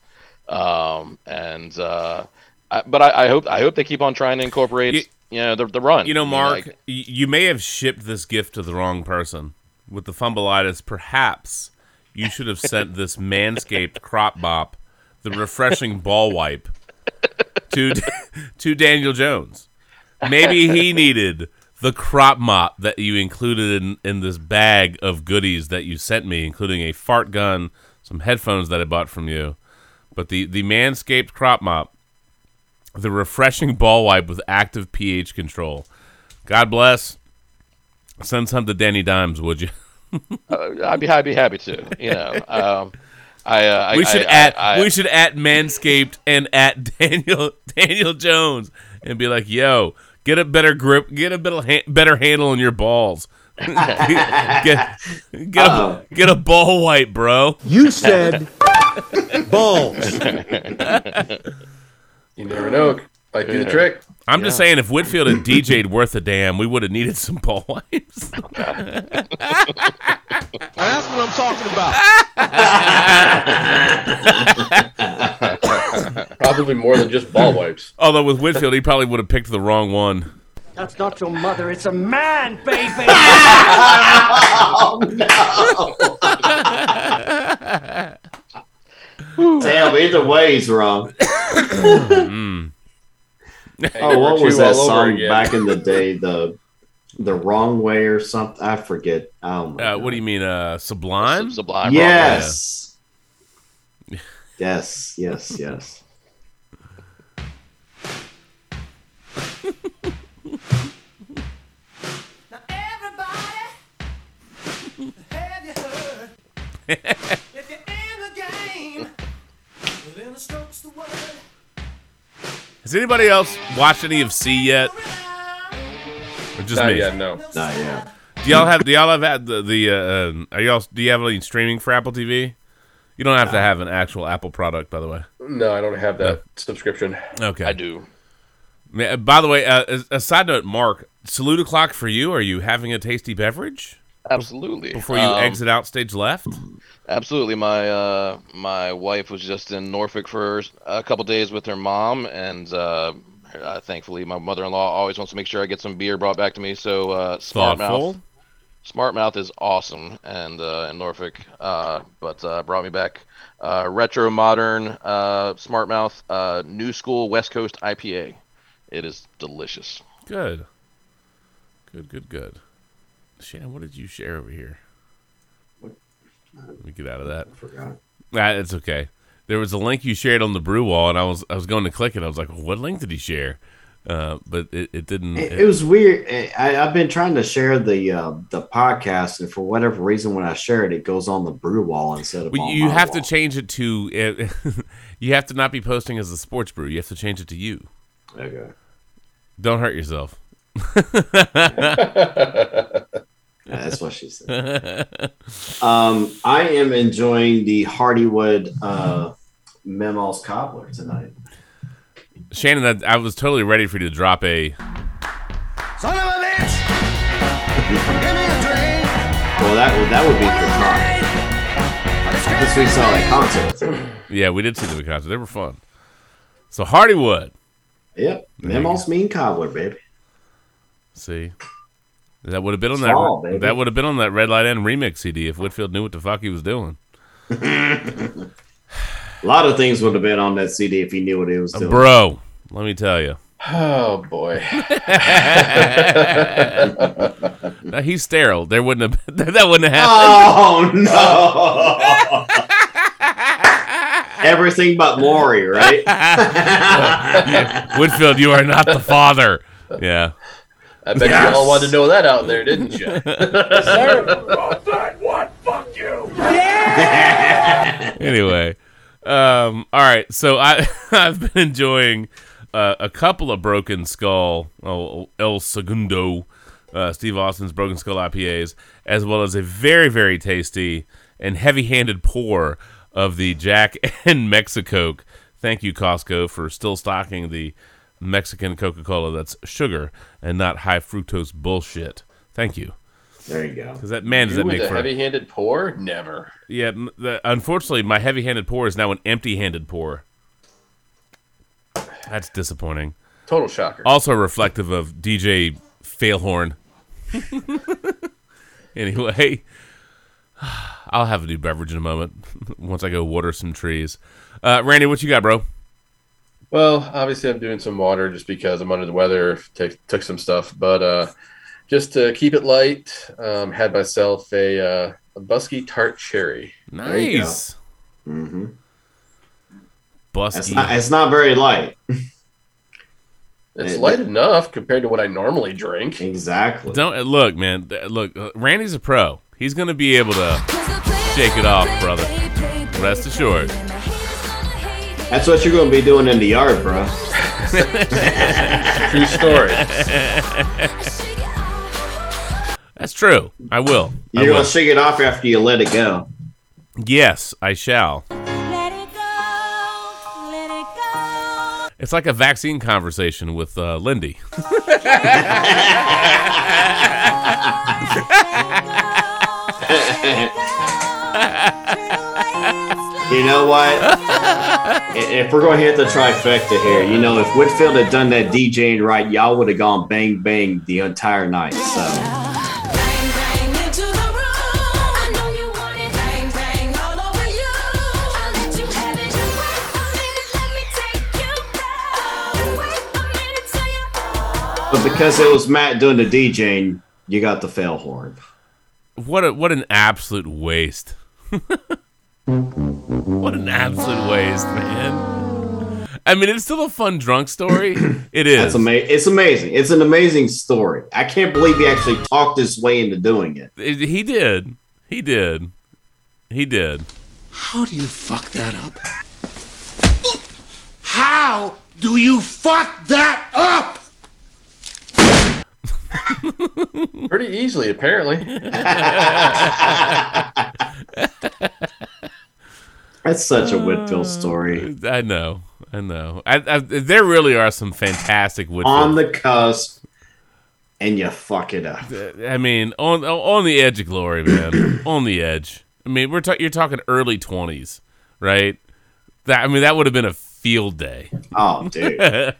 Um, and uh, I, but I, I hope I hope they keep on trying to incorporate You- you know the the run. You know, I mean, Mark, like- you may have shipped this gift to the wrong person. With the fumbleitis, perhaps you should have sent this Manscaped crop mop, the refreshing ball wipe, to to Daniel Jones. Maybe he needed the crop mop that you included in, in this bag of goodies that you sent me, including a fart gun, some headphones that I bought from you. But the, the Manscaped crop mop, the refreshing ball wipe with active pH control. God bless. Send some to Danny Dimes, would you? uh, I'd be I'd be happy to. You know, um, I, uh, I we should I, at I, I, we should at Manscaped and at Daniel Daniel Jones and be like, "Yo, get a better grip, get a better ha- better handle on your balls. get get a, get a ball white, bro." You said balls. You never know. Might do the trick. I'm just saying, if Whitfield had DJ'd worth a damn, we would have needed some ball wipes. That's what I'm talking about. Probably more than just ball wipes. Although with Whitfield, he probably would have picked the wrong one. That's not your mother, it's a man, baby! Damn, either way, he's wrong. Mm. Oh, what was that song back in the day? The the wrong way or something. I forget. Oh Uh, what do you mean, uh, Sublime? Sublime. Yes. Yes. Yes. Yes. Have you heard? if you're in the game, well, then the stroke's the word. Has anybody else watched any of See yet? Or just Not me? yet, no. Not yet. Do y'all have? Do y'all have had the the? Uh, uh, are y'all? Do you have any streaming for Apple TV? You don't have to have an actual Apple product, by the way. No, I don't have that subscription. Okay. I do. By the way, uh, as- a side note, Mark, salute o'clock for you. Are you having a tasty beverage Absolutely. before you Um, exit out stage left? Absolutely. My uh, my wife was just in Norfolk for a couple days with her mom, and uh, uh, thankfully, my mother-in-law always wants to make sure I get some beer brought back to me. So, uh, Smart Thoughtful. Mouth, Smart Mouth is awesome, and uh, in Norfolk, uh, but uh, brought me back uh, retro modern uh, Smart Mouth uh, New School West Coast IPA. It is delicious. Good. Good. Good. Good. Shannon, what did you share over here? Let me get out of that. forgot. Ah, it's okay. There was a link you shared on the brew wall, and I was I was going to click it. I was like, what link did he share? Uh, but it, it didn't. It, it was weird. I, I've been trying to share the uh, the podcast, and for whatever reason, when I share it, it goes on the brew wall instead of Well, you have wall. to change it to. You have to not be posting as a sports brew. You have to change it to you. Okay. Don't hurt yourself. Yeah, that's what she said. um, I am enjoying the Hardywood uh, Memos cobbler tonight. Shannon, that, I was totally ready for you to drop a. Son of a bitch! Give me a drink! Well, that would that would be Katana. This we saw that concert. Yeah, we did see the concert. They were fun. So Hardywood. Yep, Memos mean cobbler, baby. See, that would have been on Small, that. baby. That would have been on that Red Light Inn remix CD if Whitfield knew what the fuck he was doing. A lot of things would have been on that CD if he knew what he was Uh, doing. bro, let me tell you. Oh boy. Now, he's sterile. There wouldn't have that wouldn't have happened. Oh no! Everything but Maury, right? Yeah, Whitfield, you are not the father. Yeah. I bet Yes. you all wanted to know that out there, didn't you? Fuck you? anyway, um, all right. So I I've been enjoying uh, a couple of Broken Skull, oh, El Segundo, uh, Steve Austin's Broken Skull IPAs, as well as a very, very tasty and heavy-handed pour of the Jack and Mexico. Thank you, Costco, for still stocking the Mexican Coca-Cola that's sugar and not high fructose bullshit. Thank you. There you go. Because that man does You that with make a for heavy-handed pour? Never. yeah. The, unfortunately, my heavy-handed pour is now an empty-handed pour. That's disappointing. Total shocker. Also reflective of DJ Failhorn. anyway, I'll have a new beverage in a moment once I go water some trees. Uh, Randy, what you got, bro? Well, obviously, I'm doing some water just because I'm under the weather. Take, took some stuff, but uh, just to keep it light, um, had myself a, uh, a Busky Tart Cherry. There you go. Nice. Mm-hmm. It's Busky. not, it's not very light. It's It- light enough compared to what I normally drink. Exactly. Don't uh, look, man. Look, uh, Randy's a pro. He's gonna be able to shake it off, brother. Rest assured. That's what you're going to be doing in the yard, bro. True story. That's true. I will. I You're will. going to shake it off after you let it go. Yes, I shall. It's like a vaccine conversation with uh, Lindy. You know what? If we're going to hit the trifecta here, you know, if Whitfield had done that DJing right, y'all would have gone bang bang the entire night. So But because it was Matt doing the DJing, you got the fail horn. What a, what an absolute waste. what an absolute waste, man. I mean, it's still a fun drunk story. It is. That's ama- It's amazing. It's an amazing story. I can't believe he actually talked his way into doing it. It- He did. He did. He did. How do you fuck that up? How do you fuck that up? Pretty easily, apparently. That's such a Whitfield uh, story. I know. I know. I, I, there really are some fantastic Whitfield. On the cusp, and you fuck it up. I mean, on on the edge of glory, man. on the edge. I mean, we're ta- you're talking early twenties, right? That I mean, that would have been a field day. Oh, dude.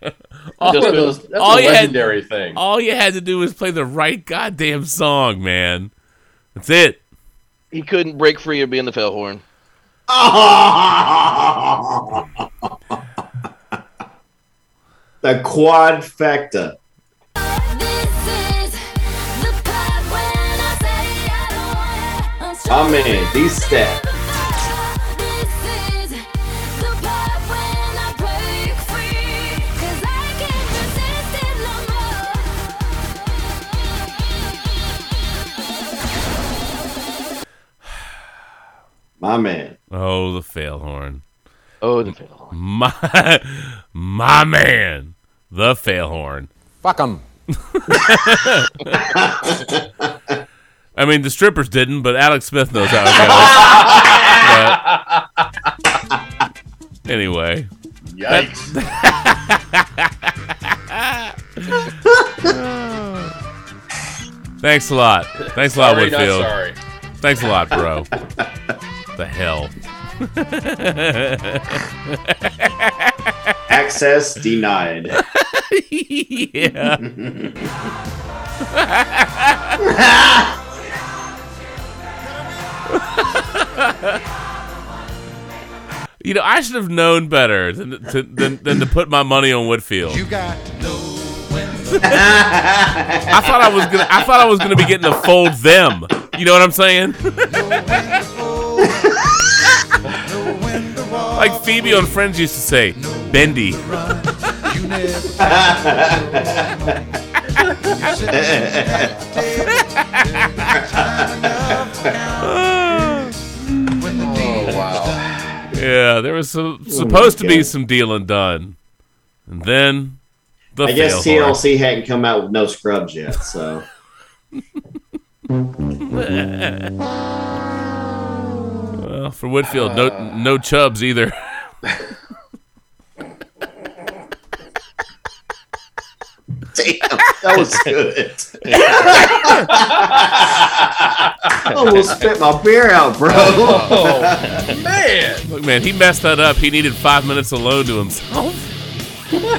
all, Just those- that's all a you had- legendary thing. All you had to do was play the right goddamn song, man. That's it. He couldn't break free or be in the fail horn. the quadfecta. Oh man, these steps. My man. Oh, the fail horn. Oh, the fail horn. My my man, the fail horn. Fuck 'em. I mean, the strippers didn't, but Alex Smith knows how it goes. But anyway. Yikes. Thanks a lot. Thanks a lot, Sorry, not Whitfield. sorry. Thanks a lot, bro. The hell. Access denied. yeah. You know, I should have known better than to, than, than to put my money on Whitfield. You got I thought I was gonna. I thought I was gonna be getting to fold them. You know what I'm saying? Like Phoebe on Friends used to say, "Bendy." Oh wow. Yeah, there was some, oh supposed to be some dealing done. And then the I guess fail horn. TLC hadn't come out with no scrubs yet, so Well, for Whitfield, no uh. no chubs either. damn, that was good. I almost spit my beer out, bro. Oh, man. Look, man, he messed that up. He needed five minutes alone to himself. there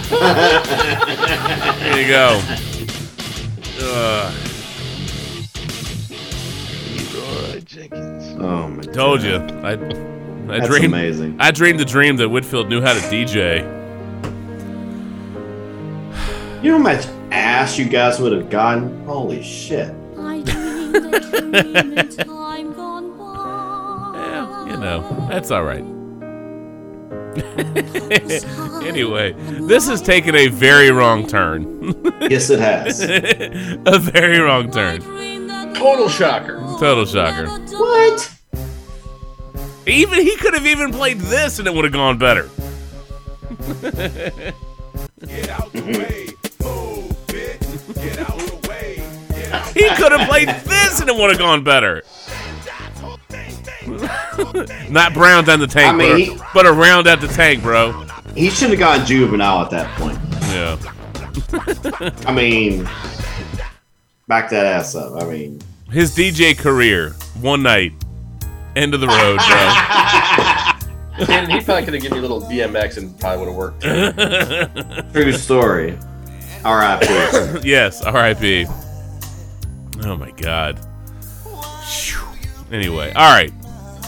you go. Ugh, Oh my told you. I, I That's dreamed. amazing. I dreamed the dream that Whitfield knew how to DJ. You know how much ass you guys would have gotten? Holy shit. I dreamed the dream in time gone by. Yeah, you know, that's all right. anyway, this has taken a very wrong turn. Yes, it has. a very wrong turn. Total shocker. Total shocker. What? Even he could have even played this and it would have gone better. He could have played this and it would have gone better. Not brown down the tank, I mean, but, he- a, but around at the tank, bro. He should have gone juvenile at that point. Yeah. I mean, back that ass up. I mean, His DJ career, one night, end of the road, bro. And he probably could have given me a little DMX and probably would have worked. true story. R.I.P. yes, R.I.P. Oh my God. Anyway, all right,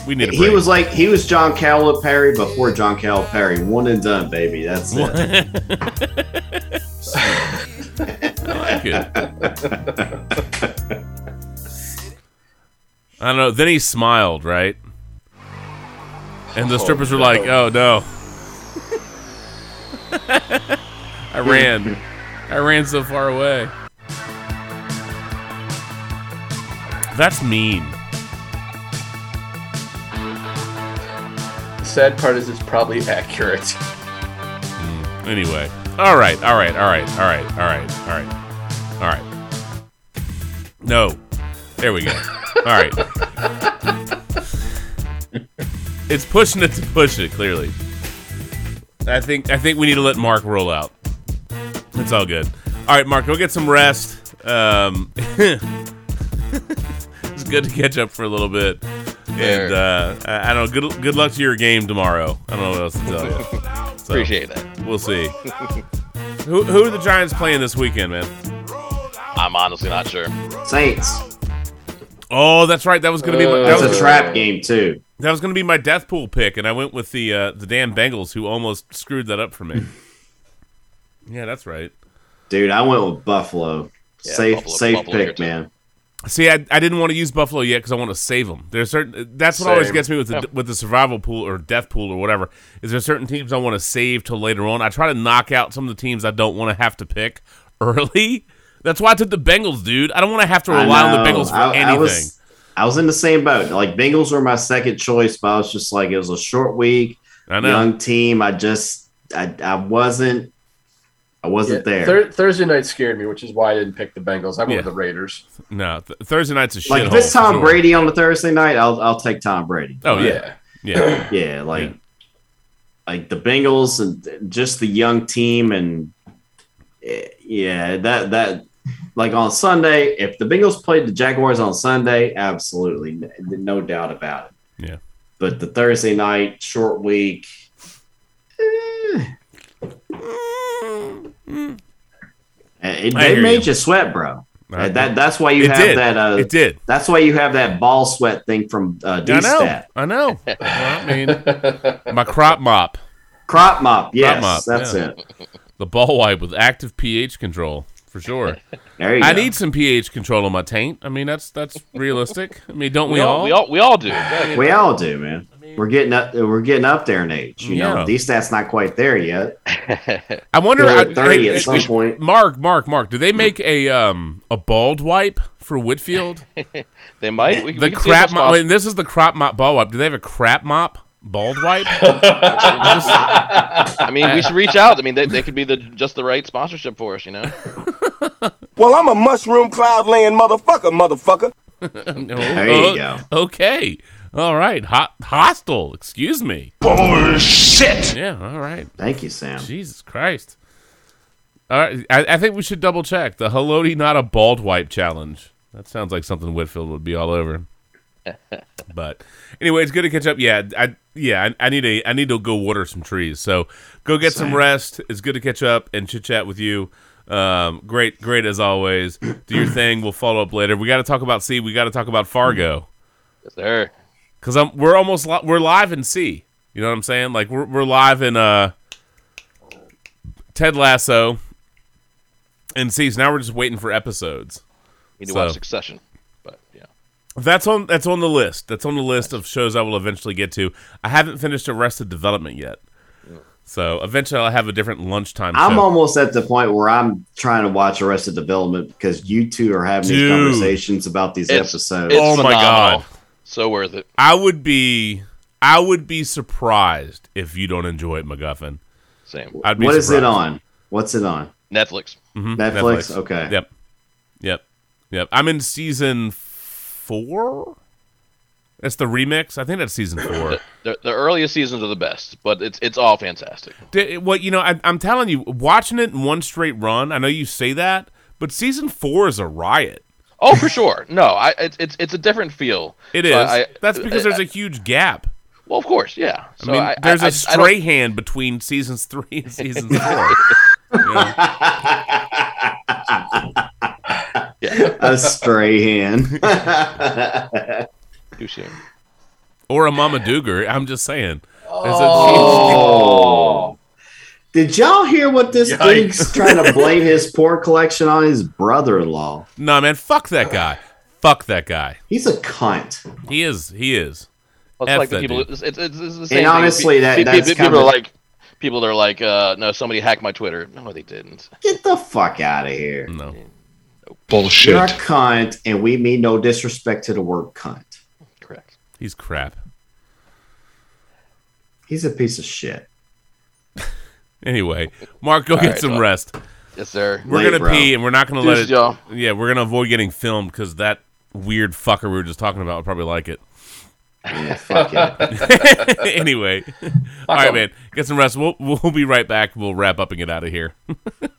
we need a He was like he was John Calipari before John Calipari. One and done, baby. That's it. I. I don't know. Then he smiled, right? And the Oh, strippers were like, "Oh no!" I ran. I ran so far away. That's mean. The sad part is it's probably accurate. Hmm. Anyway, all right, all right, all right, all right, all right, all right, all right. No, there we go. All right. it's pushing it to push it. Clearly, I think I think we need to let Mark roll out. It's all good. All right, Mark, go get some rest. Um, it's good to catch up for a little bit. And uh, I, I don't know. Good good luck to your game tomorrow. I don't know what else to tell you. So, Appreciate that. We'll see. who who are the Giants playing this weekend, man? I'm honestly not sure. Saints. Oh, that's right. That was gonna be my, that That's was a trap game too. that was gonna be my death pool pick, and I went with the uh, the damn Bengals, who almost screwed that up for me. yeah, that's right. Dude, I went with Buffalo. Yeah, safe, Buffalo- safe Buffalo pick, man. See, I, I didn't want to use Buffalo yet because I want to save them. There's certain that's what always gets me with the Yeah. with the survival pool or death pool or whatever. Is there certain teams I want to save till later on? I try to knock out some of the teams I don't want to have to pick early. That's why I took the Bengals, dude. I don't want to have to rely on the. Bengals for I- I anything. was- I was in the same boat. Like Bengals were my second choice, but I was just like, it was a short week, I know. young team. I just, I, I wasn't, I wasn't Yeah, there. Thur- Thursday night scared me, which is why I didn't pick the Bengals. I went Yeah. with the Raiders. No, th- Thursday night's a shit. like if it's Tom Brady on the Thursday night, I'll, I'll take Tom Brady. Oh yeah, yeah. yeah, like, like the Bengals and just the young team, and eh, yeah, that that like on Sunday, if the Bengals played the Jaguars on Sunday, absolutely, no doubt about it. Yeah. But the Thursday night short week, eh, eh, it, they made you. you. sweat, bro. I- And that that's why you It have did. that. Uh, It did. That's why you have that ball sweat thing from uh, I know. D-Stat. I know. I mean, my crop mop, Crop mop, yes, mop, that's yeah. it. the ball wipe with active pH control for sure. There you I go. need some pH control on my taint. I mean, that's that's realistic. I mean, don't we, We all, all? we all we all do. Yeah. We all do, man. we're getting up. We're getting up there in age. You Yeah. know, D stat's not quite there yet. I wonder. We're I, at 30 I- at some point. Mark, Mark, Mark. Do they make a um a bald wipe for Whitfield? They might. We, the we can see if crap mop. I mean, this is the crop mop ball wipe. Do they have a crap mop Bald wipe? I mean, we should reach out. I mean, they, they could be the just the right sponsorship for us, you know. Well, I'm a mushroom cloud laying motherfucker, motherfucker. There you go. Okay. All right. Hot, hostile. Excuse me. Bullshit. Yeah. All right. Thank you, Sam. Jesus Christ. All right. I, I think we should double check the Haloti not a bald wipe challenge. That sounds like something Whitfield would be all over. but anyway, it's good to catch up. Yeah, I yeah, I, I need a I need to go water some trees. So go get some rest. It's good to catch up and chit chat with you. Um, great, great as always. Do your thing. We'll follow up later. We got to talk about See. We got to talk about Fargo Yes, sir. because I'm we're almost li- we're live in See. You know what I'm saying? Like we're we're live in uh Ted Lasso and See. So now we're just waiting for episodes. We need to watch Succession, but yeah. That's on that's on the list. That's on the list of shows I will eventually get to. I haven't finished Arrested Development yet. So eventually I'll have a different lunchtime I'm show. almost at the point where I'm trying to watch Arrested Development because you two are having these conversations about these It's- episodes. It's Oh my. God. so worth it. I would be I would be surprised if you don't enjoy it, MacGuffin. Same. I'd be what is it on? What's it on? Netflix. Mhm, Netflix? Okay. Yep. Yep. Yep. I'm in season four. That's the remix. I think that's season four. The, the earliest seasons are the best, but it's it's all fantastic. Di- Well, you know, I, I'm telling you, watching it in one straight run. I know you say that, but season four is a riot. Oh, for sure. No, I it's it's, it's a different feel. It So is. I- That's because I- there's a huge gap. well, of course, yeah. I So mean, I, there's I- a I- I don't- stray hand between seasons three and season four. Yeah. a stray hand. Touche. Or a Mama Dooger. I'm just saying. Oh. Did y'all hear what this Yikes. dude's trying to blame his poor collection on his brother-in-law? a, no, man, fuck that guy. Fuck that guy. He's a cunt. He is. He is. Well, it's F like the people. It's, it's, it's the same thing. honestly, that- Pe- pe- that's people kinda- are like people that are like, uh, no, somebody hacked my Twitter. No, they didn't. Get the fuck out of here. No. Bullshit. You're a cunt, and we mean no disrespect to the word cunt. Correct. He's crap. He's a piece of shit. Anyway, Mark, go get right, some well. rest. Yes, sir. We're Late, gonna bro. pee, and we're not gonna let it. y'all. Yeah, we're gonna avoid getting filmed because that weird fucker we were just talking about would probably like it. Yeah, fuck it. anyway, all right, man, get some rest. We'll we'll be right back. We'll wrap up and get out of here. good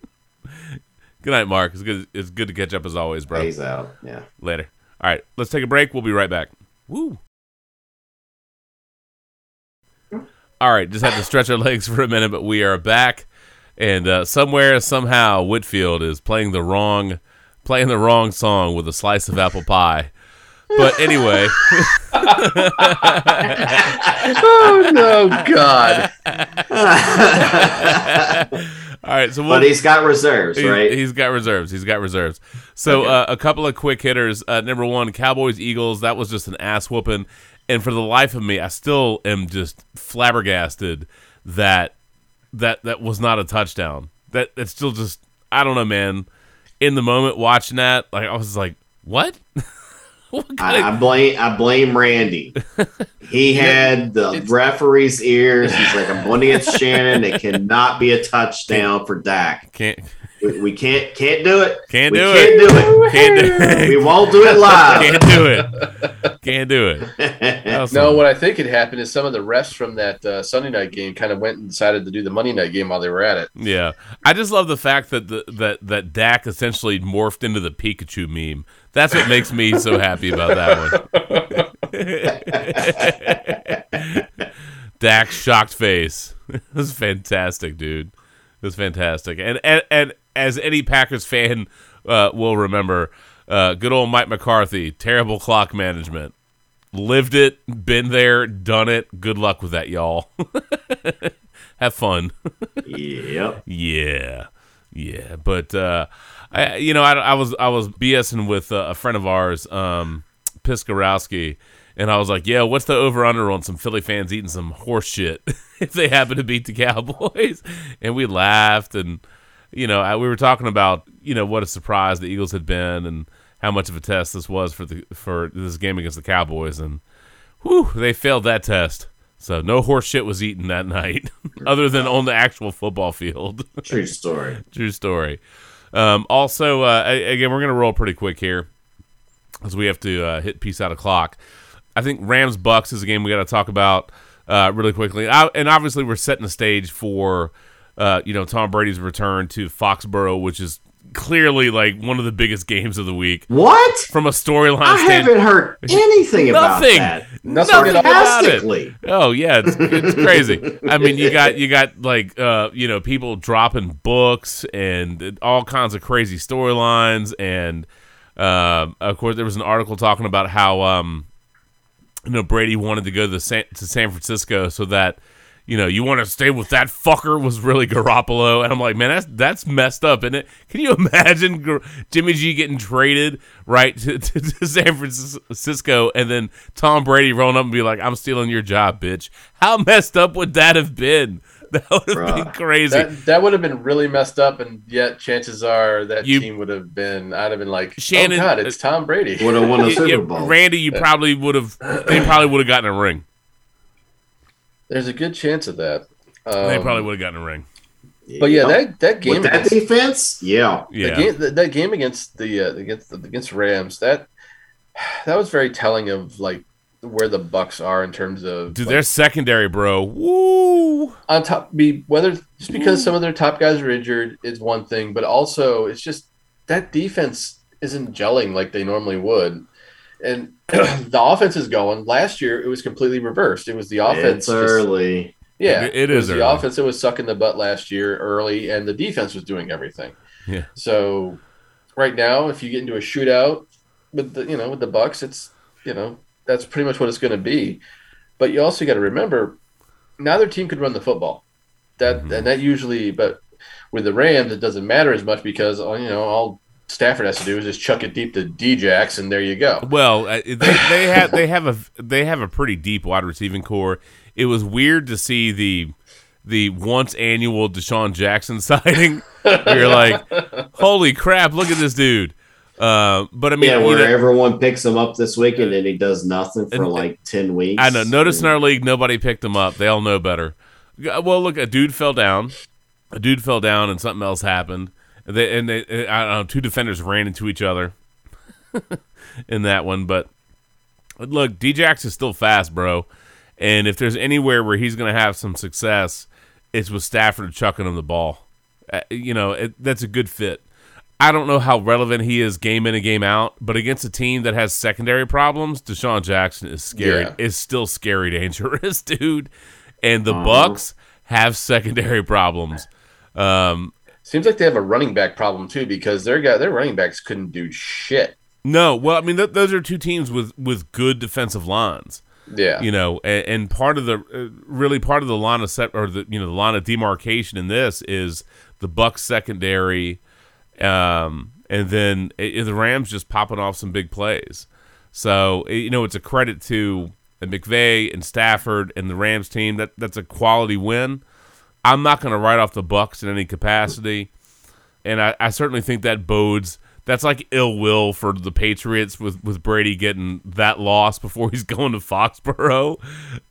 night, Mark. It's good. It's good to catch up as always, bro. He's out. Yeah. Later. All right, let's take a break. We'll be right back. Woo. All right, just had to stretch our legs for a minute, but we are back. And uh, somewhere, somehow, Whitfield is playing the wrong, playing the wrong song with a slice of apple pie. But anyway, oh no, God! all right. So we'll, But he's got reserves, He- right? He's got reserves. He's got reserves. So uh, a couple of quick hitters. Uh, number one, Cowboys Eagles. That was just an ass whooping. And for the life of me, I still am just flabbergasted that that that was not a touchdown. That that's still just I don't know, man. In the moment watching that, like I was like, what? what I, I blame I blame Randy. He had the referee's ears. He's like, I'm going against Shannon. It cannot be a touchdown for Dak. can't We, we can't can't do it. can't we do can't it. do it. Can't do it. We won't do it live. Can't do it. Can't do it. That was No, what I think had happened is some of the refs from that uh, Sunday night game kind of went and decided to do the Monday night game while they were at it. Yeah, I just love the fact that the, that that Dak essentially morphed into the Pikachu meme. That's what makes me so happy about that one. Dak's shocked face. It was fantastic, dude. Was fantastic. And and, and as any Packers fan uh, will remember, uh, good old Mike McCarthy, terrible clock management. Lived it, been there, done it. Good luck with that, y'all. Have fun. Yep. Yeah, yeah, but uh, I, you know, I, I was I was BSing with uh, a friend of ours, um, Piskarowski, and I was like, "Yeah, what's the over under on some Philly fans eating some horse shit if they happen to beat the Cowboys?" And we laughed, and you know, I, we were talking about you know what a surprise the Eagles had been, and how much of a test this was for the for this game against the Cowboys, and whew, they failed that test. So no horse shit was eaten that night, other than on the actual football field. True story. True story. Um, also, uh, again, we're gonna roll pretty quick here, because we have to uh, hit peace out of clock. I think Rams Bucks is a game we got to talk about uh, really quickly, I, and obviously we're setting the stage for uh, you know Tom Brady's return to Foxborough, which is clearly like one of the biggest games of the week. What? From a storyline I stand- haven't heard anything about Nothing. that. Nothing about it. Oh yeah, it's, it's crazy. I mean, you got you got like uh, you know people dropping books and all kinds of crazy storylines, and um of course there was an article talking about how um, you know Brady wanted to go to San, to San Francisco so that you know you want to stay with that fucker was really Garoppolo, and I'm like, man, that's that's messed up, isn't it? Can you imagine Gar- Jimmy G getting traded right to, to, to San Francisco, and then Tom Brady rolling up and be like, I'm stealing your job, bitch? How messed up would that have been? That would have been crazy. That, that would have been really messed up, and yet chances are that You- team would have been. I'd have been like, Shannon- "Oh God, it's Tom Brady." Would have won a Yeah, Super yeah, Bowl. Randy, you probably would have. They probably would have gotten a ring. There's a good chance of that. they Um, probably would have gotten a ring. But yeah, that that game With that against- defense, yeah. Yeah. The game, that, that game against the uh, against the, against Rams that that was very telling of like where the Bucks are in terms of Dude, like, their secondary, bro. Woo! on top. Be whether just because some of their top guys are injured is one thing, but also it's just that defense isn't gelling like they normally would, and the offense is going. Last year it was completely reversed. It was the offense It's just- early. yeah, It- it was the early. offense that was sucking the butt last year early, and the defense was doing everything. Yeah. So right now, if you get into a shootout with the you know with the Bucks, it's you know that's pretty much what it's going to be. But you also got to remember, neither team could run the football. That Mm-hmm. and that usually, but with the Rams, it doesn't matter as much because uh, you know all Stafford has to do is just chuck it deep to Djax, and there you go. Well, uh, they, they have they have a they have a pretty deep wide receiving core. It was weird to see the the once annual DeSean Jackson sighting. you're like, holy crap! Look at this dude. Uh, but I mean, yeah, you where know, everyone picks him up this week and then he does nothing for like ten weeks. I know. Notice in our league, nobody picked him up. They all know better. Well, look, a dude fell down. A dude fell down, and something else happened. They, and they, I don't know, two defenders ran into each other in that one. But look, Djax is still fast, bro. And if there's anywhere where he's going to have some success, it's with Stafford chucking him the ball. Uh, you know, it, that's a good fit. I don't know how relevant he is game in and game out, but against a team that has secondary problems, DeSean Jackson is scary. Yeah. Is still scary dangerous, dude. And the Uh-huh. Bucks have secondary problems. Um, Seems like they have a running back problem too because their guy their running backs couldn't do shit. no, well, I mean, th- those are two teams with with good defensive lines. Yeah. you know, and, and part of the uh, really part of the line of set or the you know the line of demarcation in this is the Bucks secondary, um, and then i the Rams just popping off some big plays. So it- you know, it's a credit to McVay and Stafford and the Rams team. That that's a quality win. I'm not going to write off the Bucks in any capacity, and I, I certainly think that bodes. That's like ill will for the Patriots with, with Brady getting that loss before he's going to Foxborough.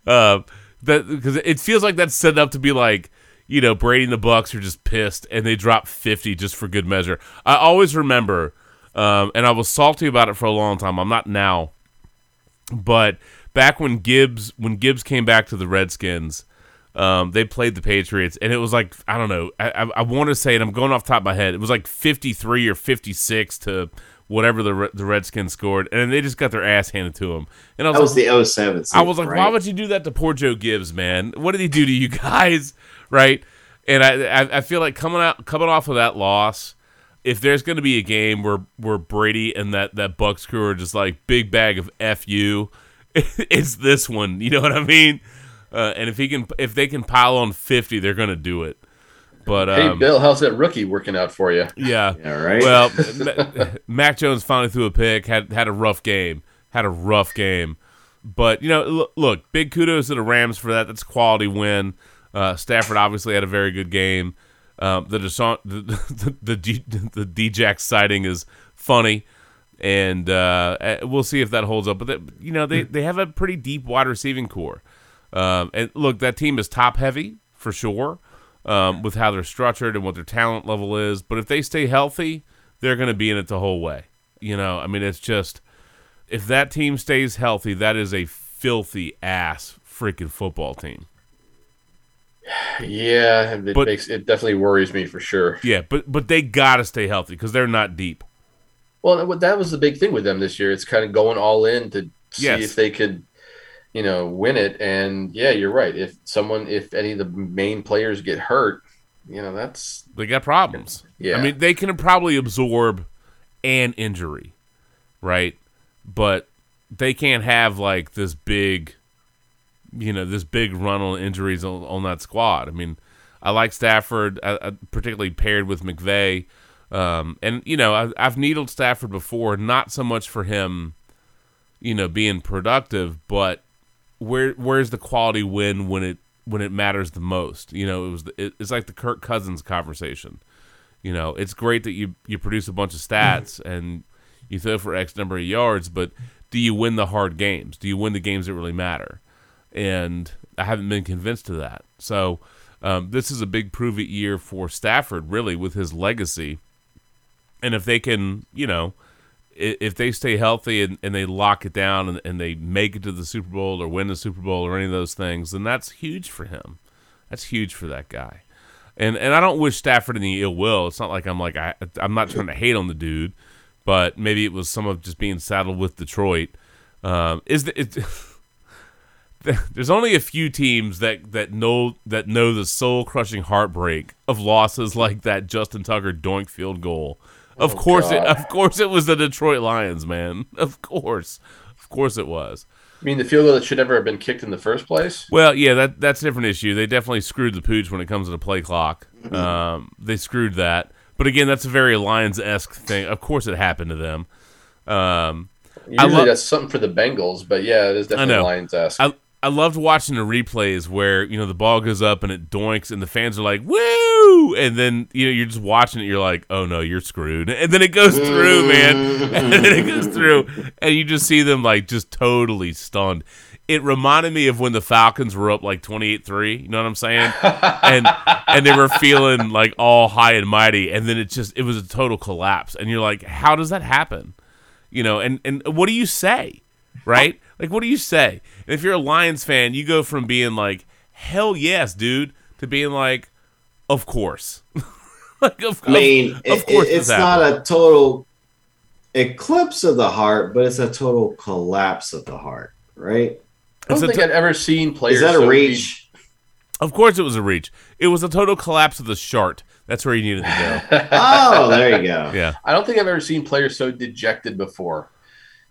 Uh, that because it feels like that's set up to be like you know Brady and the Bucks are just pissed and they drop 50 just for good measure. I always remember, um, and I was salty about it for a long time. I'm not now, but back when Gibbs when Gibbs came back to the Redskins, um, they played the Patriots, and it was like I don't know. I, I, I want to say it. I'm going off the top of my head. It was like 53 or 56 to whatever the the Redskins scored, and they just got their ass handed to them. And I was That was like, the 07 I was like, why would you do that to poor Joe Gibbs, man? What did he do to you guys, right? And I I, I feel like coming out coming off of that loss. If there's going to be a game where, where Brady and that, that Bucks crew are just like big bag of fu, it's this one. You know what I mean? Uh, and if he can, if they can pile on fifty, they're going to do it. But hey um, Bill, how's that rookie working out for you? yeah. Yeah, right. Well, Ma- Mac Jones finally threw a pick. had had a rough game. Had a rough game. But you know, look, look big kudos to the Rams for that. That's a quality win. Uh, Stafford obviously had a very good game. Um, the DeSean, the the the, the sighting is funny, and uh, uh, we'll see if that holds up. But they, you know, they they have a pretty deep wide receiving core. Um, and look, that team is top heavy for sure um, with how they're structured and what their talent level is. But if they stay healthy, they're going to be in it the whole way. You know, I mean, it's just if that team stays healthy, that is a filthy ass freaking football team. Yeah, it But- makes it definitely worries me for sure. Yeah, but but they got to stay healthy because they're not deep. Well, that- that was the big thing with them this year. It's kind of going all in to see Yes. if they could, you know, win it. And yeah, you're right. If someone, if any of the main players get hurt, you know, that's They got problems. Yeah. I mean, they can probably absorb an injury, right? But they can't have like this big, you know, this big run on injuries on, on that squad. I mean, I like Stafford, uh, uh, particularly paired with McVay. Um, and you know, I, I've needled Stafford before, not so much for him, you know, being productive, but where where's the quality win when it when it matters the most? You know, it was the, it, it's like the Kirk Cousins conversation. You know, it's great that you you produce a bunch of stats and you throw for X number of yards, but do you win the hard games? Do you win the games that really matter? And I haven't been convinced of that. So um, this is a big prove it year for Stafford, really, with his legacy. And if they can, you know, if they stay healthy and, and they lock it down and, and they make it to the Super Bowl or win the Super Bowl or any of those things, then that's huge for him. That's huge for that guy. And and I don't wish Stafford any ill will. It's not like I'm like I I'm not trying to hate on the dude, but maybe it was some of just being saddled with Detroit. Um, is the, it, there's only a few teams that, that know that know the soul crushing heartbreak of losses like that Justin Tucker doink field goal. Of Oh, course, it, of course, it was the Detroit Lions, man. Of course, of course, it was. I mean the field goal that should never have been kicked in the first place. Well, yeah, that that's a different issue. They definitely screwed the pooch when it comes to the play clock. Um, they screwed that. But again, that's a very Lions esque thing. Of course, it happened to them. Um, I Usually lo- that's something for the Bengals, but yeah, it is definitely. Lions esque. I I loved watching the replays where you know the ball goes up and it doinks and the fans are like woo, and then you know you're just watching it. You're like, oh no, you're screwed. And then it goes through, man. And then it goes through, and you just see them like just totally stunned. It reminded me of when the Falcons were up like 28-3, you know what I'm saying? And and they were feeling like all high and mighty and then it just it was a total collapse. And you're like, how does that happen? You know, and and what do you say? Right? Like what do you say? And if you're a Lions fan, you go from being like, "Hell yes, dude," to being like, "Of course." like of, I mean, of, it- of course it- it's not happened. a total eclipse of the heart, but it's a total collapse of the heart, right? I don't It's think t- I'd ever seen players. Is that a so reach? Of course it was a reach. It was a total collapse of the shart. That's where he needed to go. Oh, there you go. Yeah. I don't think I've ever seen players so dejected before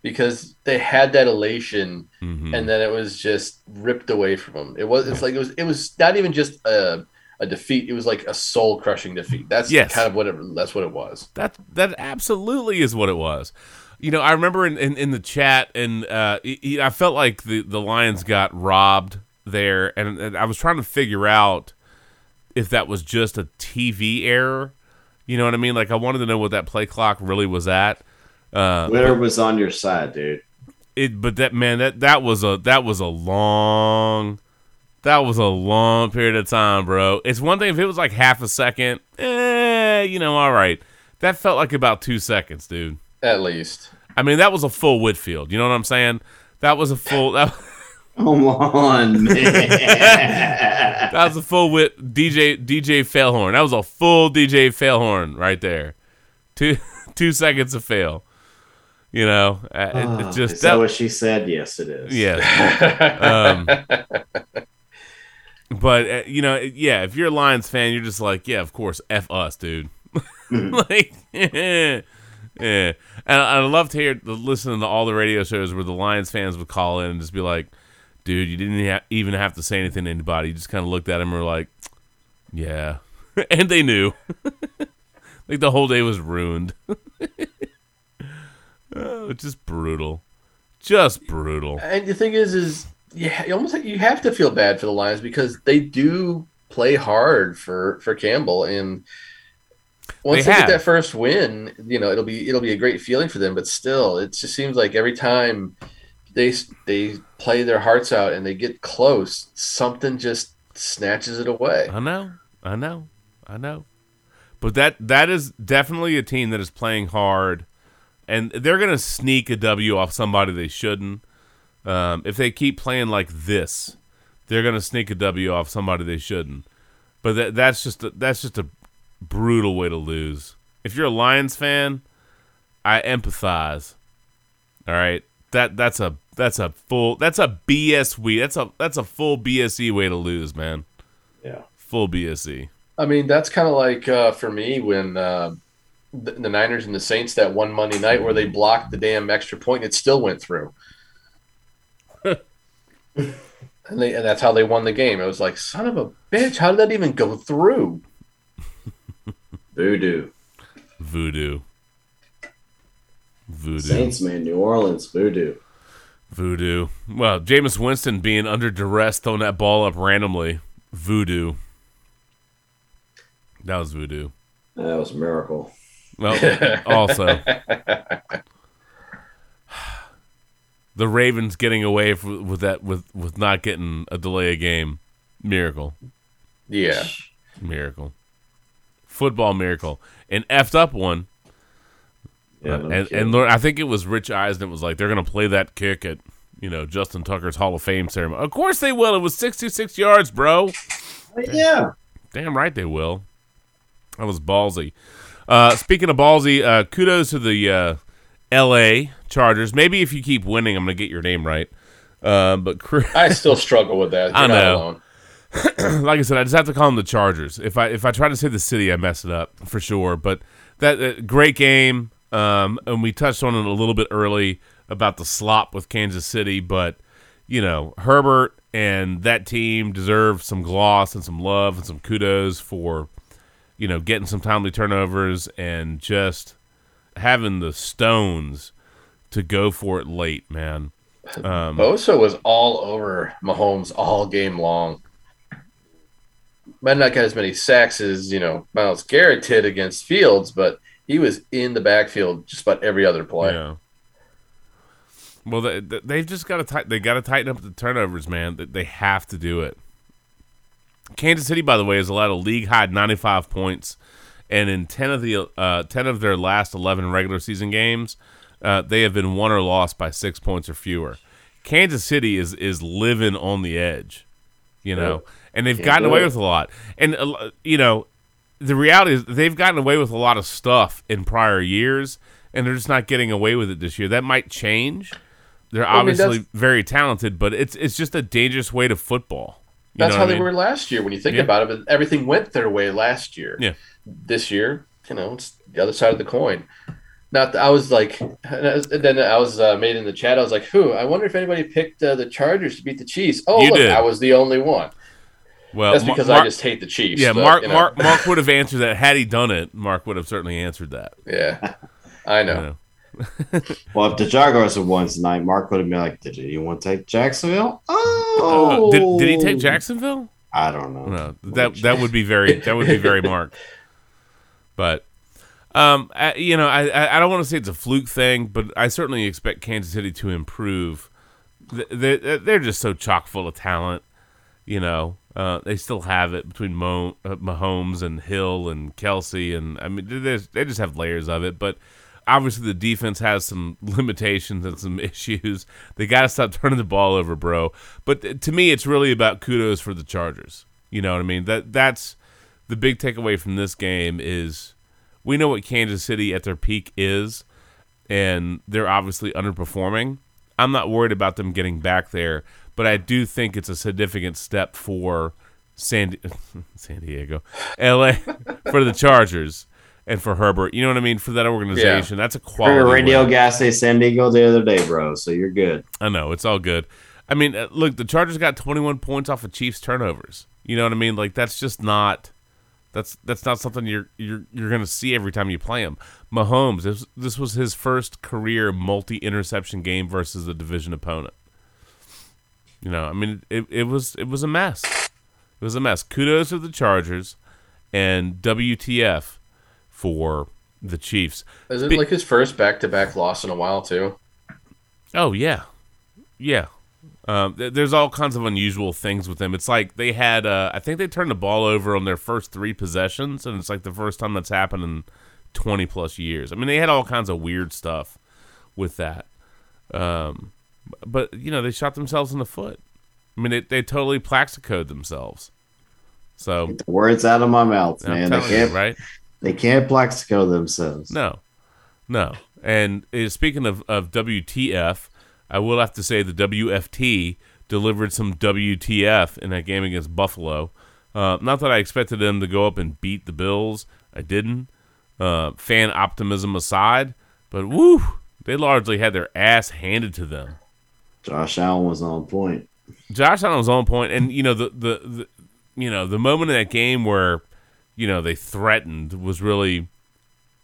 because they had that elation Mhm. and then it was just ripped away from them. It was it's like it was it was not even just a a defeat, it was like a soul crushing defeat. That's Yes. kind of what it that's what it was. That that absolutely is what it was. You know, I remember in, in, in the chat, and uh, y- I felt like the, the Lions got robbed there, and, and I was trying to figure out if that was just a TV error. You know what I mean? Like I wanted to know what that play clock really was at. Uh, Winner was on your side, dude. it, but that man, that that was a that was a long, that was a long period of time, bro. It's one thing if it was like half a second, eh, you know, all right. That felt like about two seconds, dude. At least. I mean, that was a full Whitfield. You know what I'm saying? That was a full. That, Come on, man. that was a full Whit DJ DJ Failhorn. That was a full DJ Failhorn right there. Two two seconds of fail. You know, uh, it, Ah, it just is that what she said? Yes, it is. Yeah. um, but uh, you know, yeah, if you're a Lions fan, you're just like, yeah, of course, f us, dude. like, yeah, yeah. And I I love to hear the listening to all the radio shows where the Lions fans would call in and just be like, dude, you didn't ha- even have to say anything to anybody. You just kind of looked at them and were like, yeah, and they knew. like the whole day was ruined. Oh, just brutal, just brutal. And the thing is, is yeah, you almost you have to feel bad for the Lions because they do play hard for for Campbell, and once They they, get that first win, you know it'll be it'll be a great feeling for them. But still, it just seems like every time they they play their hearts out and they get close, something just snatches it away. I know, I know, I know. But that that is definitely a team that is playing hard, and they're gonna sneak a W off somebody they shouldn't. Um, if they keep playing like this, they're gonna sneak a W off somebody they shouldn't. But that that's just a, that's just a brutal way to lose. If you're a Lions fan, I empathize. All right, that that's a that's a full that's a BS we that's a that's a full BSE way to lose, man. Yeah. Full E. BSE. I mean, that's kind of like uh, for me when uh, the, the Niners and the Saints that one Monday night where they blocked the damn extra point, it still went through. and they and that's how they won the game. It was like, son of a bitch, how did that even go through? Voodoo. Voodoo. Voodoo. Saints, man. New Orleans. Voodoo. Voodoo. Well, Jameis Winston being under duress, throwing that ball up randomly. Voodoo. That was voodoo. That was a miracle. Well, also the Ravens getting away f- with that with with not getting a delay of game, miracle, Yeah. miracle, football miracle, an effed up one. Yeah, Uh, and and Lord, I think it was Rich Eisen. It was like they're gonna play that kick at you know Justin Tucker's Hall of Fame ceremony. Of course they will. It was sixty six yards, bro. Yeah. Damn right they will. That was ballsy. Uh, speaking of ballsy, uh, kudos to the uh, L.A. Chargers. Maybe if you keep winning, I'm gonna get your name right. Uh, but Chris, I still struggle with that. You're I know. like I said, I just have to call them the Chargers. If I if I try to say the city, I mess it up for sure. But that uh, great game, um, and we touched on it a little bit early about the slop with Kansas City. But you know, Herbert and that team deserve some gloss and some love and some kudos for you know getting some timely turnovers and just having the stones to go for it late, man. Um, Bosa was all over Mahomes all game long. Might not got as many sacks as you know Myles Garrett did against Fields, but he was in the backfield just about every other play. Yeah. Well, they, they- they've just got to. They got to tighten up the turnovers, man. They have to do it. Kansas City, by the way, has allowed a league high 95 points, and in 10 of the uh, 10 of their last 11 regular season games, uh, they have been won or lost by six points or fewer. Kansas City is is living on the edge, you know, and they've Can't gotten away it. with a lot. And uh, you know, the reality is they've gotten away with a lot of stuff in prior years, and they're just not getting away with it this year. That might change. They're I mean, obviously that's- very talented, but it's it's just a dangerous way to football. You That's how I they were last year. When you think Yeah. about it, but everything went their way last year. Yeah. This year, you know, it's the other side of the coin. Not, I was like, and I was- and then I was uh, made in the chat. I was like, "Who? I wonder if anybody picked uh, the Chargers to beat the Chiefs." Oh, You look, did. I was the only one. Well, That's because Mark- I just hate the Chiefs. Yeah, but, Mark you know. Mark Mark would have answered that had he done it. Mark would have certainly answered that. Yeah, I know. Well, if the Jaguars had won tonight, Mark would have been like, "Did you want to take Jacksonville?" Oh, Uh, did, did he take Jacksonville? I don't know. No, that that would be very that would be very Mark. But um, I, you know, I I don't want to say it's a fluke thing, but I certainly expect Kansas City to improve. Th- They they're just so chock full of talent. You know, uh, they still have it between Mo, uh, Mahomes and Hill and Kelce, and I mean, they just have layers of it. But obviously, the defense has some limitations and some issues. They got to stop turning the ball over, bro. But to me, it's really about kudos for the Chargers. You know what I mean? That that's the big takeaway from this game is we know what Kansas City at their peak is, and they're obviously underperforming. I'm not worried about them getting back there, but I do think it's a significant step for San, San Diego, LA, for the Chargers and for Herbert. You know what I mean? For that organization, that's a quality. Heard Radio win. Gas say San Diego the other day, bro. So you're good. I know it's all good. I mean, uh, look, the Chargers got 21 points off of Chiefs turnovers. You know what I mean? Like that's just not that's that's not something you're you're you're going to see every time you play him. Mahomes, this this was his first career multi-interception game versus a division opponent. You know, I mean, it, it was it was a mess. It was a mess. Kudos to the Chargers and WTF for the Chiefs. Is it Spe- like his first back-to-back loss in a while too? Oh yeah, Yeah. Um, th- there's all kinds of unusual things with them. It's like they had, uh, I think they turned the ball over on their first three possessions, and it's like the first time that's happened in 20 plus years. I mean, they had all kinds of weird stuff with that. Um, but, you know, they shot themselves in the foot. I mean, they, they totally plaxicode themselves. So, The words out of my mouth, I'm man. They can't, right? They can't plaxico themselves. No, no. And uh, speaking of, of WTF, I will have to say the WFT delivered some WTF in that game against Buffalo. Uh, not that I expected them to go up and beat the Bills. I didn't. Uh, fan optimism aside, but woo, they largely had their ass handed to them. Josh Allen was on point. Josh Allen was on point, and you know the, the the you know the moment in that game where you know they threatened was really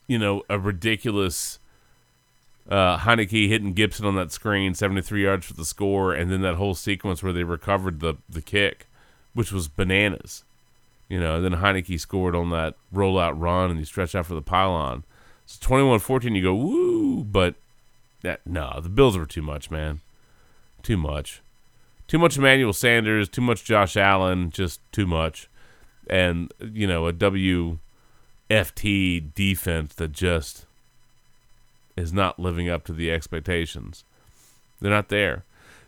you know a ridiculous uh, Heineke hitting Gibson on that screen, seventy three yards for the score, and then that whole sequence where they recovered the the kick, which was bananas. You know, then Heineke scored on that rollout run, and he stretched out for the pylon. So 21-14, you go woo, but that no, the Bills were too much, man, too much too much Emmanuel Sanders, too much Josh Allen, just too much, and you know a WFT defense that just is not living up to the expectations. They're not there.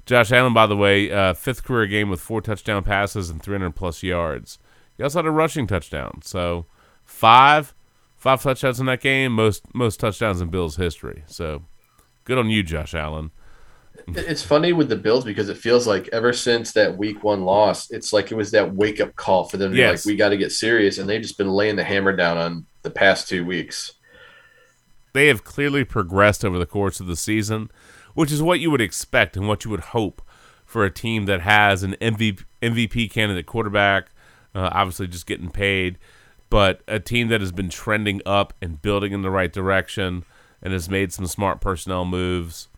Josh Allen, by the way, uh, fifth career game with four touchdown passes and 300 plus yards. He also had a rushing touchdown, so five, five touchdowns in that game, most most touchdowns in Bills history. So good on you, Josh Allen. It- It's funny with the Bills because it feels like ever since that week one loss, it's like it was that wake up call for them to Yes. be like, we got to get serious. And they've just been laying the hammer down on the past two weeks. they have clearly progressed over the course of the season, which is what you would expect and what you would hope for a team that has an MVP, MVP candidate quarterback, uh, obviously just getting paid, but a team that has been trending up and building in the right direction and has made some smart personnel moves.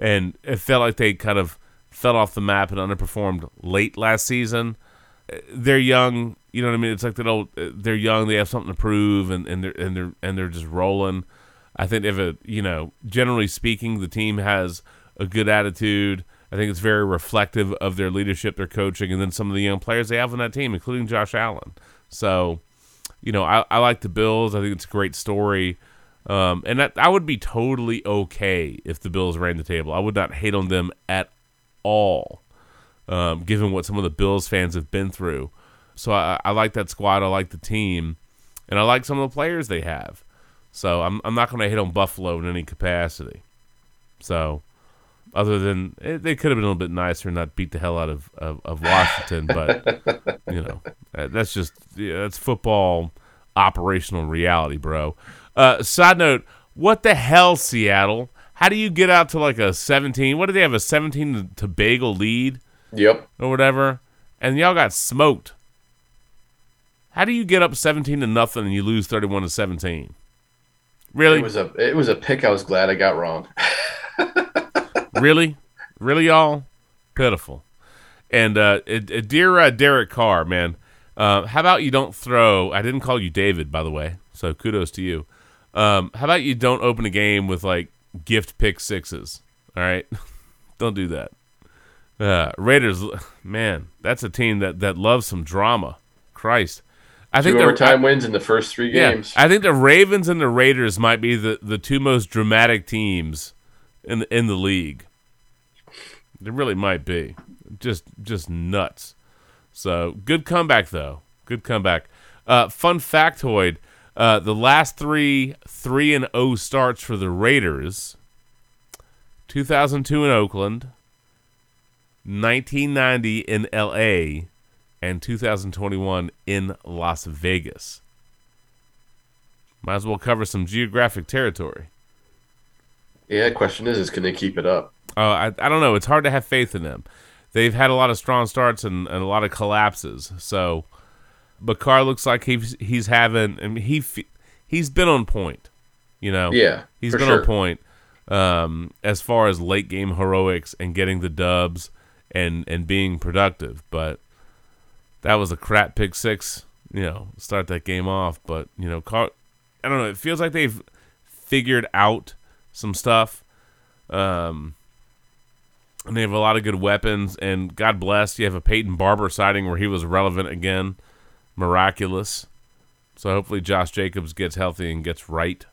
And it felt like they kind of fell off the map and underperformed late last season. They're young, you know what I mean. It's like don't. uh, They're young. They have something to prove, and, and they're and they're and they're just rolling. I think if a you know, generally speaking, the team has a good attitude. I think it's very reflective of their leadership, their coaching, and then some of the young players they have on that team, including Josh Allen. So, you know, I, I like the Bills. I think it's a great story. Um, and that, I would be totally okay if the Bills ran the table. I would not hate on them at all, um, given what some of the Bills fans have been through. So I, I like that squad. I like the team, and I like some of the players they have. So I'm I'm not going to hit on Buffalo in any capacity. So other than eh, they could have been a little bit nicer and not beat the hell out of of, of Washington, but you know that's just yeah, that's football operational reality, bro. Uh, side note: What the hell, Seattle? How do you get out to like a 17? What do they have a 17 to bagel lead? Yep. Or whatever, and y'all got smoked. How do you get up 17 to nothing and you lose 31 to 17? Really? It was a it was a pick I was glad I got wrong. really, really, y'all, pitiful. And uh, dear uh, Derek Carr, man, uh, how about you don't throw? I didn't call you David, by the way, so kudos to you. Um, how about you don't open a game with like gift pick sixes? All right, don't do that. Uh, Raiders, man, that's a team that that loves some drama. Christ, I Two think the- overtime wins in the first three games. I think the Ravens and the Raiders might be the, the two most dramatic teams in the, in the league. They really might be. Just just nuts. So good comeback though. Good comeback. Uh, fun factoid: uh, the last three three and O starts for the Raiders. 2002 in Oakland, 1990 in L.A., and 2021 in Las Vegas. Might as well cover some geographic territory. Yeah, the question is, is can they keep it up? Uh, I, I don't know. It's hard to have faith in them. They've had a lot of strong starts and, and a lot of collapses. So, Bakar looks like he's he's having. I mean, he he's been on point. You know. Yeah, he's been sure. on point. Um, as far as late game heroics and getting the dubs and and being productive, but that was a crap pick six. You know, start that game off. But you know, Car- I don't know. It feels like they've figured out some stuff. Um, and they have a lot of good weapons. And God bless, you have a Peyton Barber sighting where he was relevant again, miraculous. So hopefully Josh Jacobs gets healthy and gets right.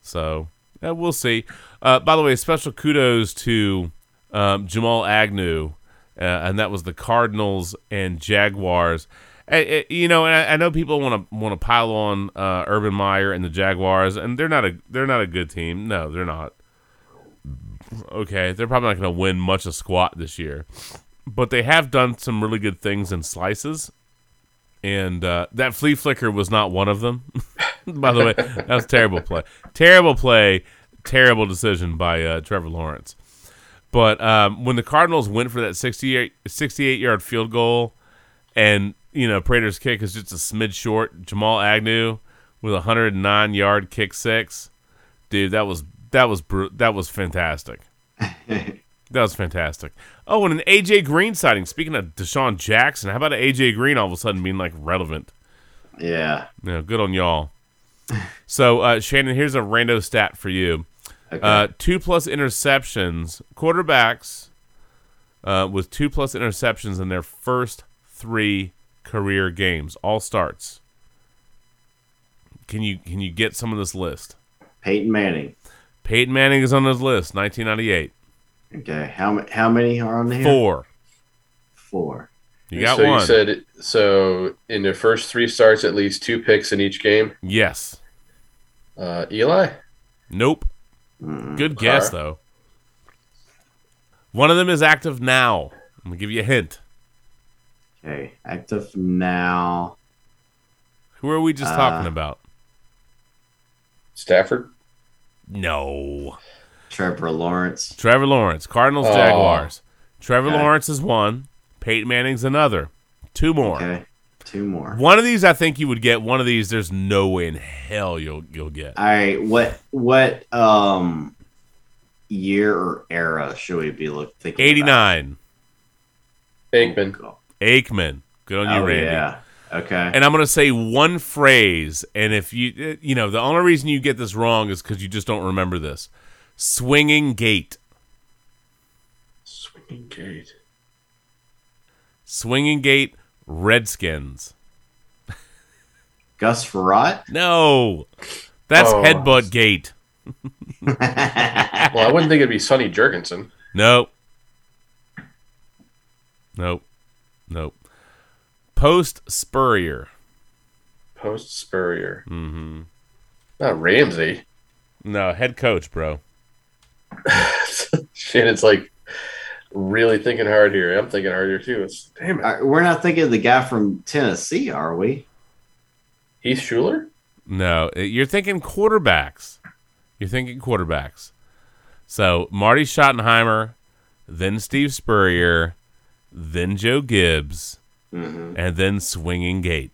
So yeah, we'll see. Uh, by the way, special kudos to um, Jamal Agnew, uh, and that was the Cardinals and Jaguars. Eh, eh, you know, and I, I know people want to want to pile on uh, Urban Meyer and the Jaguars, and they're not a they're not a good team. No, they're not. Okay, they're probably not going to win much of squat this year, but they have done some really good things in slices, and uh, that flea flicker was not one of them. by the way, that was terrible play, terrible play, terrible decision by uh, Trevor Lawrence. But um, when the Cardinals went for that 68, 68 yard field goal, and you know Prater's kick is just a smid short, Jamal Agnew with a 109 yard kick six, dude, that was that was bru- that was fantastic. that was fantastic. Oh, and an AJ Green sighting. Speaking of DeSean Jackson, how about an AJ Green all of a sudden being like relevant? Yeah. Yeah, good on y'all. So, uh, Shannon, here's a rando stat for you. Uh, two plus interceptions, quarterbacks uh, with two plus interceptions in their first three career games, all starts. Can you can you get some of this list? Peyton Manning. Peyton Manning is on this list, 1998. Okay. How ma- how many are on here? Four. Four. You got so one. you said so in the first three starts, at least two picks in each game. Yes. Uh, Eli. Nope. Good guess Carr. though. One of them is active now. I'm gonna give you a hint. Okay. Active now. Who are we just Uh, talking about? Stafford. No. Trevor Lawrence. Trevor Lawrence, Cardinals, Oh. Jaguars. Trevor Okay. Lawrence is one. Peyton Manning's another. Two more. Okay. Two more. One of these I think you would get. One of these there's no way in hell you'll you'll get. All right. What what um year or era should we be looking? thinking? Eighty nine. Aikman. Aikman. Good on you, Oh, Randy. yeah. Okay. And I'm gonna say one phrase, and if you you know the only reason you get this wrong is because you just don't remember this. Swinging gate. Swinging gate. Swinging gate. Redskins. Gus Frerotte. No, that's Oh. headbutt gate. Well, I wouldn't think it'd be Sonny Jurgensen. Nope. Nope. Nope. Post Spurrier. Post Spurrier. Mm-hmm. Not Ramsey. No, head coach, bro. Shannon's like really thinking hard here. I'm thinking hard here too. It's damn it. Uh, We're not thinking of the guy from Tennessee, are we? Heath Shuler. No, you're thinking quarterbacks. You're thinking quarterbacks. So Marty Schottenheimer, then Steve Spurrier, then Joe Gibbs, Mhm. and then Swinging Gate,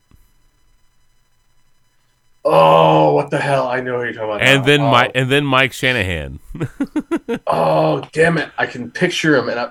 Oh, what the hell? I know who you're talking about. and now. then oh, Mike, and then Mike Shanahan. Oh, damn it! I can picture him, and I,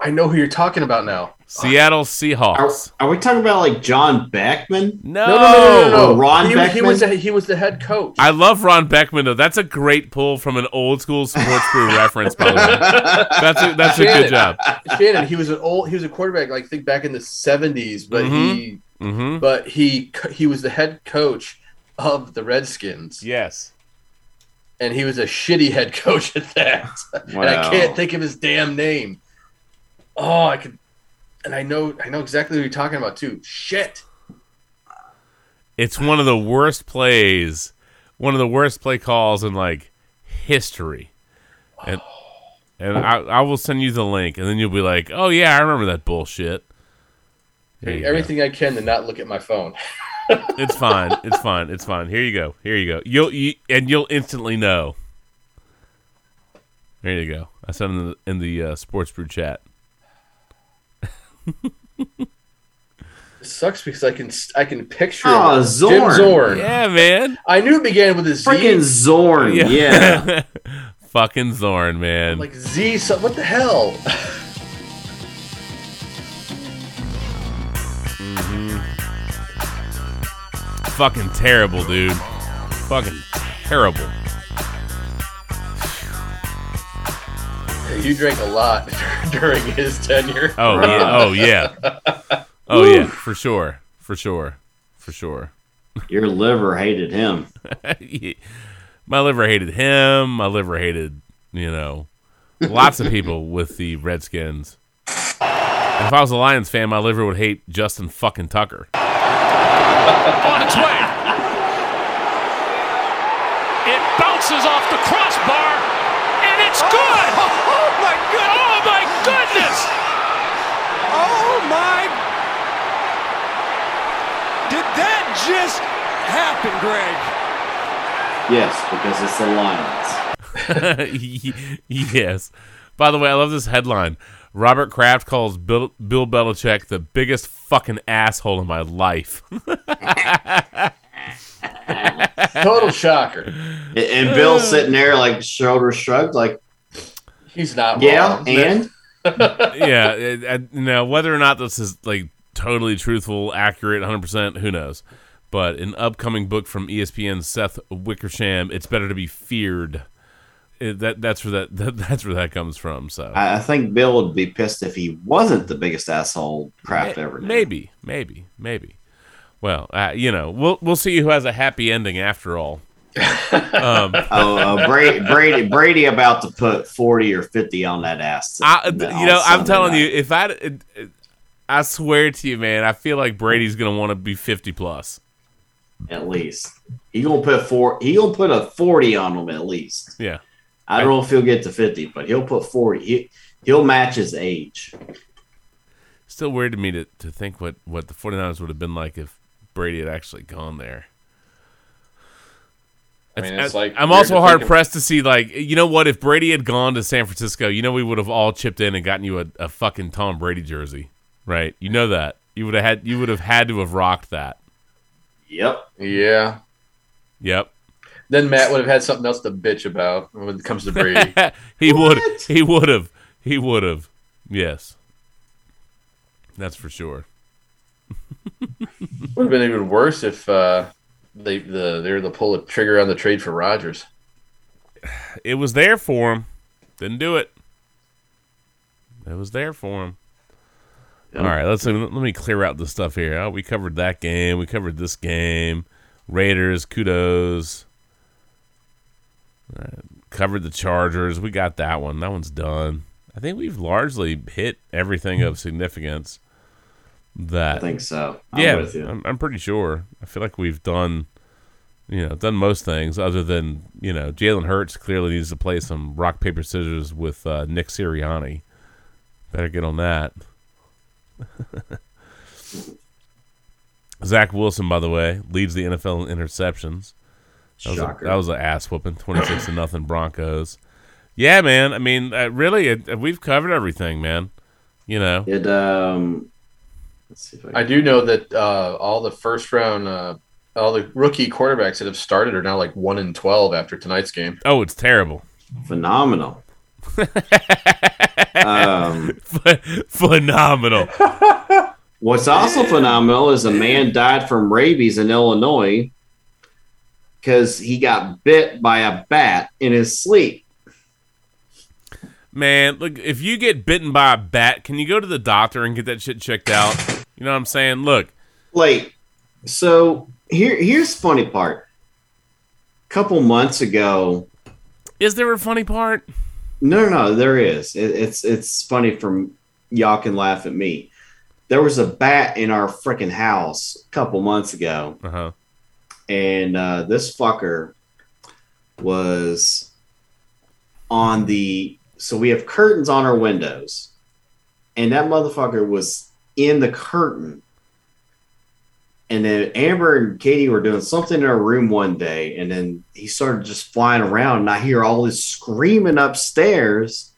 I know who you're talking about now. Seattle Seahawks. are we talking about like John Beckman? No, No, no, no, no, no. Ron he, he was the, he was the head coach. I love Ron Beckman though. That's a great pull from an old school sports crew reference, by the way. That's a, that's a good job. Shannon, he was an old, he was a quarterback, like think back in the '70s, but he, Mm-hmm. but he, he was the head coach of the Redskins, Yes. and he was a shitty head coach at that. and I can't think of his damn name. Oh, I could, and I know, I know exactly who you're talking about too. Shit. It's one of the worst plays, one of the worst play calls in like history. And and I, I will send you the link, and then you'll be like, "Oh yeah, I remember that bullshit." There you go. Everything I can to not look at my phone. It's fine. It's fine. It's fine. Here you go. Here you go. You'll you, and you'll instantly know. There you go. I sent in the, in the uh, sports brew chat. It sucks because I can I can picture Oh. Zorn. Jim Zorn. Yeah, man. I knew it began with a Z. Freaking Zorn. Yeah. Fucking Zorn, man. like Z. So, what the hell? Fucking terrible, dude. Fucking terrible. You drank a lot during his tenure. Oh yeah. Oh yeah. Oh yeah. For sure. For sure. For sure. Your liver hated him. my liver hated him. My liver hated, you know, lots of people with the Redskins. If I was a Lions fan, my liver would hate Justin fucking Tucker. On its way. It bounces off the crossbar, and it's oh. good. Oh, my goodness! Oh my goodness! Oh my! Did that just happen, Greg? Yes, because it's the Lions. yes. By the way, I love this headline. Robert Kraft calls Bill, Bill Belichick the biggest fucking asshole in my life. Total shocker. And- And Bill's sitting there like shoulders shrugged, like He's not yeah, wrong. and yeah, it, I, now whether or not this is like totally truthful, accurate, 100%, who knows. But an upcoming book from E ESPN's Seth Wickersham, it's better to be feared. It, that that's where that, that that's where that comes from. So I I think Bill would be pissed if he wasn't the biggest asshole Kraft ever did. maybe, maybe, maybe. Well, uh, you know, we'll we'll see who has a happy ending after all. um, Oh, uh, Brady, Brady, Brady, about to put forty or fifty on that ass. I, you know, I'm telling night. you, if I, it- it- I swear to you, man, I feel like Brady's gonna want to be 50 plus. at least he gonna put four. He gonna put a forty on him at least. Yeah. I don't know if he'll get to fifty, but he'll put forty. He, he'll match his age. Still weird to me to, to think what, what the 49ers would have been like if Brady had actually gone there. I mean, It's- it's like I'm also hard think of- pressed to see like you know what if Brady had gone to San Francisco, you know we would have all chipped in and gotten you a, a fucking Tom Brady jersey, right? You know that you would have had you would have had to have rocked that. Yep. Yeah. Yep. Then Matt would have had something else to bitch about when it comes to Brady. he would he would have he would have yes, that's for sure. would have been even worse if uh, they the they were to pull a trigger on the trade for Rodgers. It was there for him, didn't do it. It was there for him. All right, let's let me clear out the stuff here. Oh, we covered that game. We covered this game. Raiders, kudos. Uh, covered the Chargers. We got that one. That one's done. I think we've largely hit everything of significance. That I think so. I'm yeah, with you. I'm, I'm pretty sure. I feel like we've done, you know, done most things other than you know, Jalen Hurts clearly needs to play some rock paper scissors with uh, Nick Sirianni. Better get on that. Zach Wilson, by the way, leads the NFL in interceptions. That was, a, that was an ass whooping, twenty six to nothing Broncos. Yeah, man. I mean, uh, really, uh, we've covered everything, man. You know, It um. Let's see if I, I do know that uh, all the first round, uh, all the rookie quarterbacks that have started are now like one in twelve after tonight's game. oh, it's terrible. phenomenal. um, Phenomenal. what's also phenomenal is a man died from rabies in Illinois because he got bit by a bat in his sleep. Man, look, if you get bitten by a bat, can you go to the doctor and get that shit checked out? You know what I'm saying? Look, like so here here's the funny part A couple months ago is there a funny part no no no there is it, it's it's funny from y'all can laugh at me there was a bat in our freaking house a couple months ago uh-huh. And uh, this fucker was on the so we have curtains on our windows. And that motherfucker was in the curtain. And then amber and katie were doing something in our room one day. And then he started just flying around. And i hear all this screaming upstairs.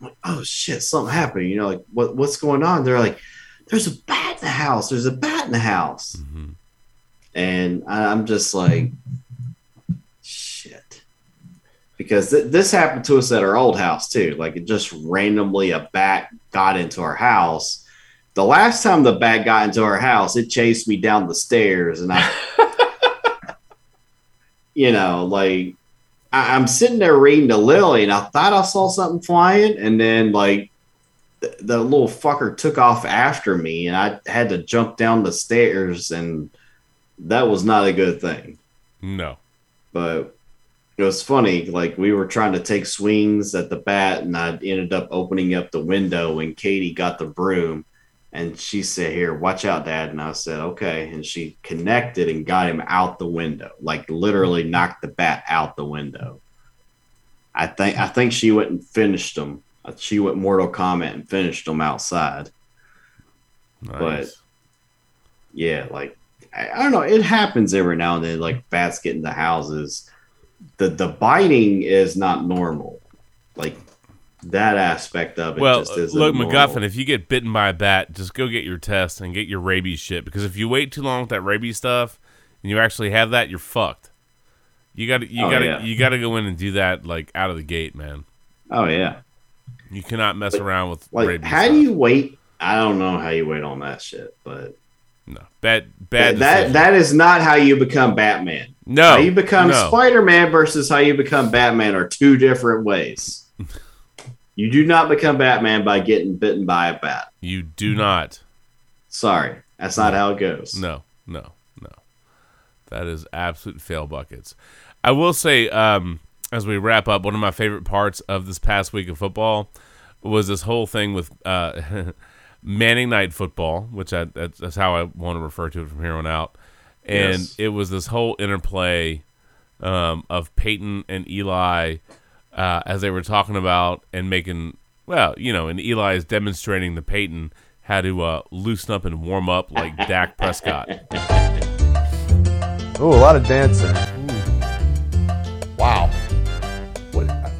I'm like oh shit something happened. You know like what, what's going on? They're like there's a bat in the house. There's a bat in the house and I- I'm just like, shit. Because th- this happened to us at our old house too. Like it just randomly a bat got into our house. The last time the bat got into our house, it chased me down the stairs, and I, you know, like I, I'm sitting there reading to Lily, and I thought I saw something flying, and then like the, the little fucker took off after me, and I had to jump down the stairs, and that was not a good thing. No. But it was funny. Like we were trying to take swings at the bat, and I ended up opening up the window, and Katie got the broom. And she said, Here, watch out, Dad. And I said, Okay. And she connected and got him out the window, like literally knocked the bat out the window. I think I think she went and finished them. She went Mortal Kombat and finished them outside. But yeah, like I, don't know, it happens every now and then. Like bats get into houses. The the biting is not normal. Like that aspect of it well, just isn't look, normal. MacGuffin, if you get bitten by a bat, just go get your test and get your rabies shit. Because if you wait too long with that rabies stuff and you actually have that, you're fucked. You got to you Oh, got to yeah. you got to go in and do that like out of the gate, man. Oh yeah. You cannot mess around with Like rabies. how do you wait? I don't know how you wait on that shit, but no bad bad that that, decision. that is not how you become Batman. No, how you become no. Spider Man versus how you become Batman are two different ways. you do not become Batman by getting bitten by a bat. You do not. Sorry, that's not how it goes. No, no, no. That is absolute fail buckets. I will say, um, as we wrap up, one of my favorite parts of this past week of football was this whole thing with uh, Manning Night Football, which I, that's, that's how I want to refer to it from here on out. And Yes. it was this whole interplay um, of Peyton and Eli uh, as they were talking about and making, well, you know, and Eli is demonstrating to Peyton how to uh, loosen up and warm up like Dak Prescott. Ooh, a lot of dancing. Wow.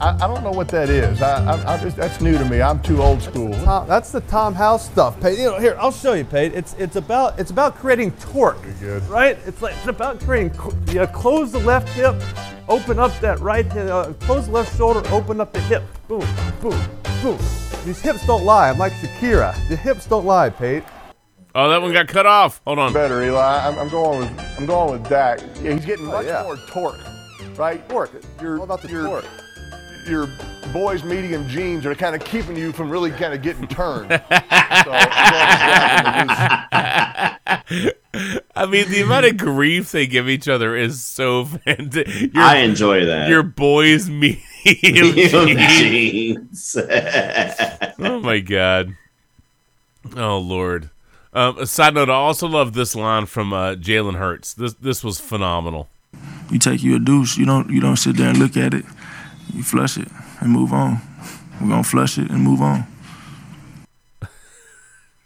What, I, I don't know what that is. I, I, I just, that's new to me. I'm too old school. Tom, that's the Tom House stuff, Pate. You know, here I'll show you, Pate. It's it's about it's about creating torque, good. right? It's like it's about creating. co- You close the left hip, open up that right hip. Uh, close the left shoulder, open up the hip. Boom, boom, boom. These hips don't lie. I'm like Shakira. The hips don't lie, Pate. Oh, that one got cut off. Hold on. Better, Eli. I'm, I'm going with I'm going with Dak. Yeah, he's getting Oh, much yeah. more torque, right? Torque. Your, All about the torque. Your boys' medium jeans are kind of keeping you from really kind of getting turned. so I'm going with Dak and the loose. I mean, the amount of grief they give each other is so fantastic. I enjoy that. Your boys medium Medium jeans. jeans. oh my god. Oh lord. Um, a side note: I also love this line from uh, Jalen Hurts. This this was phenomenal. You take you a douche. You don't you don't sit there and look at it. You flush it and move on. We're gonna flush it and move on.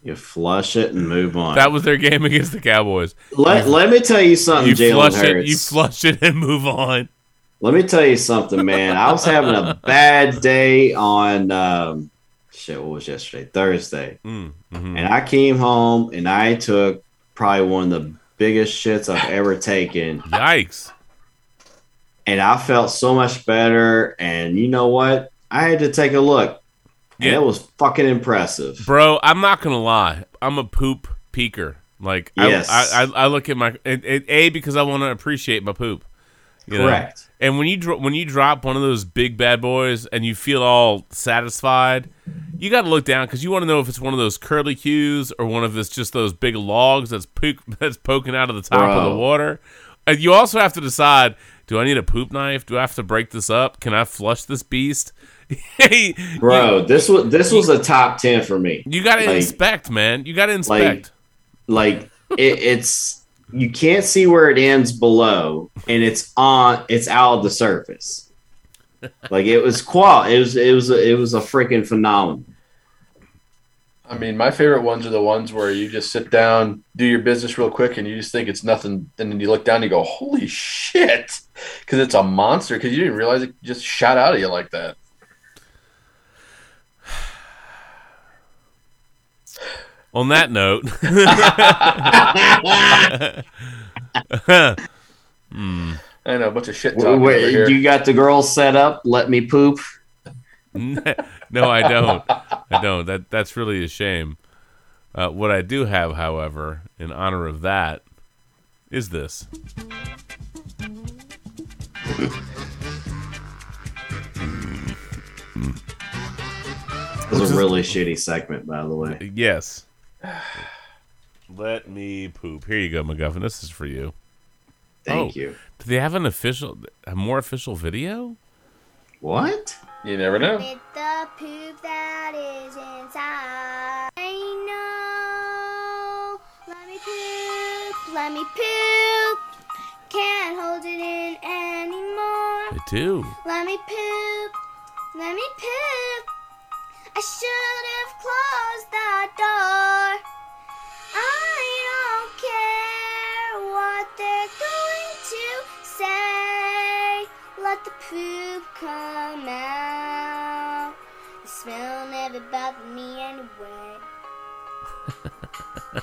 you flush it and move on. That was their game against the Cowboys. let, let me tell you something, you Jalen flush Hurts. it. You flush it and move on. Let me tell you something, man. I was having a bad day on um, shit. What was yesterday? Thursday, Mm, mhm. and I came home and I took probably one of the biggest shits I've ever taken. Yikes! And I felt so much better. And you know what? I had to take a look, and Yeah. it was fucking impressive. Bro, I'm not gonna lie. I'm a poop peeker. Like, I- Yes. I, I, I look at my it, it, a because I want to appreciate my poop. you know? Correct. And when you dro- when you drop one of those big bad boys and you feel all satisfied, you got to look down because you want to know if it's one of those curly cues or one of it's just those big logs that's pook that's poking out of the top of the water. And you also have to decide: Do I need a poop knife? Do I have to break this up? Can I flush this beast? Bro, this was this was a top ten for me. You got to Like- inspect, man. You got to inspect. like it, it's you can't see where it ends below and it's on it's out of the surface like it was qual it was it was a, it was a freaking phenomenon I mean, my favorite ones are the ones where you just sit down, do your business real quick, and you just think it's nothing. And then you look down and you go, holy shit. Because it's a monster. Because you didn't realize it just shot out of you like that. On that note, Hmm. I know, a bunch of shit Wait, over here. you got the girls set up let me poop no, I don't. I don't. That that's really a shame. Uh, what I do have, however, in honor of that, is this. It was a really shitty segment, by the way. Yes. Let me poop. Here you go, McGuffin. This is for you. Thank Oh, you. Do they have an official, a more official video? What? You never know. With the poop that is inside. I know. Let me poop. Let me poop. Can't hold it in anymore. They do. Let me poop. Let me poop. I should have closed that door. I don't care what they're going the poop come out. The smell never bothered me anyway.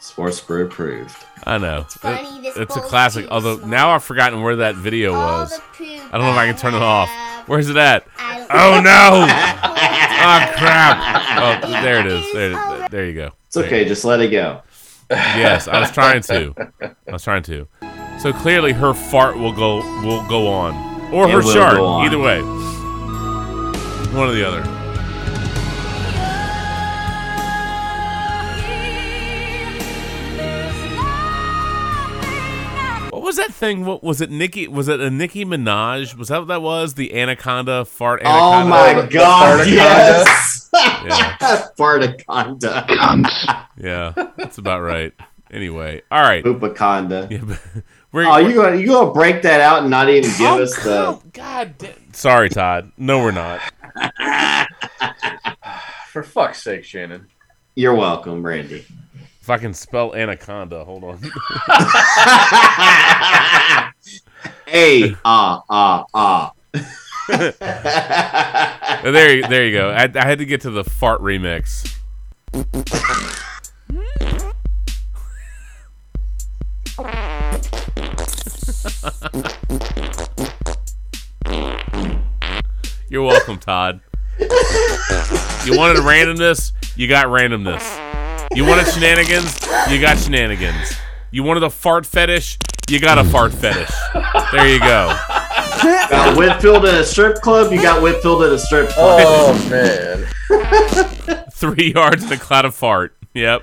Sports Brew approved. I know. It's, funny, this it's a classic. too Although now I've forgotten where that video All was. I don't know if I can turn it off. Where's it at? Oh no! oh crap! Oh, there it is. There, it is. there you go. It's okay, just let it go. Yes, I was trying to. I was trying to. So clearly, her fart will go will go on, or It her will shart. go on. Either way, one or the other. What was that thing? What was it? Nicki? Was it a Nicki Minaj? Was that what that was? The anaconda fart. Oh my god, yes! Yeah. Fartaconda. Yeah, that's about right. Anyway, all right. Poopaconda. Yeah, but we're, Oh, you gonna you gonna break that out and not even give us the Oh God Sorry, Todd. No, we're not. For fuck's sake, Shannon. You're welcome, Randy. If I can spell anaconda, hold on. A ah ah ah. there, you- there you go. I, I had to get to the fart remix. You're welcome, Todd. You wanted randomness, you got randomness. You wanted shenanigans, you got shenanigans. You wanted a fart fetish, you got a fart fetish. There you go. got Whitfield at a strip club. You got Whitfield at a strip club. Oh man. Three yards in a cloud of fart. Yep.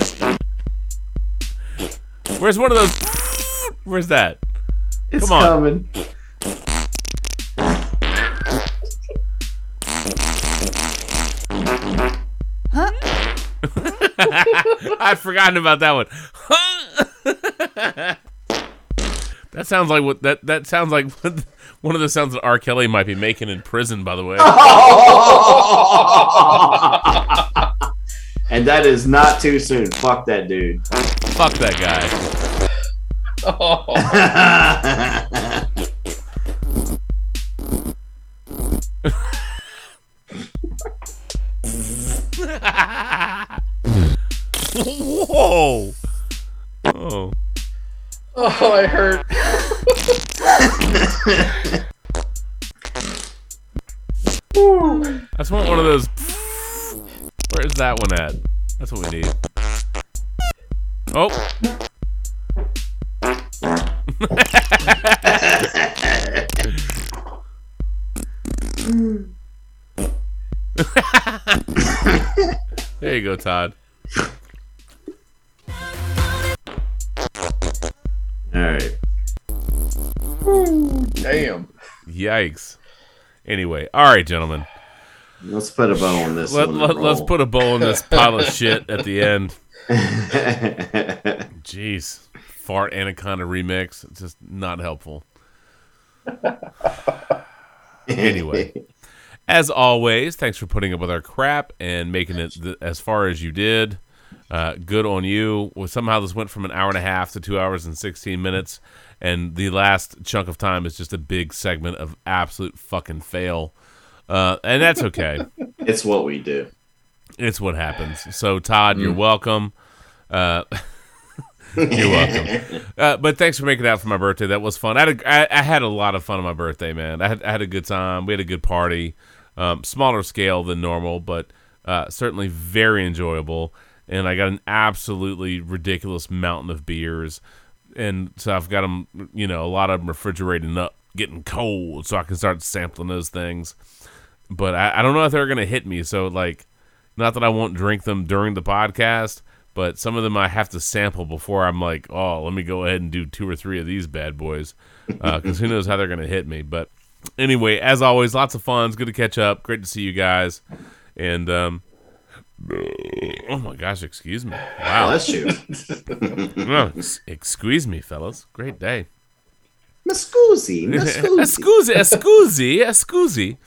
Where's one of those? Where's that? It's Come on. coming. I'd forgotten about that one. that sounds like what that that sounds like one of the sounds that R. Kelly might be making in prison. By the way. and that is not too soon. Fuck that dude. Fuck that guy. Oh. Whoa. Oh. Oh, I hurt. I just want one of those. Where's that one at? That's what we need. Oh. there you go, Todd. All right. Damn. Yikes. Anyway, all right, gentlemen. Let's put a bow on this Let, let, let's put a bow in this pile of shit at the end. Jeez. Fart Anaconda remix. It's just not helpful. anyway, as always, thanks for putting up with our crap and making it th- as far as you did. Uh, good on you. Well, somehow this went from an hour and a half to two hours and 16 minutes. And the last chunk of time is just a big segment of absolute fucking fail. Uh, and that's okay. It's what we do. It's what happens. So, Todd, you're Mm. welcome. Uh, you're welcome. Uh, but thanks for making out for my birthday. That was fun. I had a, I, I had a lot of fun on my birthday, man. I had, I had a good time. We had a good party. Um, smaller scale than normal, but uh, certainly very enjoyable. and I got an absolutely ridiculous mountain of beers, and so I've got them, you know, a lot of them refrigerating up, getting cold, so I can start sampling those things. But I, I don't know if they're gonna hit me. So like, not that I won't drink them during the podcast, but some of them I have to sample before I'm like, oh, let me go ahead and do two or three of these bad boys, because who knows how they're gonna hit me. But anyway, as always, lots of fun. It's good to catch up. Great to see you guys. And um, oh my gosh, excuse me. Wow, Bless you. No, excuse me, fellas. Great day. Scusi, Scusi, scusi, scusi.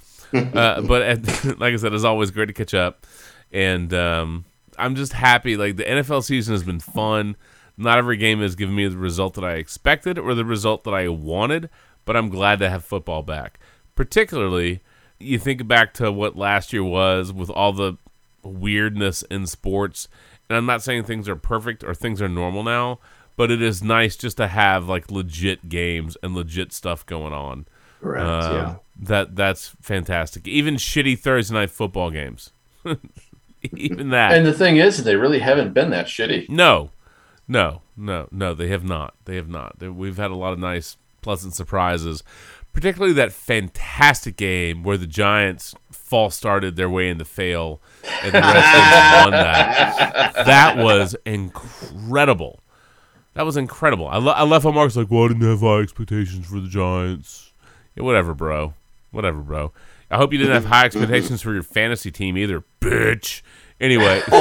Uh, but at, like I said, it's always great to catch up, and um, I'm just happy. Like the NFL season has been fun. Not every game has given me the result that I expected or the result that I wanted, but I'm glad to have football back. Particularly, you think back to what last year was with all the weirdness in sports, and I'm not saying things are perfect or things are normal now, but it is nice just to have like legit games and legit stuff going on. Correct, Uh, yeah. That that's fantastic. Even shitty Thursday night football games. Even that. And the thing is, they really haven't been that shitty. No, no, no, no. They have not. They have not. We've had a lot of nice, pleasant surprises. Particularly that fantastic game where the Giants false started their way into fail, and the Redskins won that. That was incredible. That was incredible. I, le- I left on Mark's like, well, I didn't have high expectations for the Giants. Yeah, whatever, bro. Whatever, bro. I hope you didn't have high expectations for your fantasy team either, bitch. Anyway, from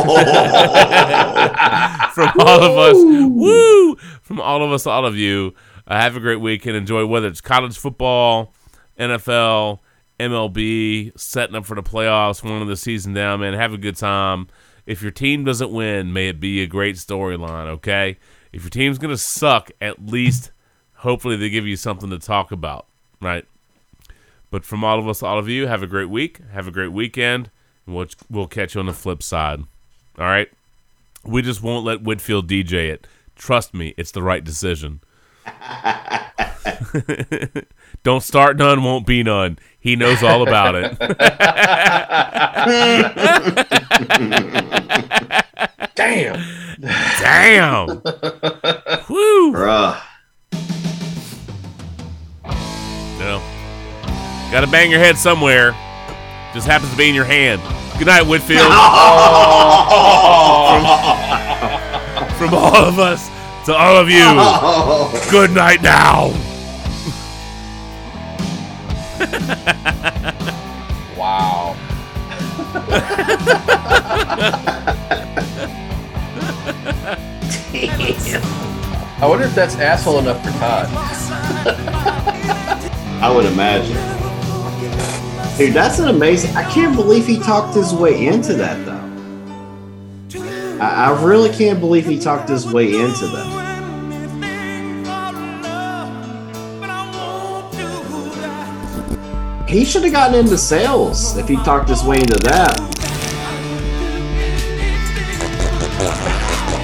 all of us, woo! From all of us all of you, uh, have a great week and enjoy whether it's college football, NFL, MLB, setting up for the playoffs, one of the season down, man. Have a good time. If your team doesn't win, may it be a great storyline, okay? If your team's going to suck, at least hopefully they give you something to talk about, right? But from all of us, all of you, have a great week. Have a great weekend. And we'll, we'll catch you on the flip side. All right? We just won't let Whitfield DJ it. Trust me, it's the right decision. Don't start none, won't be none. He knows all about it. Damn. Damn. Woo. Bruh. No. Gotta bang your head somewhere. Just happens to be in your hand. Good night, Whitfield. from, from all of us to all of you. Good night now. Wow. I wonder if that's asshole enough for Todd. I would imagine. Dude, that's an amazing. I can't believe he talked his way into that, though. I, I really can't believe he talked his way into that. He should have gotten into sales if he talked his way into that.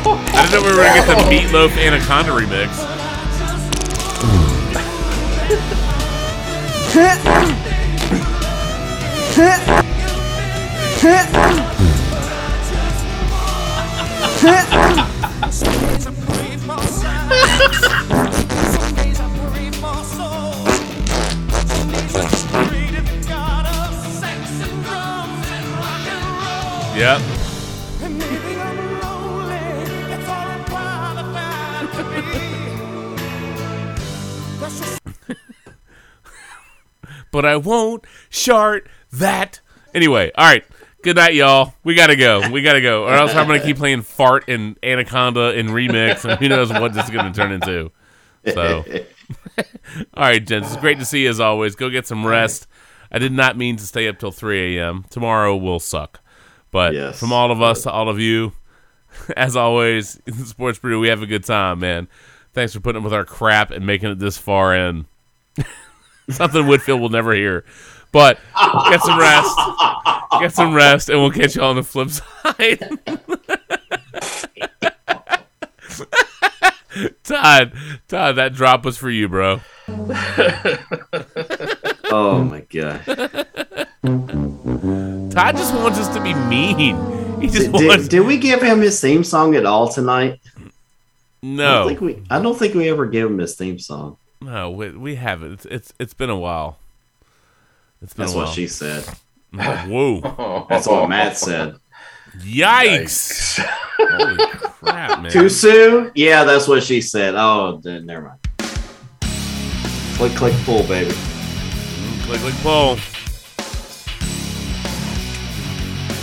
I didn't know we were gonna get the Meatloaf Anaconda remix. Yep. but I won't shart that. Anyway, all right. Good night, y'all. We gotta go. We gotta go, or else I'm gonna keep playing fart and anaconda and remix, and who knows what this is gonna turn into. So, all right, gents. It's great to see you as always. Go get some rest. I did not mean to stay up till 3 a.m. Tomorrow will suck. But from all of us to all of you, as always, Sports Brew, we have a good time, man. Thanks for putting up with our crap and making it this far in. Something Whitfield will never hear. But get some rest. Get some rest, and we'll catch you on the flip side. Todd, Todd, that drop was for you, bro. Oh my god. Todd just wants us to be mean. He just Did, wants. did, we give him his theme song at all tonight? I don't no, think we. I don't think we ever gave him his theme song. no, we, we haven't. It's, it's it's been a while. It's been That's a while. what she said. Whoa! That's what Matt said. Yikes! Holy crap, man! Too soon? Yeah, that's what she said. Oh, then never mind. Click, click, pull, baby. Mm, click, click, pull.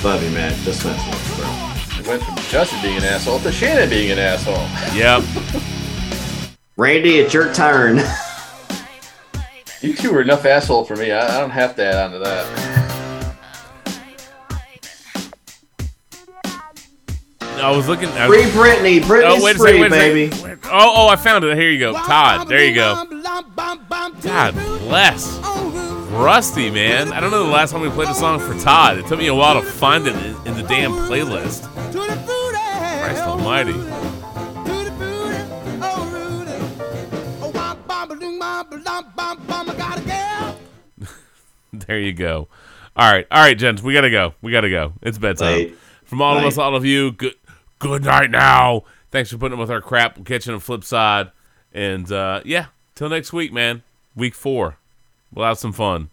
Love you, Matt. Just messing with you, bro. It went from Justin being an asshole to Shannon being an asshole. Yep. Randy, it's your turn. You two are enough asshole for me. I, I don't have to add on to that. I was looking. I Free Britney. Britney's oh, wait a free, second, wait a baby. second. Oh, oh, I found it. Here you go, Todd. There you go. God bless. Rusty, man. I don't know the last time we played a song for Todd. It took me a while to find it in, in the damn playlist. Christ Almighty. There you go. All right, all right, gents, we gotta go. We gotta go. It's bedtime. Late. From all of us, all of you. Good, good night now. Thanks for putting up with our crap. We'll catch you on the flip side, and uh, yeah, till next week, man. Week four, we'll have some fun,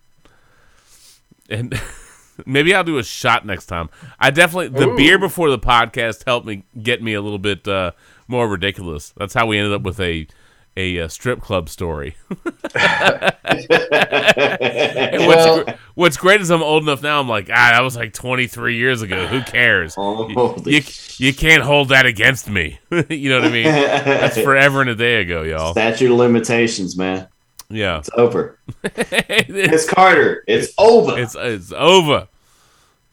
and maybe I'll do a shot next time. I definitely the Ooh. beer before the podcast helped me get me a little bit uh, more ridiculous. That's how we ended up with a a, uh strip club story. What's, Well- gr- what's great is I'm old enough now. I'm like, ah, that was like 23 years ago. Who cares? You, you, you can't hold that against me. you know what I mean? That's forever and a day ago, y'all. Statute of limitations, man. Yeah, It's over. it's, It's Carter. It's over. it's it's over.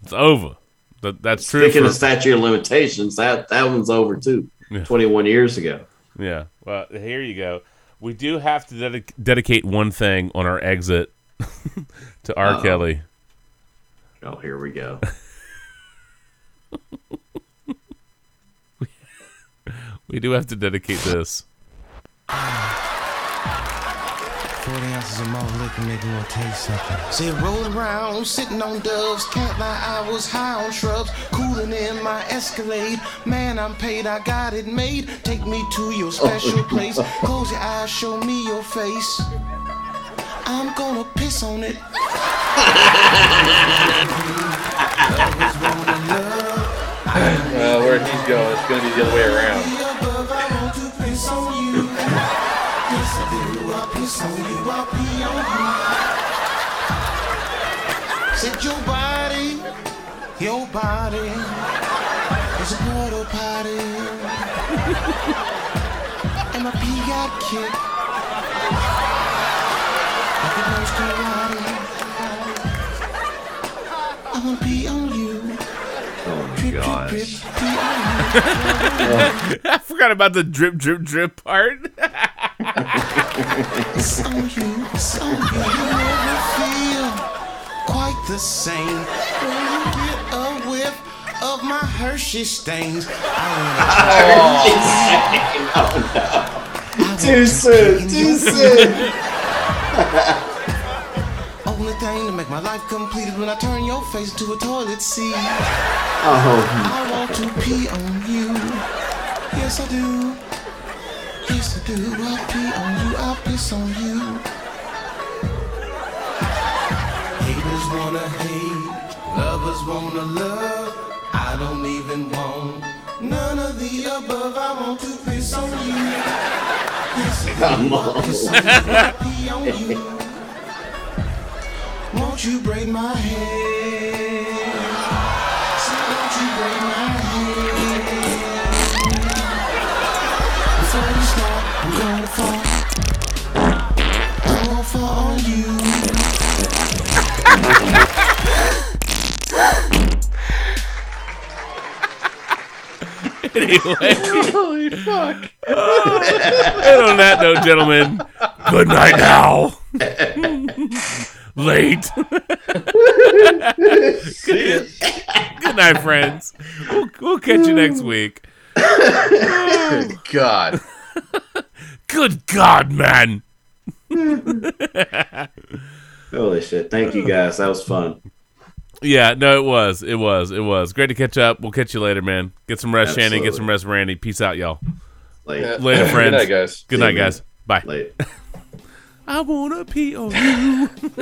It's over. That, that's true. Speaking for- of statute of limitations, that that one's over too. Yeah. Twenty-one years ago. Yeah. Well, here you go. We do have to dedic- dedicate one thing on our exit to R. Uh-oh. Kelly. Oh, here we go. We do have to dedicate this. 40 ounces of malt liquor make me want to taste something. See, rolling around, sitting on doves. Can't lie, I was high on shrubs. Cooling in my Escalade. Man, I'm paid, I got it made. Take me to your special place. Close your eyes, show me your face. I'm gonna piss on it. Uh, well, where he's going, it's going to be the other way around. Do. I'll piss on you. I'll pee on you. Said your body, your body is a portal potty. and my pee got kicked. Like a nose karate. I wanna pee on you. Oh Drip, drip, gosh. drip, pee on you. I forgot about the drip, drip, drip part. It's on you, it's on you. You never feel quite the same when you get a whiff of my Hershey stains. I Too soon. Too soon. Only thing to make my life complete is when I turn your face into a toilet seat. Oh. I want to pee on you. Yes, I do. Yes, I do. I'll pee on you. I'll piss on you. Haters wanna hate. Lovers wanna love. I don't even want none of the above. I want to piss on you. Yes. Come on. Won't you braid my? So won't you braid my we start, I'm gonna fall. Gonna fall on you. anyway. Holy fuck. and on that note, gentlemen, good night now. late. good, good night, friends. We'll, we'll catch you next week. Good God. Good God, man. Holy shit. Thank you guys. That was fun. Yeah, no, it was. It was. It was. Great to catch up. We'll catch you later, man. Get some rest, Absolutely. Shannon. Get some rest, Randy. Peace out, y'all. Late. Later, friends. Good night, guys. Good night, guys. Bye. I wanna pee on you.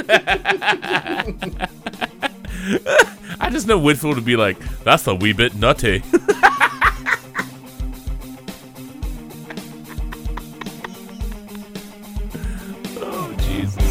I just know Whitfield would be like, that's a wee bit nutty. oh, Jesus.